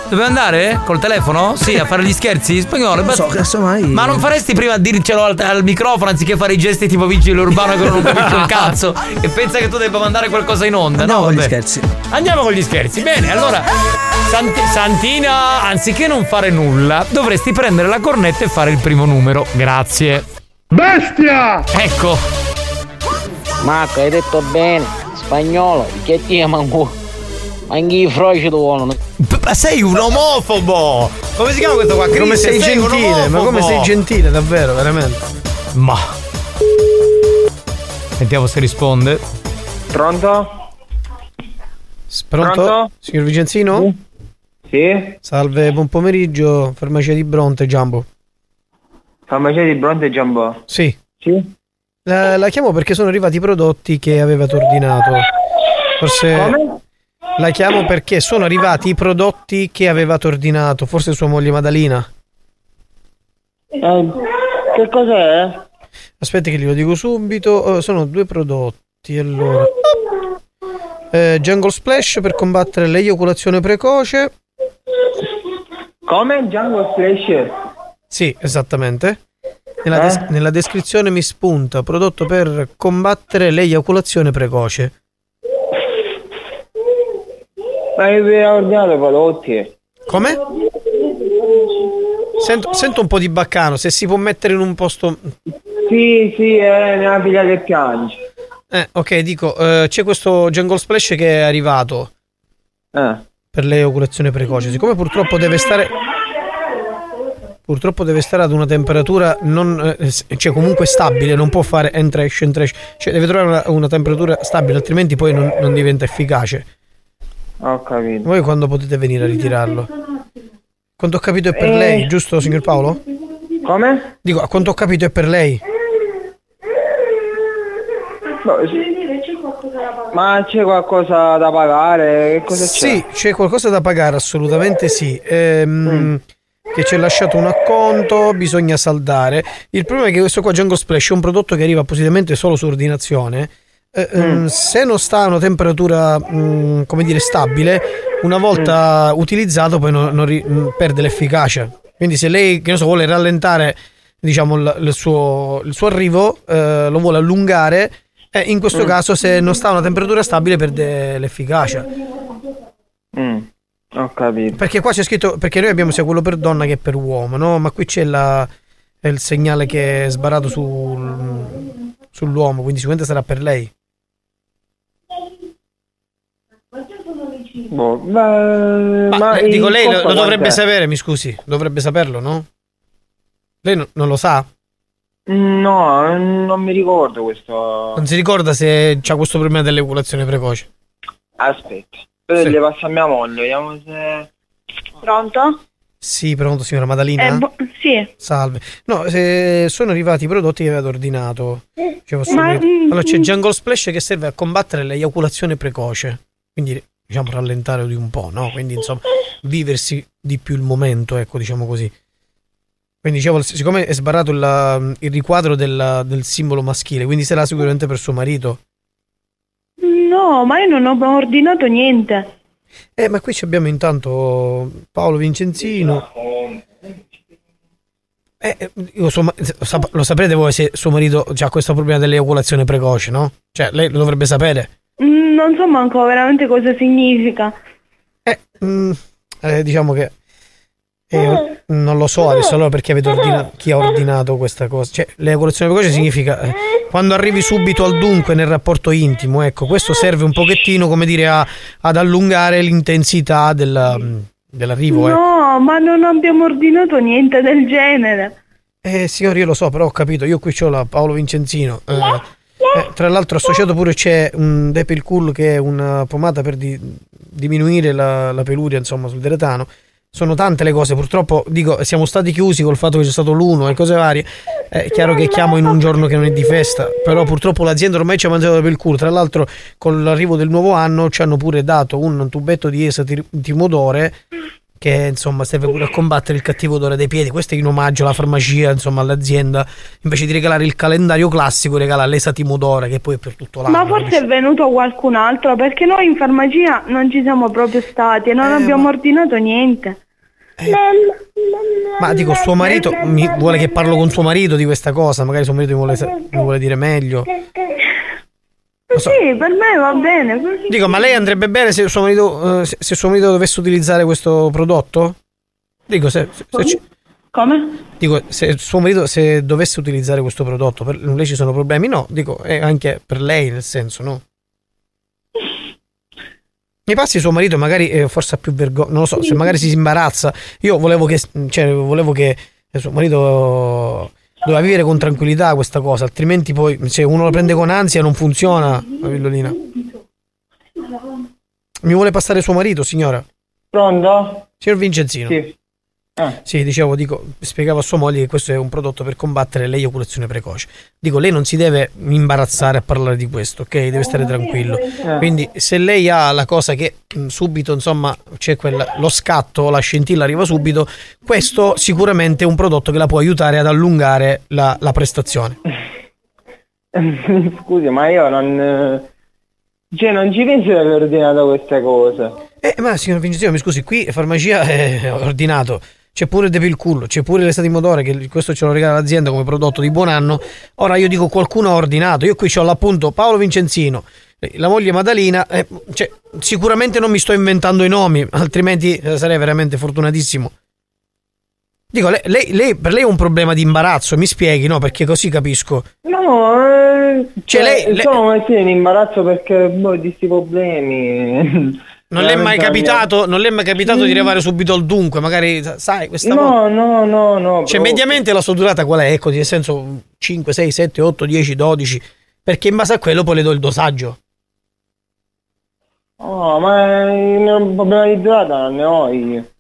S4: Dove andare? Col telefono? Sì, a fare gli scherzi? Spagnolo?
S12: Non so,
S4: beh-
S12: cazzo mai.
S4: Ma non faresti prima dircelo al, al microfono anziché fare i gesti tipo vigile urbano che non capisce un cazzo e pensa che tu debba mandare qualcosa in onda?
S12: Andiamo
S4: no,
S12: con gli
S4: vabbè.
S12: scherzi.
S4: Andiamo con gli scherzi. Bene, allora, Santi- Santina, anziché non fare nulla, dovresti prendere la cornetta e fare il primo numero. Grazie.
S3: Bestia!
S4: Ecco.
S36: Marco, hai detto bene. Spagnolo, che ti manco. Anche i froci tuono.
S4: Ma sei un omofobo! Come si chiama questo qua?
S11: Come sei
S4: un
S11: gentile, ma come sei gentile, davvero, veramente.
S4: Ma. Sentiamo se risponde.
S57: Pronto?
S11: Pronto?
S57: Pronto?
S11: Signor Vicenzino?
S57: Sì?
S11: Salve, buon pomeriggio, farmacia di Bronte, Giambo.
S57: Farmacia di Bronte e Giambò.
S11: Sì.
S57: Sì?
S11: La, la chiamo perché sono arrivati i prodotti che avevate ordinato. Forse.
S57: Come?
S11: La chiamo perché sono arrivati i prodotti che avevate ordinato. Forse sua moglie Madalina.
S57: Eh, che cos'è?
S11: Aspetti che glielo dico subito. Oh, sono due prodotti. Allora. Eh, Jungle Splash per combattere l'eiaculazione precoce.
S57: Come? Jungle Flash?
S11: Sì, esattamente. Nella, des- nella descrizione mi spunta prodotto per combattere l'eiaculazione precoce.
S57: Ma hai ordinato i prodotti?
S11: Come? Sento, sento un po' di baccano, se si può mettere in un posto...
S57: Sì, sì, è nella figlia che piange.
S11: Eh, ok, dico, eh, c'è questo Jungle Splash che è arrivato
S57: Eh.
S11: per l'eiaculazione precoce. Siccome purtroppo deve stare... Purtroppo deve stare ad una temperatura non, eh, cioè comunque stabile, non può fare entra esce entra esce. Cioè deve trovare una, una temperatura stabile, altrimenti poi non, non diventa efficace.
S57: Ho capito.
S11: Voi quando potete venire a ritirarlo? Quanto ho capito è per
S57: Eh.
S11: lei, giusto signor Paolo?
S57: Come?
S11: Dico, a quanto ho capito è per lei.
S57: No, sì. Ma c'è qualcosa da pagare? Che cosa c'è?
S11: Sì, c'è qualcosa da pagare, assolutamente sì. Ehm, Che ci è lasciato un acconto, bisogna saldare. Il problema è che questo qua Jungle Splash è un prodotto che arriva appositamente solo su ordinazione. Eh, ehm, se non sta a una temperatura, mm, come dire, stabile, una volta utilizzato poi non- non ri- mm, perde l'efficacia. Quindi se lei, so, vuole rallentare diciamo, il, il suo, il suo arrivo, eh, lo vuole allungare, eh, in questo
S57: Mm.
S11: caso se non sta a una temperatura stabile perde l'efficacia.
S57: Mm, ho capito.
S11: Perché qua c'è scritto, perché noi abbiamo sia quello per donna che per uomo, no? Ma qui c'è la, il segnale che è sbarato sul- sull'uomo, quindi sicuramente sarà per lei.
S57: Boh, ma,
S11: Ma,
S57: ma
S11: eh, dico, lei lo, lo dovrebbe sapere, mi scusi, dovrebbe saperlo, no? Lei no- non lo sa?
S57: No, non mi ricordo questo.
S11: Non si ricorda se c'ha questo problema dell'eoculazione precoce?
S57: Aspetta,
S11: Sì.
S57: gli passo a mia moglie, vediamo se.
S58: Pronto?
S11: Sì, pronto signora Madalina?
S58: Eh, bo- sì.
S11: Salve. No, se sono arrivati i prodotti che avete ordinato. Cioè,
S58: Ma- mm,
S11: Allora c'è
S58: mm.
S11: Jungle Splash che serve a combattere l'eiaculazione precoce. Quindi diciamo rallentare di un po', no? Quindi insomma viversi di più il momento, ecco, diciamo così. Quindi dicevo, siccome è sbarrato il, il riquadro del, del simbolo maschile, quindi sarà sicuramente per suo marito.
S58: No, ma io non ho ordinato niente.
S11: Eh, ma qui ci abbiamo intanto Paolo Vincenzino. Eh, eh, sap- lo saprete voi se suo marito ha questo problema dell'eiaculazione precoce, no? Cioè, lei lo dovrebbe sapere.
S58: Mm, Non so manco veramente cosa significa.
S11: Mm, eh, diciamo che eh, non lo so adesso allora perché avete ordinato chi ha ordinato questa cosa. Cioè, l'eiaculazione precoce significa eh, quando arrivi subito al dunque nel rapporto intimo, ecco, questo serve un pochettino, come dire, a- ad allungare l'intensità del, mm, dell'arrivo, ecco.
S58: No, ma non abbiamo ordinato niente del genere.
S11: Eh signore, io lo so, però ho capito, io qui c'ho la Paolo Vincenzino. eh, eh, tra l'altro associato pure c'è un Depil Cool che è una pomata per di- diminuire la, la peluria, insomma, sul deretano. Sono tante le cose, purtroppo dico, siamo stati chiusi col fatto che c'è stato l'uno e cose varie. È chiaro che chiamo in un giorno che non è di festa, però purtroppo l'azienda ormai ci ha mangiato per culo. Tra l'altro, con l'arrivo del nuovo anno ci hanno pure dato un tubetto di esatimodore che insomma serve pure a combattere il cattivo odore dei piedi. Questo è in omaggio alla farmacia, insomma, all'azienda. Invece di regalare il calendario classico, regala l'esatimodore, che poi è per tutto l'anno.
S58: Ma forse è venuto qualcun altro perché noi in farmacia non ci siamo proprio stati e non abbiamo ordinato niente.
S11: Ma dico, suo marito mi vuole che parlo con suo marito di questa cosa, magari suo marito mi vuole, mi vuole dire meglio.
S58: Sì, per me va bene.
S11: Dico, ma lei andrebbe bene se suo marito, eh, se, suo marito dovesse utilizzare questo prodotto? Dico, se, se- se ci-
S58: Come?
S11: dico, se suo marito se dovesse utilizzare questo prodotto, per lei ci sono problemi? No, dico, è anche per lei nel senso, no? Mi passi suo marito, magari eh, forse ha più vergogna, non lo so, se magari si imbarazza. Io volevo che, cioè, volevo che eh, suo marito doveva vivere con tranquillità questa cosa, altrimenti poi se uno lo prende con ansia non funziona, la pillolina. Mi vuole passare suo marito, signora?
S57: Pronto?
S11: Signor Vincenzino.
S57: Sì. Ah.
S11: Sì, dicevo, dico, spiegavo a sua moglie che questo è un prodotto per combattere l'eiaculazione precoce. Dico, lei non si deve imbarazzare a parlare di questo, ok? Deve stare tranquillo.
S57: Eh.
S11: Quindi, se lei ha la cosa che mh, subito, insomma, c'è quel, lo scatto, la scintilla arriva subito, questo sicuramente è un prodotto che la può aiutare ad allungare la, la prestazione.
S57: Scusi, ma io non. eh, Cioè, non ci pensi di aver ordinato queste cose.
S11: Eh, ma signor Vincenzo, mi scusi, qui farmacia è ordinato. C'è pure Depi il cullo, c'è pure l'estate in motore, che questo ce lo regala l'azienda come prodotto di buon anno. Ora io dico qualcuno ha ordinato. Io qui ho l'appunto Paolo Vincenzino, eh, la moglie Madalina. eh, cioè, sicuramente non mi sto inventando i nomi, altrimenti eh, sarei veramente fortunatissimo. Dico, lei, lei- lei- per lei è un problema di imbarazzo, mi spieghi, no? Perché così capisco.
S57: No, eh,
S11: Cioè,
S57: cioè,
S11: lei- lei-
S57: sono messi in imbarazzo perché boh, di sti problemi.
S11: Non le è mai capitato, non le è mai capitato di
S57: Sì.
S11: arrivare subito al dunque, magari sai, questa
S57: No,
S11: volta-
S57: no, no, no.
S11: Cioè,
S57: proprio.
S11: mediamente la sua durata qual è? Ecco, nel senso 5, 6, 7, 8, 10, 12. Perché in base a quello poi le do il dosaggio.
S57: Oh, ma un problema di durata non ne ho io.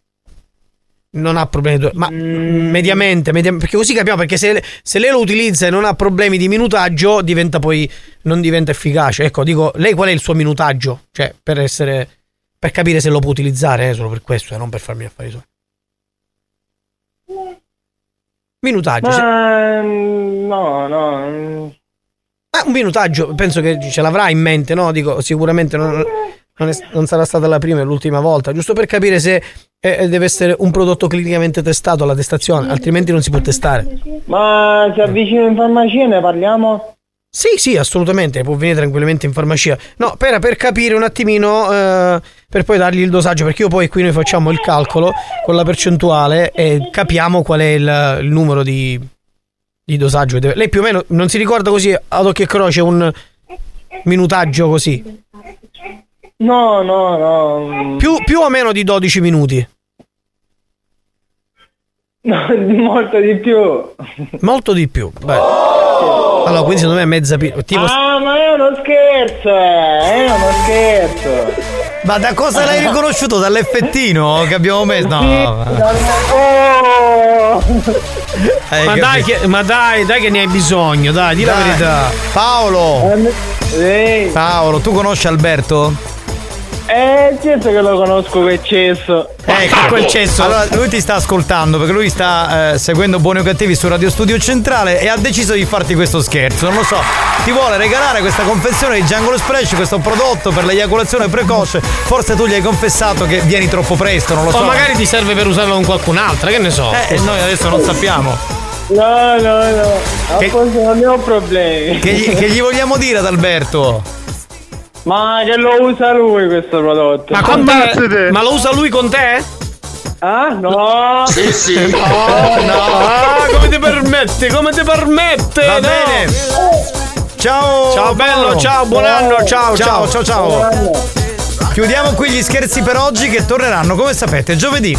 S11: Non ha problemi. di- Ma
S57: Mm.
S11: mediamente, mediam- perché così capiamo. Perché se, se lei lo utilizza e non ha problemi di minutaggio, diventa poi. non diventa efficace. Ecco, dico, lei qual è il suo minutaggio? Cioè, per essere. Per capire se lo può utilizzare, eh, solo per questo, e non per farmi affari suoi. Minutaggio. se-
S57: Ma mm, no, no.
S11: Ah, un minutaggio, penso che ce l'avrà in mente, no? Dico, sicuramente non, non è- non sarà stata la prima e l'ultima volta, giusto per capire se eh, deve essere un prodotto clinicamente testato alla testazione, altrimenti non si può testare.
S57: Ma si avvicina in farmacia ne parliamo?
S11: Sì, sì, assolutamente, può venire tranquillamente in farmacia. No, per, per capire un attimino, eh, per poi dargli il dosaggio, perché io poi qui noi facciamo il calcolo con la percentuale e capiamo qual è il, il numero di, di dosaggio. Lei più o meno non si ricorda così ad occhio e croce un minutaggio così?
S57: No, no, no.
S11: Più, più o meno di 12 minuti?
S57: No, molto di più.
S11: Molto di più. Beh. Allora, quindi secondo me è mezza pi- tipo
S57: Ah, ma è uno scherzo, eh, è uno scherzo.
S4: Ma da cosa l'hai riconosciuto? Dall'effettino che abbiamo messo? No, ma-
S57: Oh!
S4: Hai
S11: ma, dai che, ma dai, dai che ne hai bisogno, dai, di la verità.
S4: Paolo! Paolo, tu conosci Alberto?
S57: Eh, certo che lo conosco quel cesso.
S4: Ecco, quel cesso. Allora, lui ti sta ascoltando perché lui sta eh, seguendo Buoni o Cattivi su Radio Studio Centrale e ha deciso di farti questo scherzo. Non lo so, ti vuole regalare questa confezione di Jungle Splash, questo prodotto per l'eiaculazione precoce. Forse tu gli hai confessato che vieni troppo presto, non lo so.
S11: O magari ti serve per usarlo con qualcun'altra, che ne so.
S4: Eh, noi adesso non sappiamo.
S57: No, no, no.
S4: Che-
S57: non ne ho problemi.
S4: Che gli, che gli vogliamo dire ad Alberto?
S57: Ma che lo usa lui questo prodotto.
S11: Ma con te? Ma lo usa lui con te?
S57: Ah, no.
S11: Sì, sì. No, no. Ah, come ti permette? Come ti permette?
S4: Va
S11: No.
S4: bene. Ciao.
S11: Ciao bello, ciao, buon anno, ciao,
S4: ciao,
S11: ciao.
S4: ciao, ciao. Chiudiamo qui gli scherzi per oggi che torneranno, come sapete, giovedì.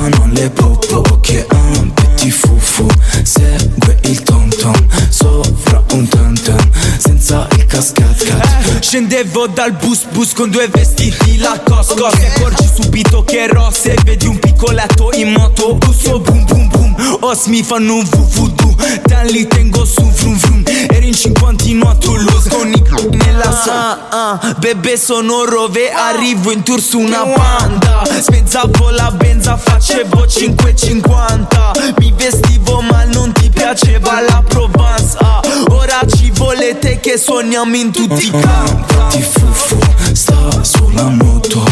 S53: Bussano le popo Ok ah, Petit fufu. Segue il tom tom Sopra un tam tam Senza il cascat cat Scendevo dal bus bus con due vestiti la cosco Ti accorgi subito che ero Se vedi un piccoletto in moto. Busso boom boom boom Os mi fanno un vuvudu Te li tengo su vrum vrum. Eri in cinquantino a Toulouse Con i nella sa ah, Bebe sono rove. Arrivo in tour su una panda Spezzavo la benza Facevo 5,50 Mi vestivo ma non ti piaceva la Provence. Ah, Ora ci volete che suoniamo in tutti i campi Ti fufu sta sulla moto.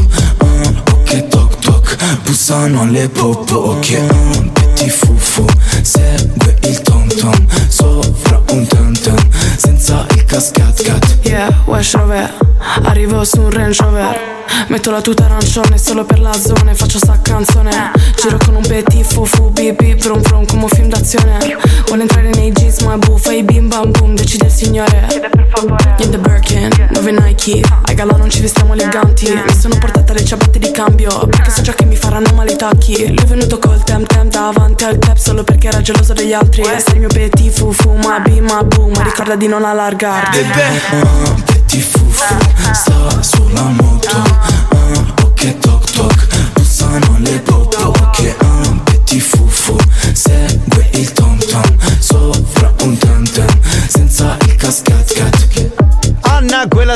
S53: Ok toc toc Bussano alle popo Ok. Petit fufu Segue il tom tom Sopra un tam tam Senza senza il cascat cat.
S59: Yeah, West Rover Arrivo su un Range Rover Metto la tuta arancione solo per la zona faccio sta canzone. Giro con un petit fufu bip bip vrum vrum come un film d'azione. Vuole entrare nei jeans ma buffa i bim bam boom decide il signore. Niente Birkin, nuove Nike. Ai galà non ci vestiamo eleganti. Mi sono portata le ciabatte di cambio Perché so già che mi faranno male i tacchi. Lui è venuto col tem tem davanti al tap Solo perché era geloso degli altri. Sei il mio petit fufu ma bim ma boom Ma ricorda di non allargarti.
S53: Un petit fufu sta sulla moto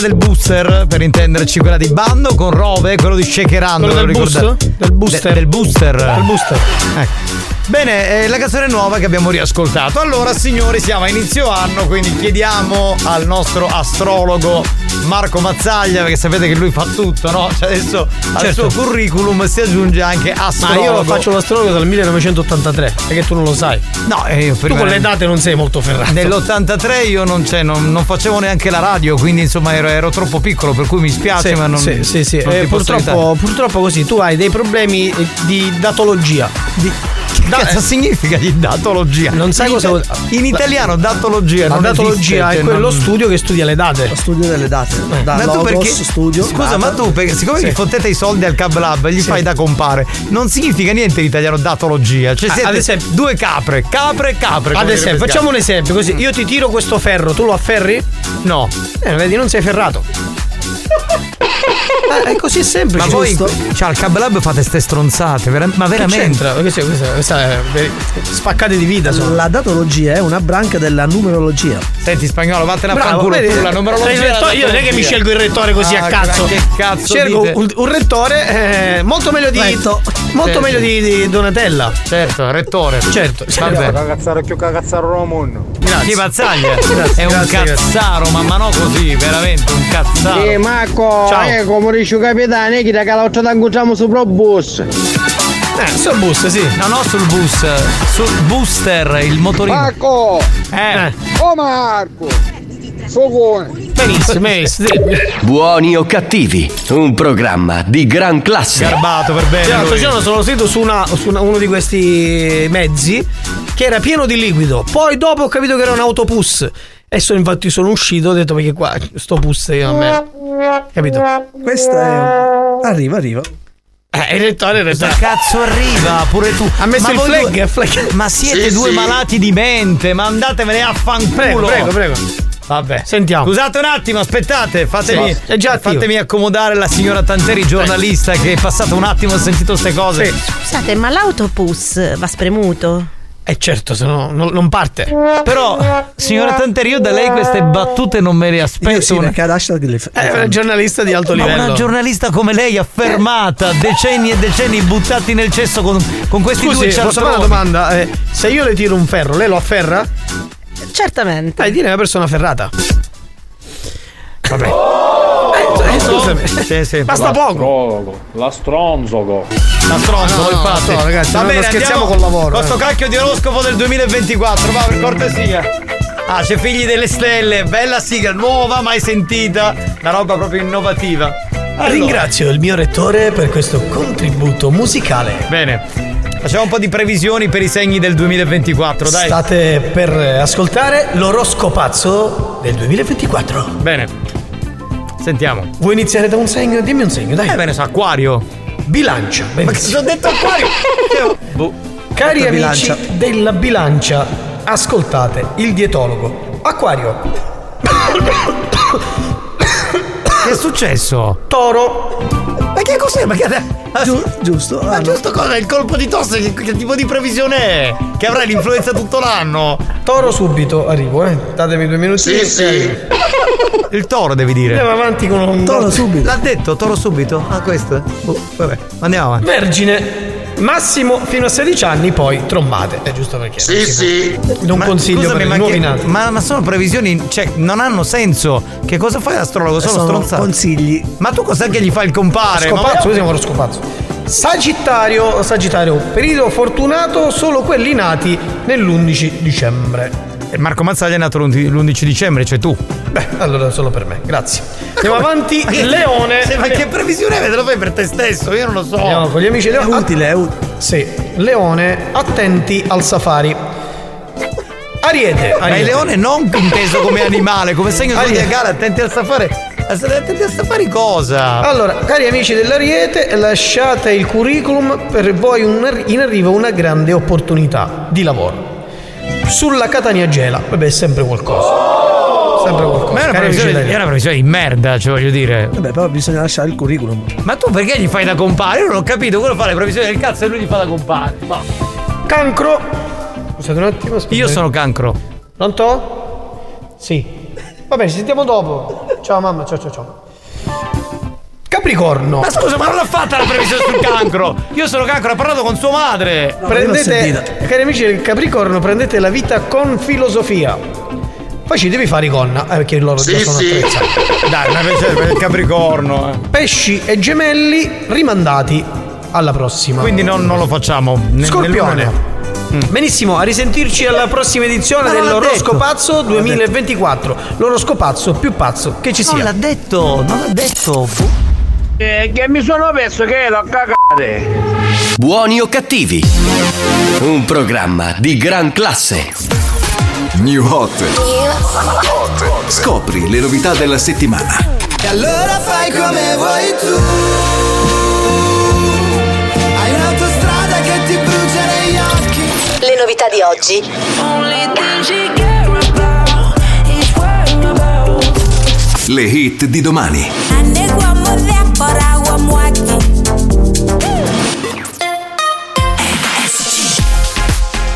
S4: Del booster, per intenderci, quella di bando con Rove, quello di Shakerando.
S11: Quello del boost? Del booster?
S4: De- del booster.
S11: Del booster.
S4: Ecco. Bene, eh, la canzone nuova che abbiamo riascoltato. Allora, signori, siamo a inizio anno, quindi chiediamo al nostro astrologo Marco Mazzaglia, perché sapete che lui fa tutto, no? Cioè adesso al
S11: Certo.
S4: suo curriculum si aggiunge anche
S11: Ma
S4: astrologo.
S11: io faccio l'astrologo dal 1983, perché tu non lo sai.
S4: No, eh, io
S11: Tu
S4: prima
S11: con le date non sei molto ferrato.
S4: Nell'83 io non, c'è, non, non facevo neanche la radio, quindi insomma ero, ero troppo piccolo, per cui mi spiace,
S11: Sì,
S4: ma non.
S11: sì, sì, sì.
S4: non
S11: Eh, purtroppo, purtroppo così, tu hai dei problemi eh, di datologia. Di,
S4: Che cazzo significa di datologia?
S11: Non sai
S4: in
S11: cosa
S4: ita- In italiano datologia
S11: La
S4: non
S11: datologia
S4: esiste,
S11: è quello
S4: non-
S11: studio che studia le date. Lo
S12: studio delle date. Da
S4: ma tu perché
S12: studio.
S4: Scusa,
S12: data.
S4: ma tu perché siccome
S11: Sì.
S4: gli fottete i soldi al Cab Lab e gli fai da compare, non significa niente in italiano datologia. Cioè
S11: Ah,
S4: siete
S11: ad esempio-
S4: due capre, capre e capre.
S11: Ad esempio, facciamo un esempio così. Io ti tiro questo ferro, tu lo afferri?
S4: No.
S11: Eh, vedi, non sei ferrato. Eh, è così semplice.
S4: Ma voi cioè al Cab Lab fate ste stronzate, vera- ma
S11: Che
S4: veramente?
S11: c'entra? Questa, questa, questa è veri- spaccate di vita sono.
S12: La datologia è una branca della numerologia.
S4: Senti spagnolo, vattene a fanculo tu, la numerologia. La
S11: io non è che mi scelgo il rettore così
S4: Ah,
S11: a cazzo.
S4: Che cazzo
S11: Scelgo un, un rettore eh, molto meglio di.
S12: Retto.
S11: Molto
S4: Sì,
S11: meglio
S4: sì.
S11: di, di Donatella.
S4: Certo, rettore.
S11: Certo.
S4: Vabbè.
S9: Cagazzaro più cagazzaro Romon.
S4: Chi Mazzaglia?
S11: Grazie,
S4: È un
S11: grazie, grazie.
S4: cazzaro, ma, ma no così, veramente un cazzaro.
S9: Eh, Marco,
S11: Ciao.
S9: eh, come dice capitano, che da caloccia t'angucciamo sopra il bus.
S11: Eh, sul bus, sì.
S4: No, no, sul bus, sul booster, il motorino.
S9: Marco!
S4: Eh,
S9: Oh Marco! Socone!
S11: Benissimo, benissimo. sì.
S1: Buoni o cattivi, un programma di gran classe.
S4: garbato per bene.
S11: L'altro giorno sono seduto su, una- su una- uno di questi mezzi che era pieno di liquido. Poi dopo ho capito che era un autobus. E sono infatti sono uscito ho detto perché qua sto pus io a me. Capito?
S12: Questa è. Arriva, arriva.
S11: Eh, il rettore, il
S4: Cosa
S11: rettore.
S4: cazzo arriva pure tu?
S11: Ha messo
S4: Ma
S11: il flag,
S4: due-
S11: flag.
S4: Ma siete
S9: Sì,
S4: due
S9: sì.
S4: malati di mente, ma andatevene a fanculo.
S11: Prego, prego, prego.
S4: Vabbè.
S11: Sentiamo.
S4: Scusate un attimo, aspettate, fatemi,
S11: Sì, già
S4: fatemi accomodare la signora Tanteri, giornalista, che è passato un attimo e ha sentito queste cose.
S11: Sì.
S60: Scusate, ma l'autobus va spremuto?
S11: Eh certo, se no non, non parte.
S4: Però, signora Tanteri, io da lei queste battute non me le aspetto.
S12: Io sì,
S4: Una-
S12: perché ad hashtag le
S11: È una giornalista di alto
S4: Ma
S11: livello.
S4: una giornalista come lei affermata, decenni e decenni buttati nel cesso con, con questi due
S11: Scusi, posso fare una domanda? Eh, se io le tiro un ferro, lei lo afferra?
S60: Certamente.
S11: Dai, dire una persona ferrata.
S4: Vabbè.
S11: Scusami.
S4: Sì, sì.
S11: Basta poco.
S9: La stronzogo.
S4: La stronzo,
S11: No, no,
S4: infatti.
S11: no, ragazzi,
S4: Va bene,
S11: scherziamo
S4: andiamo
S11: col lavoro,
S4: Con sto
S11: eh.
S4: cacchio di oroscopo del 2024, va per cortesia. Ah, c'è Figli delle Stelle, bella sigla, nuova, mai sentita, una roba proprio innovativa. Allora,
S11: Ringrazio il mio rettore per questo contributo musicale.
S4: Bene, facciamo un po' di previsioni per i segni del 2024, dai.
S11: State per ascoltare l'oroscopazzo del 2024.
S4: Bene, sentiamo.
S11: Vuoi iniziare da un segno? Dimmi un segno, dai.
S4: Eh, bene, so, acquario.
S11: Bilancia.
S4: Ma che ti ho detto acquario? boh.
S11: Cari
S12: Questa
S11: amici
S12: bilancia.
S11: della bilancia, ascoltate il dietologo. Acquario.
S4: Che è successo?
S11: Toro.
S4: Ma che cos'è? Ma che
S12: Giu- giusto.
S4: Ma
S12: ah, no.
S4: giusto cosa? Il colpo di tosse? Che, che tipo di previsione è? Che avrai l'influenza tutto l'anno?
S11: Toro subito, arrivo, eh. Datemi due minuti.
S9: Sì, sì.
S4: Il toro devi dire.
S11: Andiamo avanti con un
S12: Toro subito.
S4: L'ha detto, toro subito? Ah, questo? è? Boh, vabbè, andiamo avanti.
S11: Vergine. Massimo fino a 16 anni, poi trombate. È giusto perché.
S9: Sì, sì.
S11: Non
S4: Ma
S11: consiglio
S4: scusami,
S11: per
S4: ma,
S11: i nuovi
S4: che-
S11: nati.
S4: ma, ma sono previsioni, cioè, non hanno senso. Che cosa fai l'astrologo? Sono,
S12: Sono
S4: stronzate.
S12: consigli.
S4: Ma tu cos'è che gli fai il compare?
S11: Scopazzo, così siamo scopazzo. Sagittario, Sagittario, periodo fortunato solo quelli nati nell'11 dicembre.
S4: Eh, Marco Mazzaglia è nato l'11 l'11 dicembre, cioè tu.
S11: Beh, allora solo per me, grazie. Andiamo avanti,
S4: Ma
S11: Leone.
S4: Ma che previsione avete? Lo fai per te stesso? Io non lo so.
S11: Andiamo con gli amici Leone. È utile, è utile. Sì. Leone, attenti al safari. Ariete.
S4: Ma il leone non inteso come animale, come segno
S11: Ariete.
S4: zodiacale, attenti al safari. Attenti al safari cosa?
S11: Allora, cari amici dell'Ariete, lasciate il curriculum per voi un- in arrivo una grande opportunità di lavoro. Sulla Catania Gela, vabbè, è sempre qualcosa. Sempre qualcosa.
S4: Ma è una, previsione, è una previsione di merda, cioè voglio dire.
S12: Vabbè, però bisogna lasciare il curriculum.
S4: Ma tu perché gli fai da compare? Io non ho capito, quello fa le previsioni del cazzo e lui gli fa da compare. Ma-
S11: Cancro. Scusate un attimo. aspetta.
S4: Io sono cancro.
S11: Pronto? Sì. Va bene, ci sentiamo dopo. Ciao mamma, ciao ciao ciao. Capricorno.
S4: Ma scusa, ma non l'ha fatta la previsione sul cancro? Io sono cancro, ha parlato con sua madre.
S11: prendete, cari amici del Capricorno, prendete la vita con filosofia. Poi ci devi fare i gonna, eh, perché loro già sono attrezzati.
S4: Dai, una previsione per il capricorno. eh.
S11: Pesci e gemelli rimandati alla prossima.
S4: Quindi non, non lo facciamo. ne- nel
S11: Scorpione.
S4: lunedì.
S11: Benissimo, a risentirci alla prossima edizione
S4: l'ha
S11: dell'Oroscopazzo
S4: detto.
S11: 2024. L'oroscopazzo più pazzo che ci sia.
S4: Non l'ha detto, non l'ha detto.
S13: Eh, che mi sono perso che l'ho cagate.
S1: Buoni o cattivi? Un programma di gran classe.
S53: New Hot. Scopri le novità della settimana.
S52: E allora fai come vuoi tu Hai un'autostrada che ti brucia negli occhi
S61: Le novità di oggi.
S53: Le hit di domani.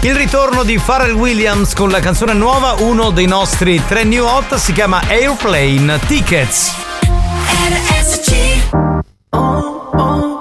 S4: Il ritorno di Pharrell Williams con la canzone nuova, uno dei nostri tre new hot, si chiama Airplane Tickets.
S3: We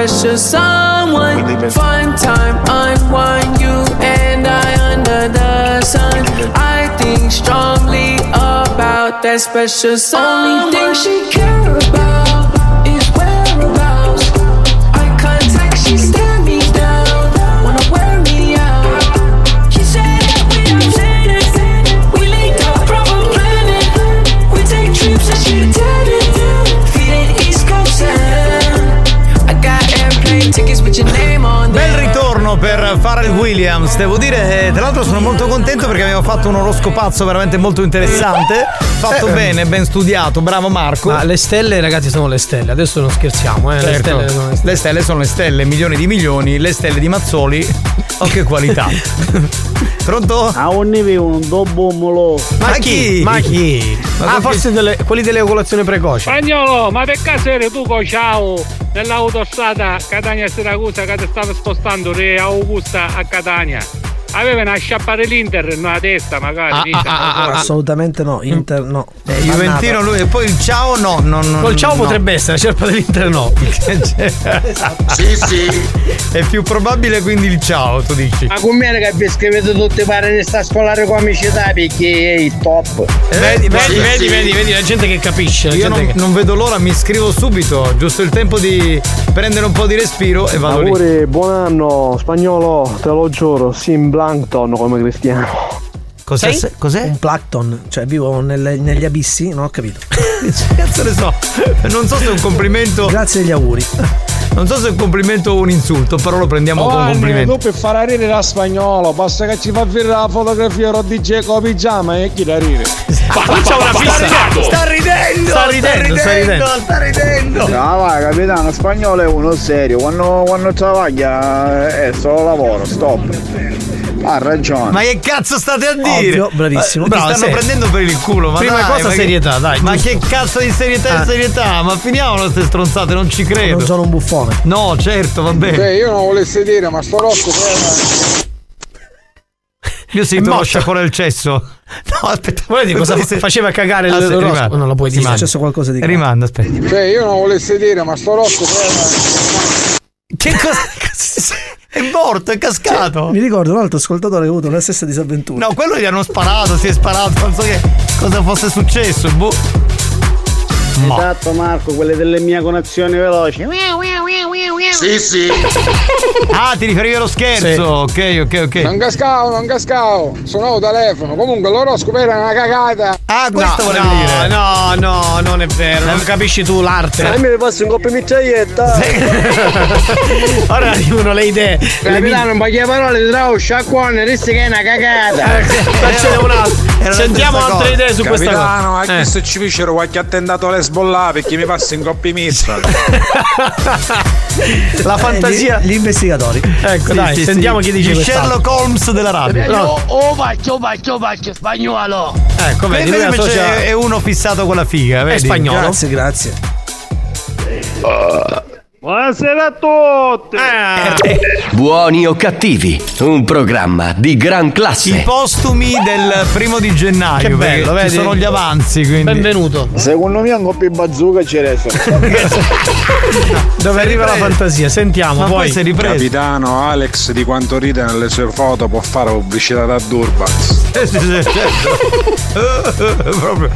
S52: about special someone. Fun time, unwind you and I under the sun. I think strongly about that special someone. Only thing she care
S4: Williams, devo dire, eh, tra l'altro sono molto contento perché abbiamo fatto un oroscopazzo veramente molto interessante, fatto
S11: Eh,
S4: bene, ben studiato, bravo Marco.
S11: Ma le stelle, ragazzi, sono le stelle. Adesso non scherziamo, eh. Le
S4: Certo.
S11: stelle sono le stelle.
S4: Le stelle sono le stelle, milioni di milioni, le stelle di Mazzoli, oh che qualità. Pronto?
S9: A un livello un dobbomolo.
S11: Ma chi? Ma chi?
S4: Ma
S11: ah, forse delle- quelli dell'eoculazione precoce.
S61: Spagnolo, ma per caso eri tu ciao nell'autostrada Catania-Siracusa che ti stavi spostando da Augusta a Catania? Aveva una sciappata l'Inter nella testa magari. dice, non so.
S12: Assolutamente no, Inter no.
S4: Eh, Juventino lui e poi il ciao no, no, no
S11: Col ciao
S4: no.
S11: potrebbe essere, la scelpa dell'Inter no.
S4: sì, sì. È più probabile quindi il ciao, tu dici.
S9: Ma come che vi scrivete tutti pare di sta scolare con amicità perché è il top.
S11: vedi, vedi,
S4: sì,
S11: vedi,
S4: sì.
S11: vedi, vedi, la gente che capisce.
S4: Io non,
S11: che-
S4: non vedo l'ora, mi iscrivo subito, giusto il tempo di prendere un po' di respiro e vado lì.
S6: Auguri, buon anno, spagnolo, te lo giuro, Sim Blankton come cristiano.
S4: Cos'è?
S12: Sei?
S4: Cos'è?
S12: Un plankton, cioè vivo nelle- negli abissi, non ho capito.
S4: Cazzo ne so. Non so se è un complimento.
S12: Grazie degli auguri.
S4: Non so se è un complimento o un insulto, però lo prendiamo come
S3: Giovanni,
S4: complimento.
S3: tu per far ridere da spagnolo, basta che ci fa vedere la fotografia di DJ con pigiama e chi da ridere.
S11: C'è una fissa.
S4: Sta ridendo!
S11: Sta ridendo, sta ridendo.
S4: sta ridendo!
S6: No, vai, capitano, spagnolo è uno serio. Quando, quando travaglia è solo lavoro, stop. Ha ragione.
S4: Ma che cazzo state a dire?
S12: Ovvio, bravissimo.
S4: Ti
S11: Bravo,
S4: stanno
S11: sì.
S4: prendendo per il culo. Ma
S11: Prima
S4: dai,
S11: cosa
S4: ma che-
S11: serietà, dai,
S4: Ma
S11: giusto.
S4: che cazzo di serietà e
S11: Ah.
S4: serietà? Ma finiamola queste stronzate, non ci credo.
S12: Non sono un buffone.
S4: No, certo, va bene.
S3: Cioè, io non volessi dire, ma sto rocco
S4: Io si
S11: morto.
S4: sciacquare il cesso. No, aspetta.
S11: Vuoi dire cosa
S4: Questo-
S11: faceva cagare il
S4: Aspetta,
S11: l'oroscopo?
S4: rimanda.
S11: Non lo puoi dire.
S12: È successo qualcosa di grave.
S4: Rimanda, aspetta.
S3: Cioè, io non volessi dire, ma sto rocco
S4: Che cosa? È morto, è cascato.
S12: Mi ricordo un altro ascoltatore che ha avuto la stessa disavventura.
S4: No, quello gli hanno sparato, si è sparato, non so che cosa fosse successo. Boh. Ma-
S9: Esatto Marco, quelle delle mie connessioni veloci.
S4: Sì, sì. Ah, ti riferivi allo scherzo? Ok, ok, ok.
S3: Non cascavo, non cascavo. Suonavo il telefono. Comunque l'oroscopo era una cagata.
S4: Ah, questo
S11: no,
S4: volevi
S11: no,
S4: dire.
S11: No, no, non è vero. Non capisci tu l'arte.
S9: A me mi passi un coppio mitraglietta.
S11: Ora arrivano le idee.
S9: Capitano, ma che parole di trao sciacquone, resti che è una cagata.
S11: Ce n'è un altro. Sentiamo altre
S4: cosa.
S11: idee su questa
S3: Capitano,
S11: cosa.
S3: anche
S11: Eh.
S3: se ci vicero qualche attentato alle sbollate perché mi passa in coppia mista.
S11: La fantasia.
S12: Gli, gli investigatori.
S11: Ecco,
S4: Sì,
S11: dai,
S4: sì,
S11: sentiamo
S4: sì.
S11: chi dice
S4: Di
S11: quest'altro.
S4: Sherlock Holmes della radio.
S11: No.
S9: Oh, vacchio, vacchio, vacchio, spagnolo.
S11: Ecco, vedi,
S4: Vedi,
S11: lui
S4: invece è uno fissato con la figa, vedi?
S11: spagnolo.
S12: Grazie, grazie.
S61: Buonasera a tutti!
S1: Buoni o cattivi, un programma di gran
S4: I
S1: classe.
S4: postumi del primo di gennaio.
S11: Che bello, vedi?
S4: Ci sono gli avanzi, quindi.
S11: Benvenuto.
S6: Secondo me un coppio bazooka c'è adesso.
S11: Dove arriva la fantasia? Sentiamo,
S4: Ma poi
S11: poi.
S4: è ripreso.
S3: Capitano, Alex di quanto ride nelle sue foto può fare pubblicità da Durbax.
S4: Eh, certo. Proprio.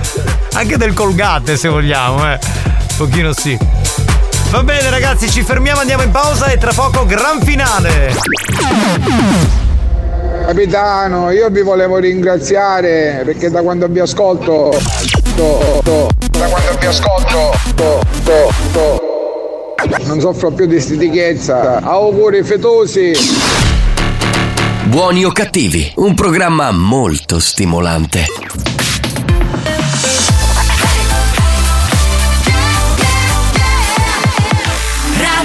S4: Anche del colgate se vogliamo, eh. Un pochino sì. Va bene ragazzi, ci fermiamo, andiamo in pausa e tra poco gran finale.
S3: Capitano, io vi volevo ringraziare perché da quando vi ascolto. to- to- da quando vi ascolto. to- to- to- non soffro più di stitichezza. Auguri fetosi.
S1: Buoni o cattivi, un programma molto stimolante.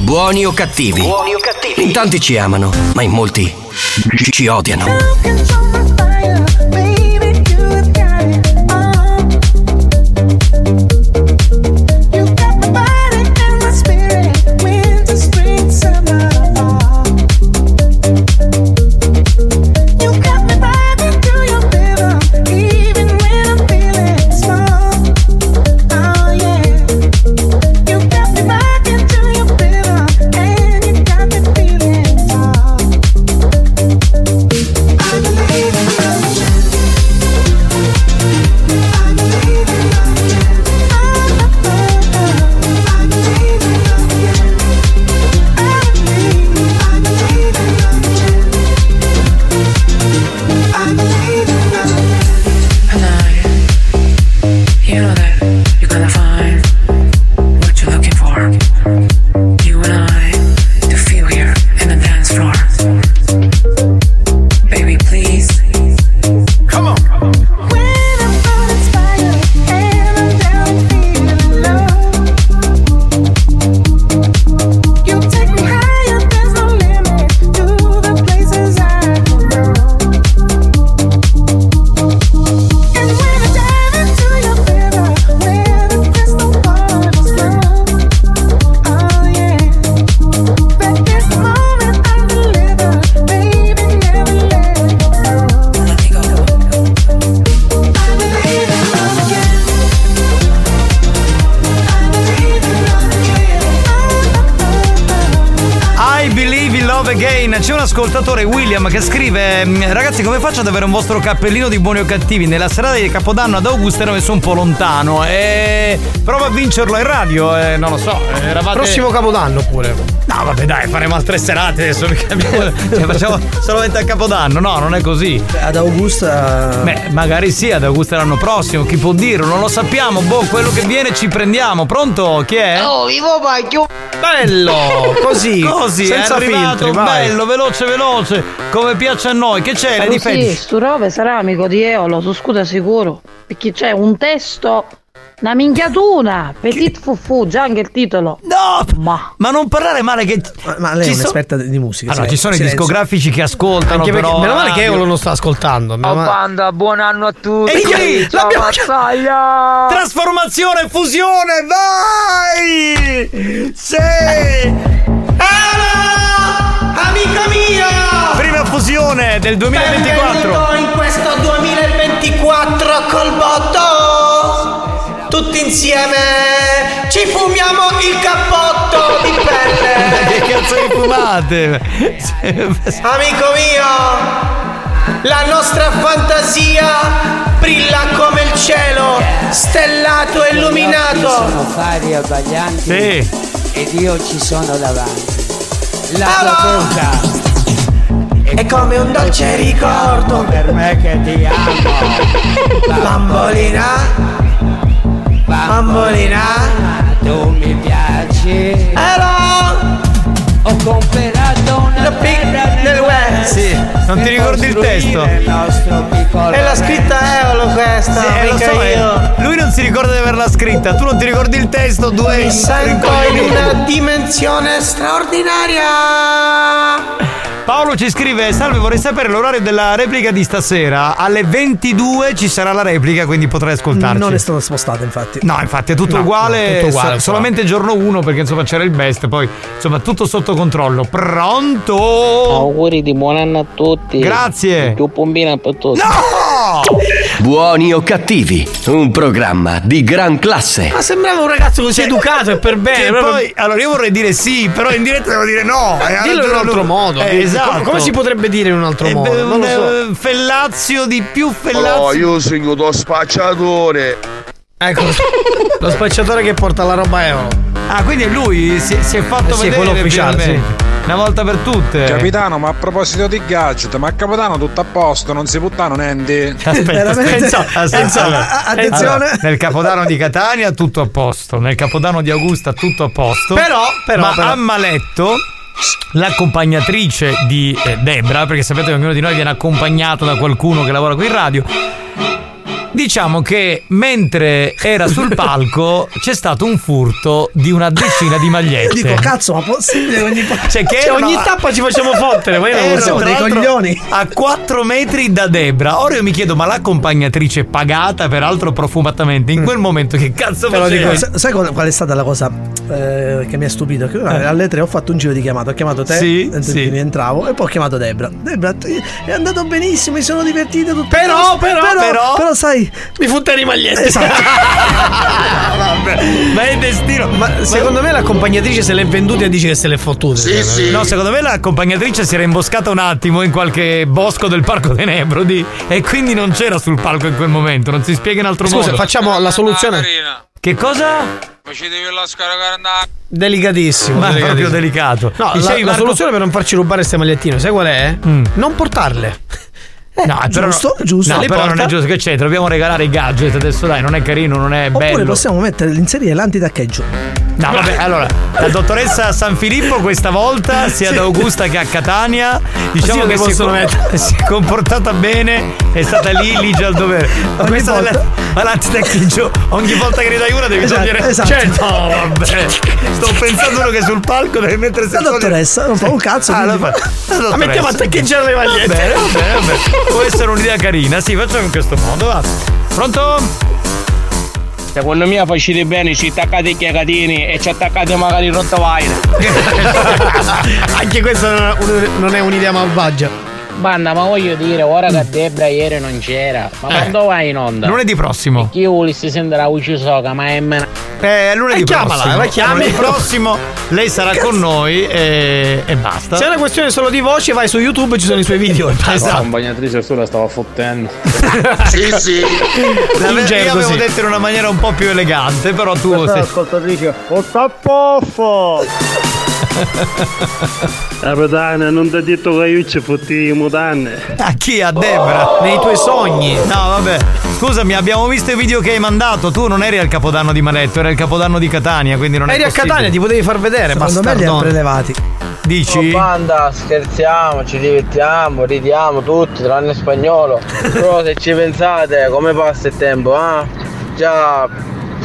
S1: Buoni o cattivi? In tanti ci amano, ma in molti ci- ci odiano.
S4: William, che scrive: "Mm, Ragazzi, come faccio ad avere un vostro cappellino di buoni o cattivi? Nella serata di Capodanno ad Augusta ero messo un po' lontano. E prova a vincerlo in radio. eh, non lo so. eh, Eravate...
S11: Prossimo capodanno pure.
S4: No, vabbè, dai, faremo altre serate adesso. Perché abbiamo- cioè, facciamo solamente a Capodanno. No, non è così.
S12: Ad Augusta.
S4: Beh, magari sì, ad Augusta l'anno prossimo. Chi può dirlo? Non lo sappiamo. Boh, quello che viene ci prendiamo. Pronto? Chi è?
S13: Oh, vivo paglio!
S4: Bello! Così, così,
S11: senza
S4: è
S11: filtri, vai.
S4: bello, veloce, veloce, come piace a noi. Che c'è?
S56: Così,
S4: Fedi?
S56: sto robe sarà amico di Eolo, su scusa sicuro. Perché c'è un testo, una minchiatuna, Petit Fufu, già anche il titolo.
S4: No! Ma, non parlare male che.
S12: Ma lei
S4: Ci
S12: è
S4: so-
S12: un'esperta di musica.
S4: Allora,
S12: sai.
S4: ci sono i
S12: Silenzio.
S4: discografici che ascoltano,
S11: Anche perché
S4: però.
S11: meno male che
S4: radio.
S11: Eolo non sta ascoltando.
S57: Oh banda, buon anno a tutti.
S4: E qui
S57: Ciao
S4: l'abbiamo
S57: Mazzaglia.
S4: Trasformazione, fusione, vai! Sì!
S13: Amica mia!
S4: Prima fusione del 2024.
S13: Benvenuto in questo 2024 col botto! Tutti insieme ci fumiamo il cappotto di pelle!
S4: che cazzo di fumate?
S13: Amico mio, la nostra fantasia brilla come il cielo, stellato e illuminato.
S62: Sono fari abbaglianti
S4: Sì.
S62: ed io ci sono davanti. La
S13: Allora.
S62: bocca
S13: È come un dolce ricordo
S62: per me che ti amo.
S13: Bambolina, bambolina,
S62: tu mi piaci.
S13: Hello!
S62: Ho comprato una terra
S13: nel web.
S4: Sì, non ti ricordi il testo?
S13: È la scritta Eolo questa,
S4: Sì, lo so,
S13: io.
S4: Lui non si ricorda di averla scritta, tu non ti ricordi il testo, due
S13: Mi sento in una dimensione straordinaria.
S4: Paolo ci scrive: Salve, vorrei sapere l'orario della replica di stasera. Alle 22 ci sarà la replica, quindi potrai ascoltarci.
S12: Non è stata spostata, infatti.
S4: No, infatti è tutto
S12: No,
S4: uguale,
S12: no, tutto uguale,
S4: so- solamente giorno 1 perché insomma c'era il best, poi insomma tutto sotto controllo. Pronto?
S36: Auguri di buon anno a tutti.
S4: Grazie.
S36: Più pombina per tutti.
S1: Buoni o cattivi, un programma di gran classe.
S11: Ma sembrava un ragazzo così educato e per bene.
S4: Poi, allora io vorrei dire sì, però in diretta devo dire no.
S11: Eh, dillo in un altro modo.
S4: Eh,
S11: Dillo.
S4: Esatto.
S11: Come- come si potrebbe dire in un altro
S4: Eh,
S11: modo?
S4: beh,
S11: Non lo so.
S4: un, eh, Fellazio di più Fellazio.
S31: No, io sono lo spacciatore.
S11: Ecco, lo spacciatore che porta la roba euro.
S4: Ah, quindi è lui si, si è fatto
S11: Eh sì,
S4: vedere
S11: quello ufficiale,
S4: finalmente. Una volta per tutte.
S63: Capitano, ma a proposito di gadget, ma a Capodanno tutto a posto, non si puttano niente.
S4: Aspetta, aspetta, aspetta.
S63: Allora,
S4: Allora, nel capodanno di Catania tutto a posto, nel capodanno di Augusta tutto a posto.
S11: Però, però,
S4: ma
S11: però.
S4: a Maletto l'accompagnatrice di eh, Debra, perché sapete che ognuno di noi viene accompagnato da qualcuno che lavora qui in radio. Diciamo che mentre era sul palco c'è stato un furto di una decina di magliette.
S12: Io dico, cazzo, ma possibile ogni
S4: Cioè, che
S11: Cioè, ogni tappa ci facciamo fottere, ma io non lo so.
S12: dei coglioni.
S4: A 4 metri da Debra. Ora io mi chiedo, ma l'accompagnatrice pagata, peraltro profumatamente, in quel momento che cazzo
S12: Te lo
S4: faceva?
S12: dico, sa- sai qual è stata la cosa eh, che mi ha stupito? Che
S4: Eh.
S12: alle tre ho fatto un giro di chiamata, ho chiamato te,
S4: Sì, sì.
S12: rientravo, e poi ho chiamato Debra. Debra, è andato benissimo, mi sono divertito tutto.
S11: Però, però,
S12: però,
S11: però-
S12: però sai,
S11: Mi futteri i magliette.
S12: Esatto.
S4: Ma è destino.
S11: Ma secondo me l'accompagnatrice se l'è venduta e dice che se l'è fottuta. Cioè,
S4: No, secondo me l'accompagnatrice si era imboscata un attimo in qualche bosco del Parco dei Nebrodi e quindi non c'era sul palco in quel momento, non si spiega in altro
S11: Scusa,
S4: modo.
S11: facciamo la soluzione.
S4: Che cosa?
S63: Ma ci devi la scaricare andare.
S11: Delicatissimo.
S4: Ma
S11: delicatissimo.
S4: proprio delicato.
S11: No,
S4: Dicevi,
S11: la, la soluzione per non farci rubare queste magliettine, sai qual è?
S4: Mm.
S11: Non portarle.
S4: No, però,
S12: giusto, giusto.
S4: No, però non
S12: porta.
S4: è giusto che c'è, dobbiamo regalare i gadget adesso dai, non è carino, non è
S12: Oppure
S4: bello.
S12: possiamo mettere, inserire l'antitaccheggio.
S4: No, vabbè, allora, la dottoressa San Filippo questa volta, sia
S12: Sì.
S4: ad Augusta che a Catania, diciamo che si è,
S11: mettere.
S4: si è comportata bene, è stata lì, ligia al dovere. Ma
S12: Ogni
S4: questa
S12: volta-
S4: della- ogni volta che ne dai una devi
S12: Esatto,
S4: togliere.
S12: esatto.
S4: Cioè, no, vabbè. Sto pensando uno che sul palco deve mettere
S12: La dottoressa non fa un cazzo.
S4: Ah, la, fa- la
S11: mettiamo a teccheggiare le magliette.
S4: Va bene, va bene, va bene. Può essere un'idea carina, sì, facciamo in questo modo, va. Pronto?
S36: Secondo me facete bene, ci attaccate i chiacatini e ci attaccate magari il rottweiler.
S11: Anche questa non è un- non è un'idea malvagia.
S36: Banda, ma voglio dire, ora che Debra ieri non c'era, ma
S4: Eh.
S36: quando vai in onda?
S4: Lunedì prossimo.
S36: Chi volessi sentire la voce soca, ma è meno.
S4: Eh, lunedì
S11: Eh, chiamala,
S4: prossimo.
S11: la chiami.
S4: Lunedì prossimo lei sarà con noi e, e basta.
S11: Se è una questione solo di voce, vai su YouTube, ci sono i suoi video. e basta.
S61: La compagnatrice sua la stava fottendo.
S31: Sì, sì.
S4: L'ave-
S11: gergo,
S4: Io avevo
S11: sì.
S4: detto in una maniera un po' più elegante, però tu sei...
S9: ascoltatrice. O tappoffo! Capitano, non ti ho detto che io ci fotti i mutanne.
S4: A chi? A Debra?
S11: Nei tuoi sogni.
S4: No, vabbè. Scusami, abbiamo visto i video che hai mandato. Tu non eri al capodanno di Maletto, era il capodanno di Catania, quindi non
S11: Eri
S4: è
S11: a. Catania, ti potevi far vedere.
S12: Secondo me li ha
S11: bastardone.
S12: prelevati.
S4: Dici?
S36: banda, scherziamo, ci divertiamo, ridiamo tutti, tranne spagnolo. Però se ci pensate, come passa il tempo, ah? Già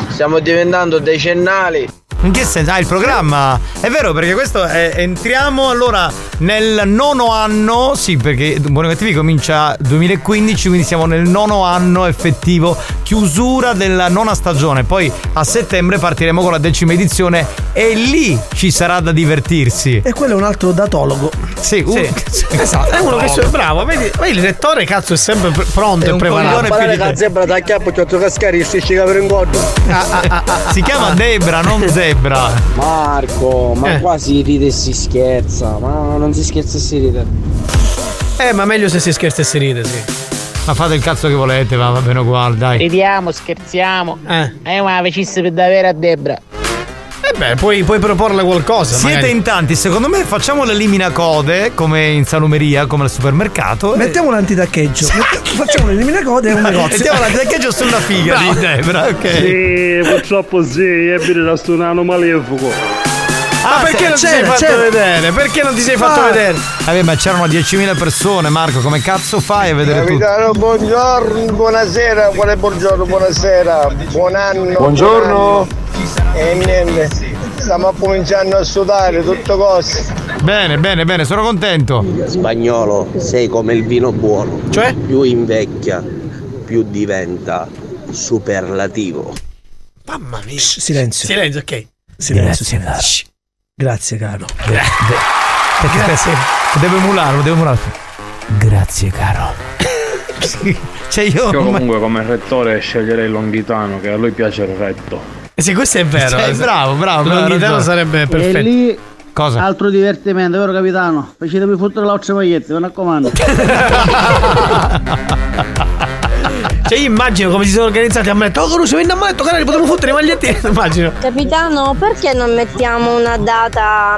S36: stiamo diventando decennali.
S4: In che senso? Ah, il programma? È vero, perché questo è, entriamo allora nel nono anno, sì, perché Buoni Cattivi comincia 2015, quindi siamo nel nono anno effettivo, chiusura della nona stagione. Poi a settembre partiremo con la decima edizione e lì ci sarà da divertirsi.
S12: E quello è un altro datologo.
S4: Sì, un-
S11: Sì. Esatto, è uno che è bravo. Vedi, vedi, il lettore, cazzo, è sempre pr- pronto
S4: È
S11: e
S4: un
S11: preparato.
S4: di te.
S9: zebra da chiappo, ci ho cascare, si ci per un godo.
S4: Si chiama Debra, non Zebra.
S36: Marco, ma
S11: Eh.
S36: qua si ride e si scherza, ma non si scherza e si ride.
S11: Eh, ma meglio se si scherza e si ride, sì.
S4: Ma fate il cazzo che volete, va, va bene uguale, dai.
S36: Ridiamo, scherziamo.
S11: Eh.
S36: Eh, ma facesse per davvero a Debra.
S11: Eh beh, puoi, puoi proporle qualcosa.
S4: Siete
S11: magari.
S4: in tanti, secondo me facciamo l'elimina code come in salumeria, come al supermercato.
S12: Mettiamo l'antitaccheggio. Mette- Facciamo l'eliminacode e un negozio.
S4: Mettiamo l'antitaccheggio sulla figa di Debra, ok.
S9: Sì, purtroppo sì, ebbe da stonano malefico.
S11: Ah, perché non ti sei fatto
S12: c'era.
S11: vedere? Perché non ti sei fatto
S12: Ah.
S11: vedere?
S4: Vabbè, ma c'erano 10.000 persone, Marco, come cazzo fai a vedere tutto?
S9: Capitano, buongiorno, buonasera, quale buongiorno, buonasera, buon anno.
S31: Buongiorno.
S9: E niente, stiamo cominciando a sudare, tutto cose.
S4: Bene, bene, bene, sono contento.
S36: Spagnolo, sei come il vino buono.
S11: Cioè?
S36: Più invecchia, più diventa superlativo.
S11: Mamma mia.
S12: Shh, silenzio.
S11: Silenzio, ok.
S12: Silenzio. Shh. Grazie, caro.
S4: Grazie. Devo emularlo, devo emularlo. Grazie, caro. cioè io...
S61: Io comunque come rettore sceglierei Longhitano, che a lui piace il retto.
S11: Eh Sì, questo è vero.
S4: Cioè, bravo, bravo, ragione.
S11: sarebbe perfetto.
S57: lì
S4: Cosa?
S57: altro divertimento, vero capitano? Facetevi fottere le vostre magliette, mi raccomando.
S11: Cioè, io immagino come si sono organizzati a me. Oh, Caruso, vieni a me, toccare, potremmo fottere le magliette. Immagino.
S64: Capitano, perché non mettiamo una data,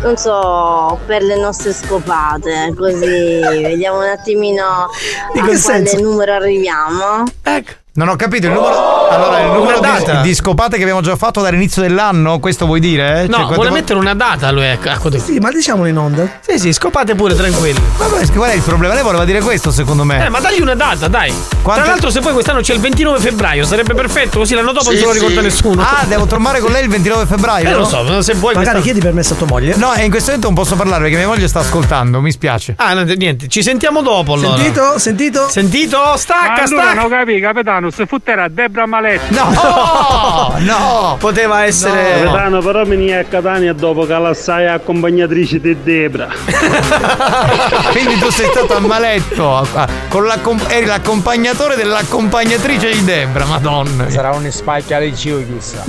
S64: non so, per le nostre scopate? Così vediamo un attimino
S12: In
S64: a quale
S12: senso?
S64: numero arriviamo.
S11: Ecco.
S4: Non ho capito il numero. Allora, il numero di, di scopate che abbiamo già fatto dall'inizio dell'anno, questo vuoi dire? eh?
S11: No,
S4: Cioè,
S11: vuole mettere una data lui, ecco. ecco.
S12: Sì, ma diciamolo in onda.
S11: Sì, sì, scopate pure tranquilli.
S4: Vabbè, qual è il problema? Lei voleva dire questo, secondo me.
S11: Eh, ma dagli una data, dai.
S4: Quante-
S11: Tra l'altro, se poi quest'anno c'è il 29 febbraio, sarebbe perfetto, così l'anno dopo non se lo ricorda nessuno.
S4: Ah, devo tornare con lei il 29 febbraio?
S11: Eh, lo so, se vuoi
S12: Magari chiedi permesso a tua moglie.
S4: No, e in questo momento non posso parlare perché mia moglie sta ascoltando, mi spiace.
S11: Ah, no, niente, ci sentiamo dopo allora.
S12: Sentito? Sentito?
S11: Sentito?
S61: Ma
S11: Stacca,
S61: allora
S11: stacca.
S61: non capi, capitano, se fotterà Debra Maletti.
S4: No, no.
S11: Poteva essere.
S9: Capitano, però mi a Catania dopo che la sai accompagnatrice di Debra.
S4: Quindi tu sei stato a maletto, con eri l'accompagnatore dell'accompagnatrice di Debra, madonna.
S36: Sarà un spacchia di ciò, chissà.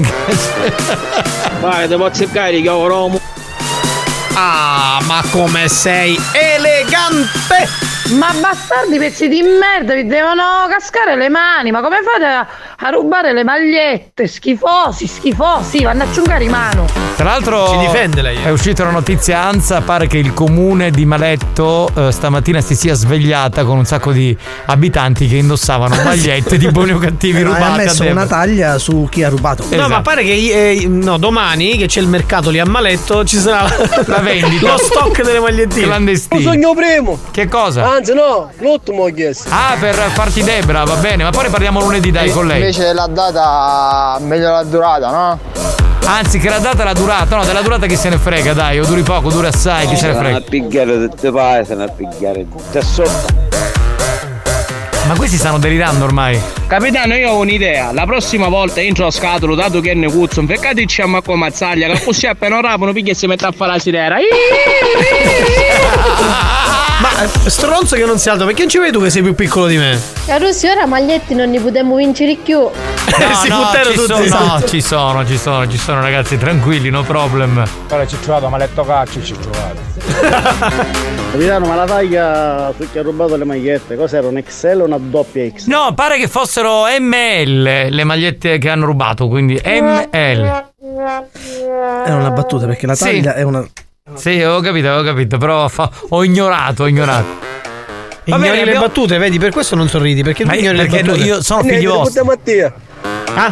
S36: Vai, devo cercare che ho Romo.
S11: Ah, ma come sei elegante!
S56: Ma bastardi pezzi di merda, vi devono cascare le mani, ma come fate a, a rubare le magliette, schifosi, schifosi, vanno a ciungare in mano.
S4: Tra l'altro
S11: Si difende lei, eh.
S4: è uscita una notizia ANSA, pare che il comune di Maletto eh, stamattina si sia svegliata con un sacco di abitanti che indossavano magliette di buoni o cattivi
S12: No,
S4: rubate
S12: ha messo una taglia su chi ha rubato.
S11: No, ma pare che eh, no, domani che c'è il mercato lì a Maletto ci sarà
S4: La vendita.
S11: lo stock delle magliettine.
S4: Clandestino.
S9: Sogno primo.
S4: Che cosa?
S9: Anzi no, l'ultimo ho chiesto.
S4: Ah, per farti Debra, va bene, ma poi ne parliamo lunedì dai con lei.
S6: Invece la data meglio la durata, no?
S4: Anzi, che la data è la durata, no, della durata chi se ne frega, dai, o duri poco, duri assai, chi se ne frega.
S65: a pigliare tutte paese, a pigliare tutte sotto.
S4: Ma questi stanno delirando ormai.
S61: Capitano, io ho un'idea. La prossima volta entro a scatolo, dato che ne cuzzo, infeccatici a Marco Mazzaglia, che così appena rapano, piglia e si mette a fare la sirena.
S11: Ma eh, stronzo che non si alza, perché non ci vedi tu che sei più piccolo di me?
S66: Carusi, ora maglietti non ne potremmo vincere più.
S4: No,
S11: si
S4: no,
S11: buttano
S4: ci
S11: tutti.
S4: sono, no,
S11: esatto.
S4: ci sono, ci sono, ci sono ragazzi, tranquilli, no problem.
S63: Ora ci ho trovato, ma letto caccio ci ho trovato.
S6: Capitano, ma la taglia su chi ha rubato le magliette, cos'era un XL o una doppia X?
S4: No, pare che fossero ML le magliette che hanno rubato, quindi ML.
S12: Era una battuta perché la
S4: Sì.
S12: taglia è una.
S4: Sì, avevo capito, avevo capito, però fa- ho ignorato, ho ignorato. Va
S11: Ignori
S4: bene,
S11: le
S4: abbiamo-
S11: battute, vedi, per questo non sorridi, perché tu
S4: Ma io-
S11: ignori le
S4: perché
S11: battute.
S4: io sono figli vostri.
S9: Mattia.
S11: Ah?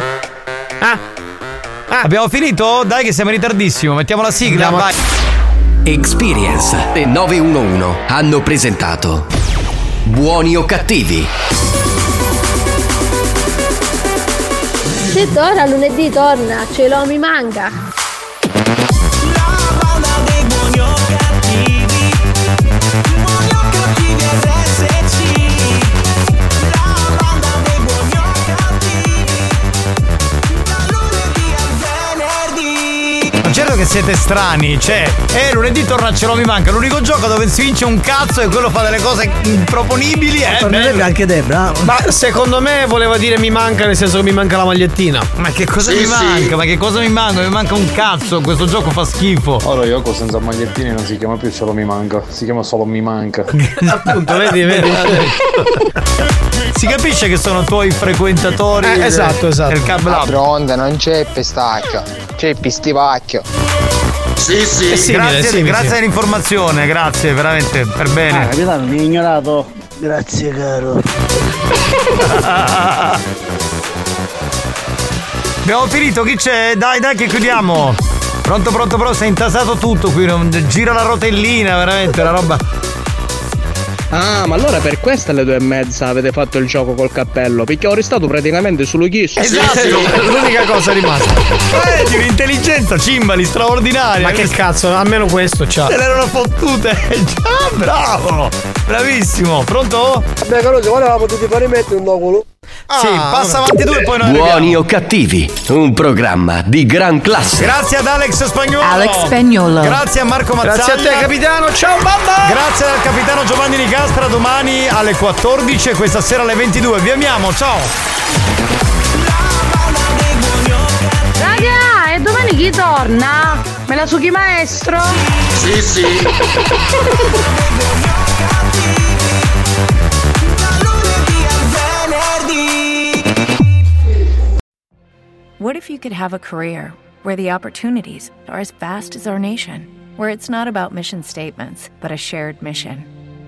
S4: Abbiamo finito? Dai che siamo in ritardissimo, mettiamo la sigla,
S11: Andiamo.
S4: vai.
S1: Experience e 911 hanno presentato Buoni o cattivi?
S66: Se ora lunedì torna, ce l'ho mi manca.
S4: Certo che siete strani, cioè, eh, lunedì torna ce lo mi manca. L'unico gioco dove si vince un cazzo e quello fa delle cose improponibili. Eh,
S12: Tornerebbe anche Debra.
S11: Ma secondo me voleva dire mi manca nel senso che mi manca la magliettina.
S4: Ma che cosa
S63: Sì,
S4: mi
S63: sì.
S4: manca? Ma che cosa mi manca? Mi manca un cazzo, questo gioco fa schifo.
S63: Ora Yoko senza magliettini non si chiama più ce lo mi manca, si chiama solo mi manca.
S11: Appunto, vedi, vedi.
S4: Si capisce che sono tuoi frequentatori.
S11: Eh, esatto, esatto.
S4: del Cab
S6: La
S4: Lab.
S6: fronte non c'è pistacchio, c'è pistivacchio.
S63: Sì, sì.
S11: Simile,
S4: grazie,
S11: simile,
S4: grazie
S11: sì.
S4: all'informazione, grazie, veramente, per bene.
S6: Ah, capitano, mi hai ignorato. Grazie caro.
S4: Abbiamo finito, chi c'è? Dai, dai che chiudiamo. Pronto, pronto, pronto, si è intasato tutto qui, non- gira la rotellina, veramente, la roba.
S61: Ah, ma allora per questo alle due e mezza avete fatto il gioco col cappello, perché ho restato praticamente sullo chisso.
S4: Esatto,
S11: L'unica cosa rimasta.
S4: Eh, di un'intelligenza, cimbali, straordinaria.
S11: Ma che cazzo, almeno questo c'ha.
S4: Se l'erano fottute. Già, bravo. Bravissimo. Pronto?
S9: Vabbè, Carusi, ora potete fare mettere un culo.
S4: sì, passa avanti tu e poi noi
S1: Buoni
S4: arriviamo.
S1: o cattivi? Un programma di gran classe.
S4: Grazie ad Alex Spagnolo.
S67: Alex Spagnolo.
S4: Grazie a Marco Mazzaglia.
S11: Grazie a te, capitano. Ciao, banda!
S4: Grazie al capitano Giovanni Nicastra. Domani alle 14 e questa sera alle 22. Vi amiamo, ciao.
S56: Raga, e domani chi torna? Me la sughi maestro?
S31: Sì, sì.
S68: What if you could have a career where the opportunities are as vast as our nation, where it's not about mission statements, but a shared mission?